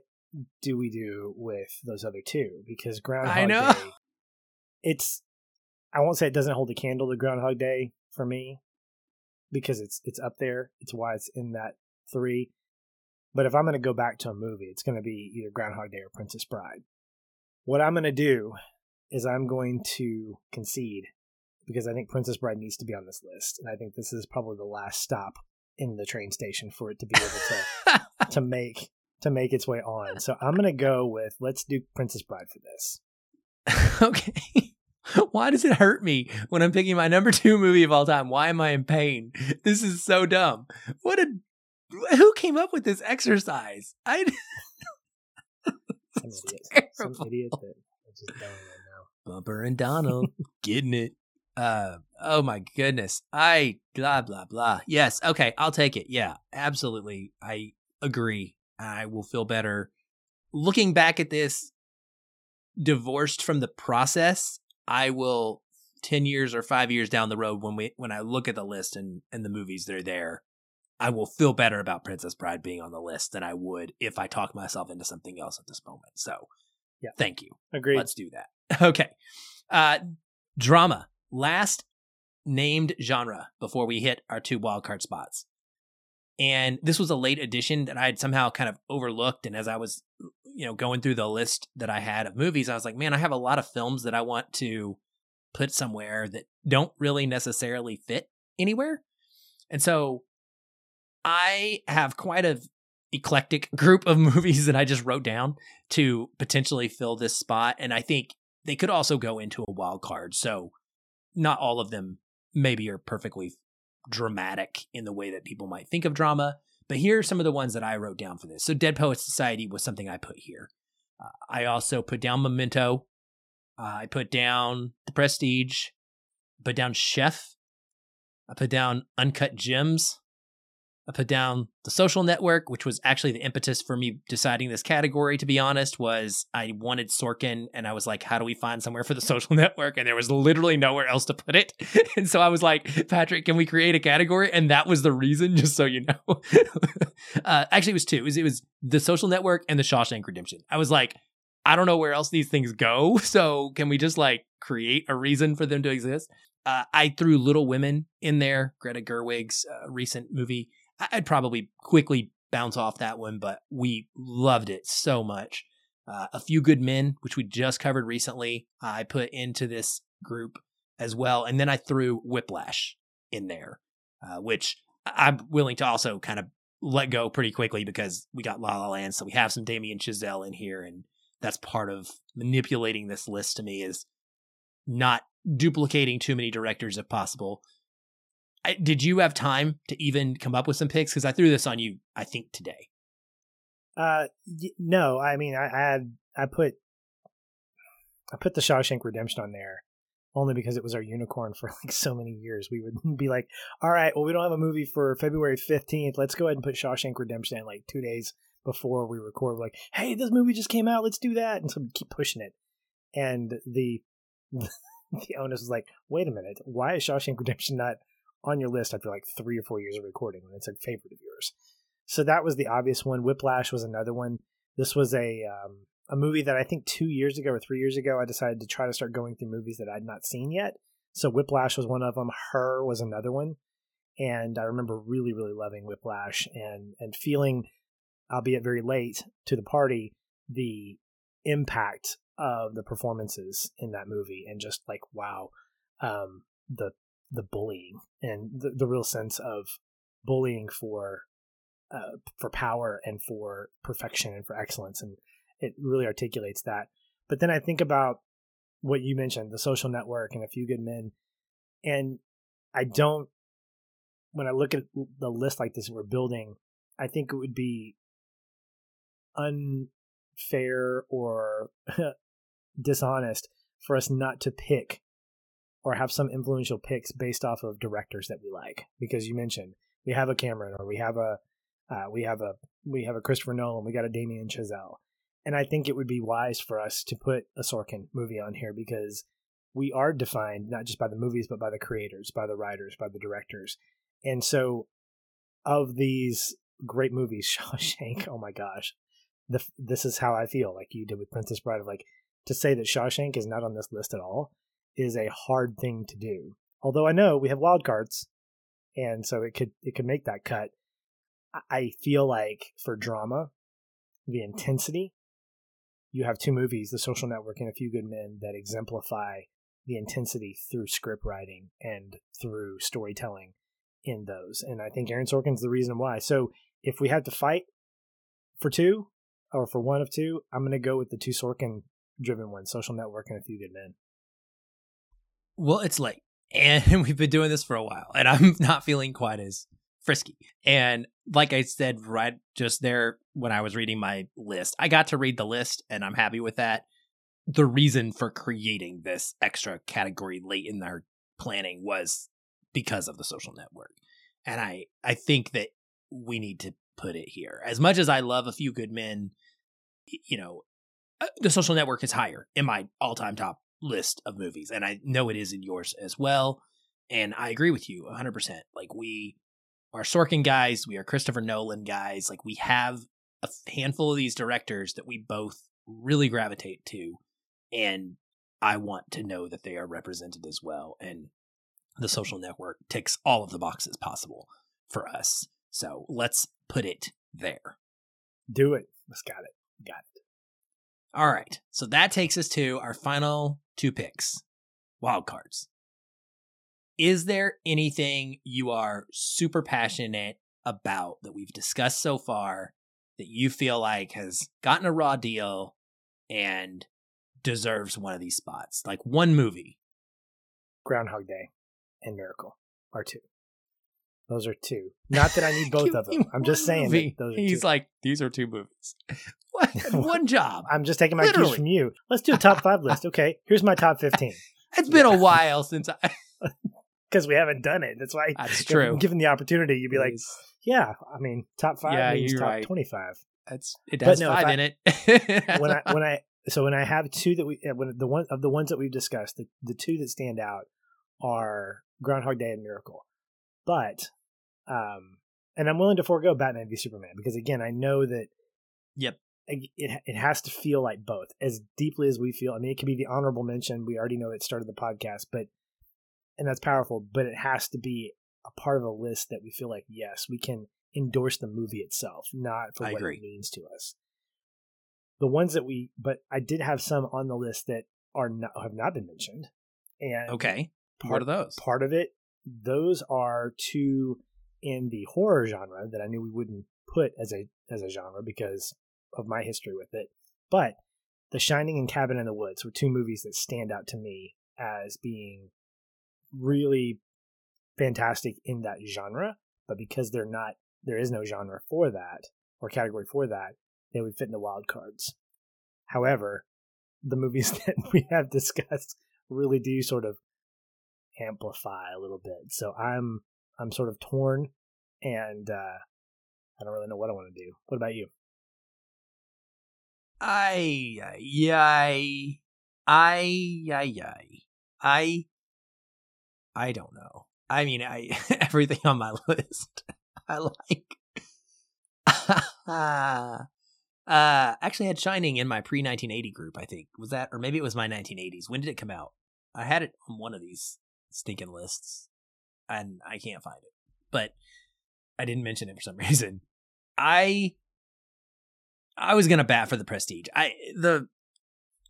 do we do with those other two? Because Groundhog I know. Day, it's I won't say it doesn't hold a candle to Groundhog Day for me because it's it's up there. It's why it's in that three. But if I'm going to go back to a movie, it's going to be either Groundhog Day or Princess Bride. What I'm going to do is I'm going to concede because I think Princess Bride needs to be on this list, and I think this is probably the last stop in the train station for it to be able to (laughs) to make to make its way on. So I'm going to go with let's do Princess Bride for this. (laughs) okay. (laughs) Why does it hurt me when I'm picking my number two movie of all time? Why am I in pain? This is so dumb. What a who came up with this exercise? I (laughs) some idiot, some idiot that just don't know. Bumper and Donald getting it. Uh oh my goodness. I blah blah blah. Yes, okay, I'll take it. Yeah, absolutely. I agree. I will feel better looking back at this divorced from the process I will 10 years or 5 years down the road when we when I look at the list and and the movies that are there, I will feel better about Princess Bride being on the list than I would if I talk myself into something else at this moment. So, yeah. Thank you. Agreed. Let's do that. (laughs) Okay. Uh drama. Last named genre before we hit our two wildcard spots. And this was a late addition that I had somehow kind of overlooked. And as I was, you know, going through the list that I had of movies, I was like, man, I have a lot of films that I want to put somewhere that don't really necessarily fit anywhere. And so I have quite a eclectic group of (laughs) movies that I just wrote down to potentially fill this spot. And I think they could also go into a wild card. So not all of them maybe are perfectly dramatic in the way that people might think of drama. But here are some of the ones that I wrote down for this. So Dead Poets Society was something I put here. Uh, I also put down Memento. Uh, I put down The Prestige. I put down Chef. I put down Uncut Gems. I put down the social network, which was actually the impetus for me deciding this category, to be honest, was I wanted Sorkin and I was like, how do we find somewhere for the (laughs) social network? And there was literally nowhere else to put it. (laughs) and so I was like, Patrick, can we create a category? And that was the reason, (laughs) just so you know. uh, actually, it was two. It was, it was the social network and the Shawshank Redemption. I was like, I don't know where else these things go. So can we just like create a reason for them to exist? Uh, I threw Little Women in there, Greta Gerwig's uh, recent movie. I'd probably quickly bounce off that one, but we loved it so much. Uh, a few good men, which we just covered recently, I put into this group as well, and then I threw Whiplash in there, uh, which I'm willing to also kind of let go pretty quickly because we got La La Land, so we have some Damien Chazelle in here, and that's part of manipulating this list to me is not duplicating too many directors if possible, I, did you have time to even come up with some picks? Because I threw this on you, I think today. Uh, no. I mean, I, I had I put I put the Shawshank Redemption on there only because it was our unicorn for (laughs) like so many years. We would be like, all right, well, we don't have a movie for February 15th. Let's go ahead and put Shawshank Redemption in like two days before we record. Like, hey, this movie just came out. Let's do that. And so we keep pushing it. And the (laughs) the onus was like, wait a minute, why is Shawshank Redemption not on your list after like three or four years of recording when it's a favorite of yours. So that was the obvious one. Whiplash was another one. This was a um, a movie that I think two years ago or three years ago I decided to try to start going through movies that I'd not seen yet. So Whiplash was one of them. Her was another one, and I remember really really loving Whiplash and and feeling, albeit very late to the party, the impact of the performances in that movie and just like wow um, the the bullying and the, the real sense of bullying for uh, for power and for perfection and for excellence. And it really articulates that. But then i think about what you mentioned the social network and a few good men. And i don't when i look at the list like this we're building i think it would be unfair or (laughs) dishonest for us not to pick or have some influential picks based off of directors that we like. Because you mentioned we have a Cameron or we have a uh, we have a we have a Christopher Nolan, we got a Damien Chazelle, and I think it would be wise for us to put a Sorkin movie on here because we are defined not just by the movies but by the creators, by the writers, by the directors, and so of these great movies, (laughs) Shawshank, oh my gosh, the, this is how I feel like you did with Princess Bride of like to say that Shawshank is not on this list at all is a hard thing to do. Although I know we have wild cards, and so it could it could make that cut. I feel like for drama, the intensity, you have two movies, The Social Network and A Few Good Men, that exemplify the intensity through script writing and through storytelling in those. And I think Aaron Sorkin's the reason why. So if we had to fight for two or for one of two, I'm going to go with the two Sorkin driven ones, Social Network and A Few Good Men. Well, it's late, and (laughs) we've been doing this for a while, and I'm (laughs) not feeling quite as frisky. And like I said right just there when I was reading my list, I got to read the list, and I'm happy with that. The reason for creating this extra category late in our planning was because of the social network. And I I think that we need to put it here. As much as I love a few good men, you know, uh, the social network is higher in my all-time top list of movies, and I know it is in yours as well. And I agree with you 100%. Like, we are Sorkin guys, we are Christopher Nolan guys. Like, we have a handful of these directors that we both really gravitate to, and I want to know that they are represented as well. And the social network ticks all of the boxes possible for us. So let's put it there. Do it. Let's got it. Got it. All right. So that takes us to our final two picks wild cards. Is there anything you are super passionate about that we've discussed so far that you feel like has gotten a raw deal and deserves one of these spots? Like one movie. Groundhog Day and Miracle are two. Those are two. Not that I need (laughs) both of them. I'm just saying those He's two. like, these are two movies. (laughs) (laughs) one job. I'm just taking my Literally. cues from you. Let's do a top five list. Okay, here's my top 15 It's been a while since I. because we haven't done it. That's why. That's true. Given the opportunity, you'd be like, yeah. I mean, top five Yeah, means you're top right. 25. That's it has no, five I- in it. when I when I so when I have two that we uh, when the one of the ones that we've discussed, the, the two that stand out are Groundhog Day and Miracle. But um and I'm willing to forego Batman v Superman because again, I know that Yep. it it has to feel like both as deeply as we feel. I mean, it could be the honorable mention. We already know it started the podcast, but and that's powerful. But it has to be a part of a list that we feel like yes, we can endorse the movie itself, not for I what agree. it means to us. The ones that we, but I did have some on the list that are not have not been mentioned, and okay. part What are those? part of it those are two in the horror genre that I knew we wouldn't put as a as a genre because of my history with it. But The Shining and Cabin in the Woods were two movies that stand out to me as being really fantastic in that genre, but because they're not there is no genre for that or category for that, they would fit in the wild cards. However, the movies (laughs) that we have discussed really do sort of amplify a little bit. So I'm I'm sort of torn and uh I don't really know what I want to do. What about you? I, I, I, I, I, I, don't know. I mean, I (laughs) everything on my (laughs) list I like. (laughs) uh, actually, I had Shining in my pre 1980 group. I think was that, or maybe it was my 1980s. When did it come out? I had it on one of these stinking lists, and I can't find it. But I didn't mention it for some (laughs) reason. I I was gonna bat for the prestige. I the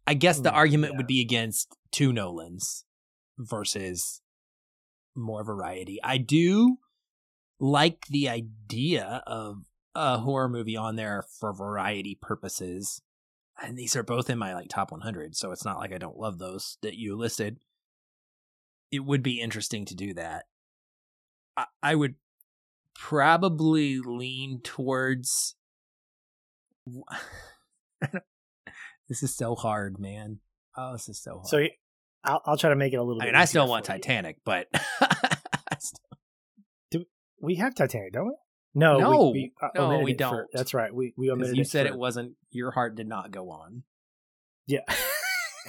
I guess the Mm, argument yeah. would be against two Nolans versus more variety. I do like the idea of a horror movie on there for variety purposes. And these are both in my like top 100, so it's not like I don't love those that you listed. It would be interesting to do that. I, I would probably lean towards (laughs) this is so hard, man. Oh, this is so hard. So I'll I'll try to make it a little I mean, I still want for. Titanic, but (laughs) still- We have Titanic, don't we? No, No, we, we, uh, no, we don't. that's right. We we omitted you it said for- it wasn't your heart did not go on. Yeah.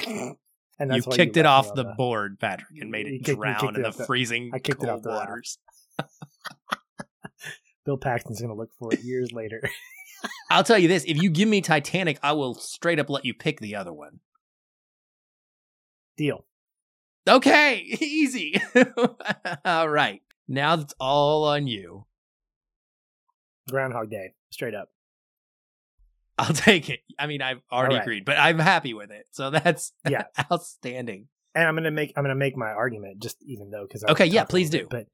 (laughs) and You kicked it off the board, Patrick, and made it kicked- you drown in it the freezing I kicked it cold off the waters. (laughs) Bill Paxton's going to look for it years later. (laughs) I'll tell you this: if you give me Titanic, I will straight up let you pick the other one. Deal. Okay, (laughs) easy. all right, now it's all on you. Groundhog Day, straight up. I'll take it. I mean, I've already right. agreed, but I'm happy with it. So that's (laughs) Yeah. outstanding. and I'm gonna make I'm gonna make my argument just even though because Okay, yeah, please do. But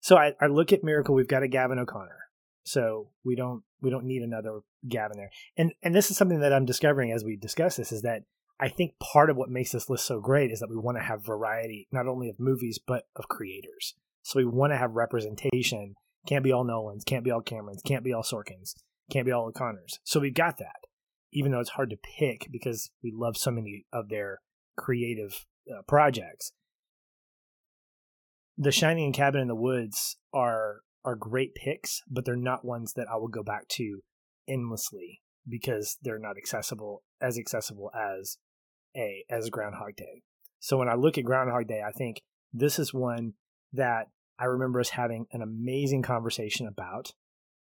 so I, I look at Miracle. We've got a Gavin O'Connor, so we don't we don't need another Gavin there. And and this is something that I'm discovering as we discuss this is that I think part of what makes this list so great is that we want to have variety not only of movies but of creators. So we want to have representation. Can't be all Nolans, can't be all Camerons, can't be all Sorkins, can't be all O'Connors. So we've got that, even though it's hard to pick because we love so many of their creative uh, projects. The Shining and Cabin in the Woods are are great picks, but they're not ones that I will go back to endlessly because they're not accessible as accessible as a as Groundhog Day. So when I look at Groundhog Day, I think this is one that I remember us having an amazing conversation about.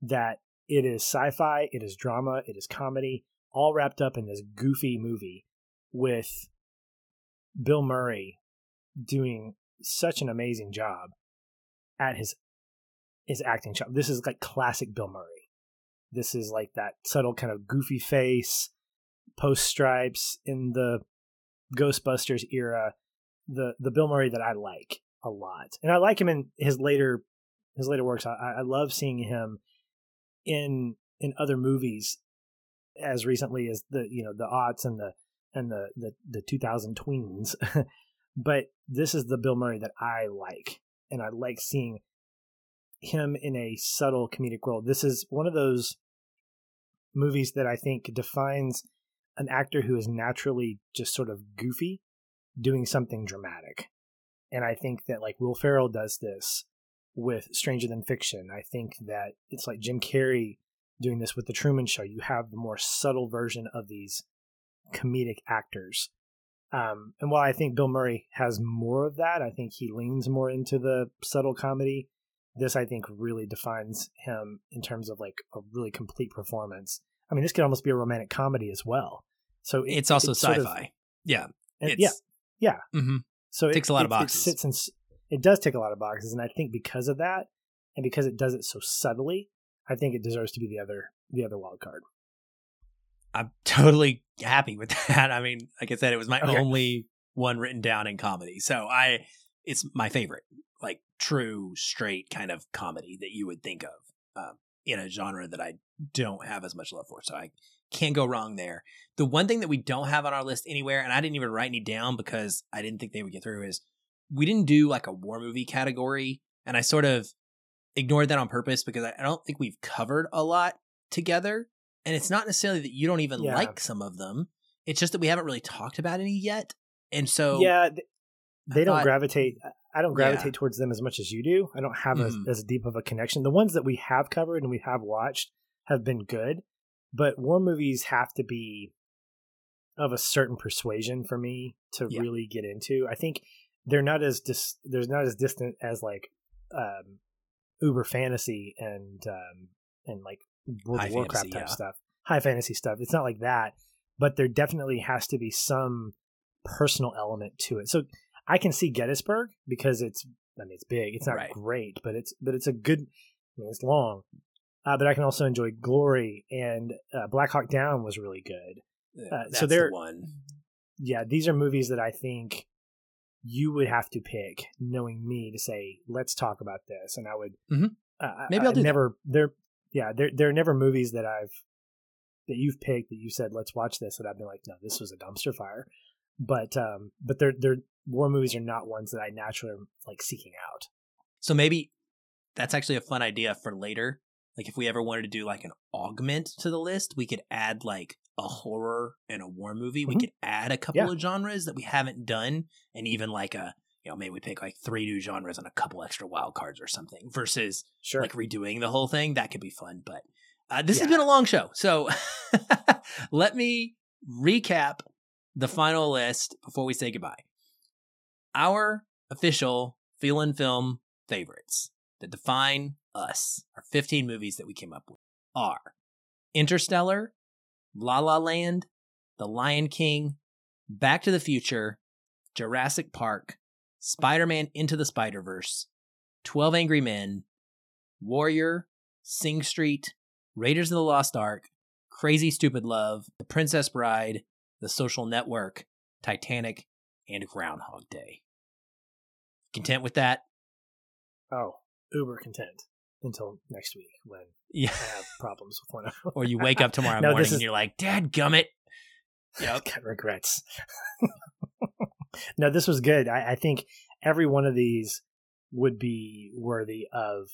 That it is sci-fi, it is drama, it is comedy, all wrapped up in this goofy movie with Bill Murray doing such an amazing job at his is acting sharp. This is like classic Bill Murray. This is like that subtle kind of goofy face, post stripes in the Ghostbusters era. The the Bill Murray that I like a lot, and I like him in his later his later works. I, I love seeing him in in other movies as recently as the you know the aughts and the and the the, the 2000 tweens. (laughs) But this is the bill murray that i like and i like seeing him in a subtle comedic role. This is one of those movies that i think defines an actor who is naturally just sort of goofy doing something dramatic. And i think that like will ferrell does this with stranger than fiction i think that it's like jim carrey doing this with the Truman Show. You have the more subtle version of these comedic actors. Um, and while I think Bill Murray has more of that, I think he leans more into the subtle comedy. This, I think, really defines him in terms of like a really complete performance. I mean, this could almost be a romantic comedy as well. So it, it's also sci-fi. Sort of, yeah, yeah, yeah. Mm-hmm. So it takes a lot it, of boxes. It sits in, it does tick a lot of boxes, and I think because of that, and because it does it so subtly, I think it deserves to be the other the other wild card. I'm totally happy with (laughs) that. I mean, like I said, it was my Okay. only one written down in comedy, so I it's my favorite, like true straight kind of comedy that you would think of um, in a genre that I don't have as much love for. So I can't go wrong there. The one thing that we don't have on our list anywhere, and I didn't even write any down because I didn't think they would get through, is we didn't do like a war movie category, and I sort of ignored that on purpose because I I don't think we've covered a lot together. And it's not necessarily that you don't even Yeah. like some of them. It's just that we haven't really talked about any yet. And so yeah, th- they don't thought- gravitate. I don't Yeah. gravitate towards them as much as you do. I don't have Mhm. as, as deep of a connection. The ones that we have covered and we have watched have been good, but war movies have to be of a certain persuasion for me to Yeah. really get into. I think they're not as dis- there's not as distant as like um, Uber fantasy and um, and like World High of Warcraft fantasy, type yeah. stuff, high fantasy stuff. It's not like that, but there definitely has to be some personal element to it. So I can see Gettysburg because it's I mean it's big. It's not Right. great, but it's but it's a good. I mean, it's long, uh, but I can also enjoy Glory and uh, Black Hawk Down was really good. uh, so that's they're- the one. Yeah, these are movies that I think you would have to pick, knowing me, to say let's talk about this, and I would. Mhm. Uh, Maybe I'll do never. They're yeah, they're they're never movies that I've that you've picked that you said let's watch this, and I've been like, no, this was a dumpster fire. But um, but they're they're war movies are not ones that I naturally am like seeking out. So maybe that's actually a fun idea for later. Like if we ever wanted to do like an augment to the list, we could add like a horror and a war movie. We Mhm. could add a couple Yeah. of genres that we haven't done, and even like a you know maybe we pick like three new genres and a couple extra wild cards or something versus Sure. like redoing the whole thing. That could be fun. But uh, this has been a long show, so (laughs) let me recap the final list before we say goodbye. Our official Feelin' Film favorites that define us, our 15 movies that we came up with, are Interstellar, La La Land, The Lion King, Back to the Future, Jurassic Park, Spider Man Into the Spider Verse, 12 Angry Men, Warrior, Sing Street, Raiders of the Lost Ark, Crazy Stupid Love, The Princess Bride, The Social Network, Titanic, and Groundhog Day. Content with that? oh, uber content until next week when Yeah. I have (laughs) problems with one of them. or you wake up tomorrow (laughs) No, morning this and you're like, Dad gummit. (laughs) Yep. got regrets. no, this was good. I, I think every one of these would be worthy of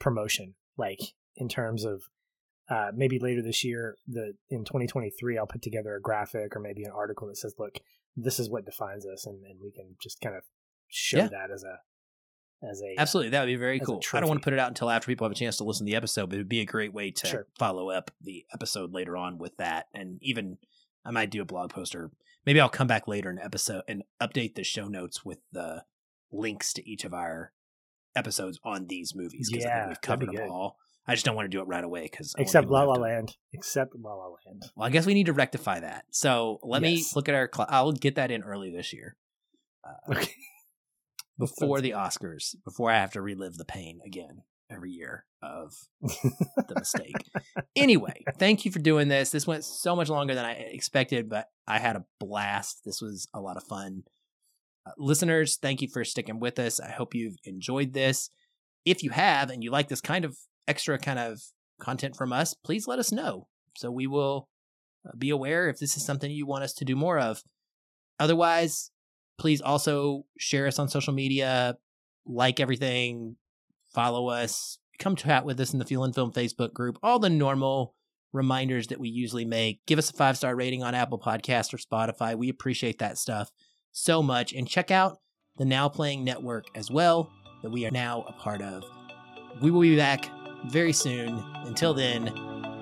promotion. Like in terms of uh, maybe later this year, the in 2023, I'll put together a graphic or maybe an article that says, "Look, this is what defines us," and, and we can just kind of show Yeah. that as a as a Absolutely. That would be very cool. I don't want to put it out until after people have a chance to listen to the episode, but it would be a great way to Sure. follow up the episode later on with that. And even I might do a blog post or maybe I'll come back later in episode and update the show notes with the links to each of our episodes on these movies because I think we've covered them good. all. I just don't want to do it right away because except La La Land, except La La Land. Well, I guess we need to rectify that. So let me look at our. Cl- I'll get that in early this year. Uh, Okay. Before the Oscars, before I have to relive the pain again. every year of (laughs) the mistake. anyway, thank you for doing this. This went so much longer than I expected, but I had a blast. This was a lot of fun. Uh, listeners, thank you for sticking with us. I hope you've enjoyed this. If you have and you like this kind of extra kind of content from us, please let us know so we will uh, be aware if this is something you want us to do more of. Otherwise, please also share us on social media, like everything, follow us, come chat with us in the Feelin' Film Facebook group, all the normal reminders that we usually make. Give us a five star rating on Apple Podcast or Spotify. We appreciate that stuff so much. And check out the Now Playing Network as well, that we are now a part of. We will be back very soon. Until then,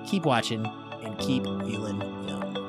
keep watching and keep feeling film.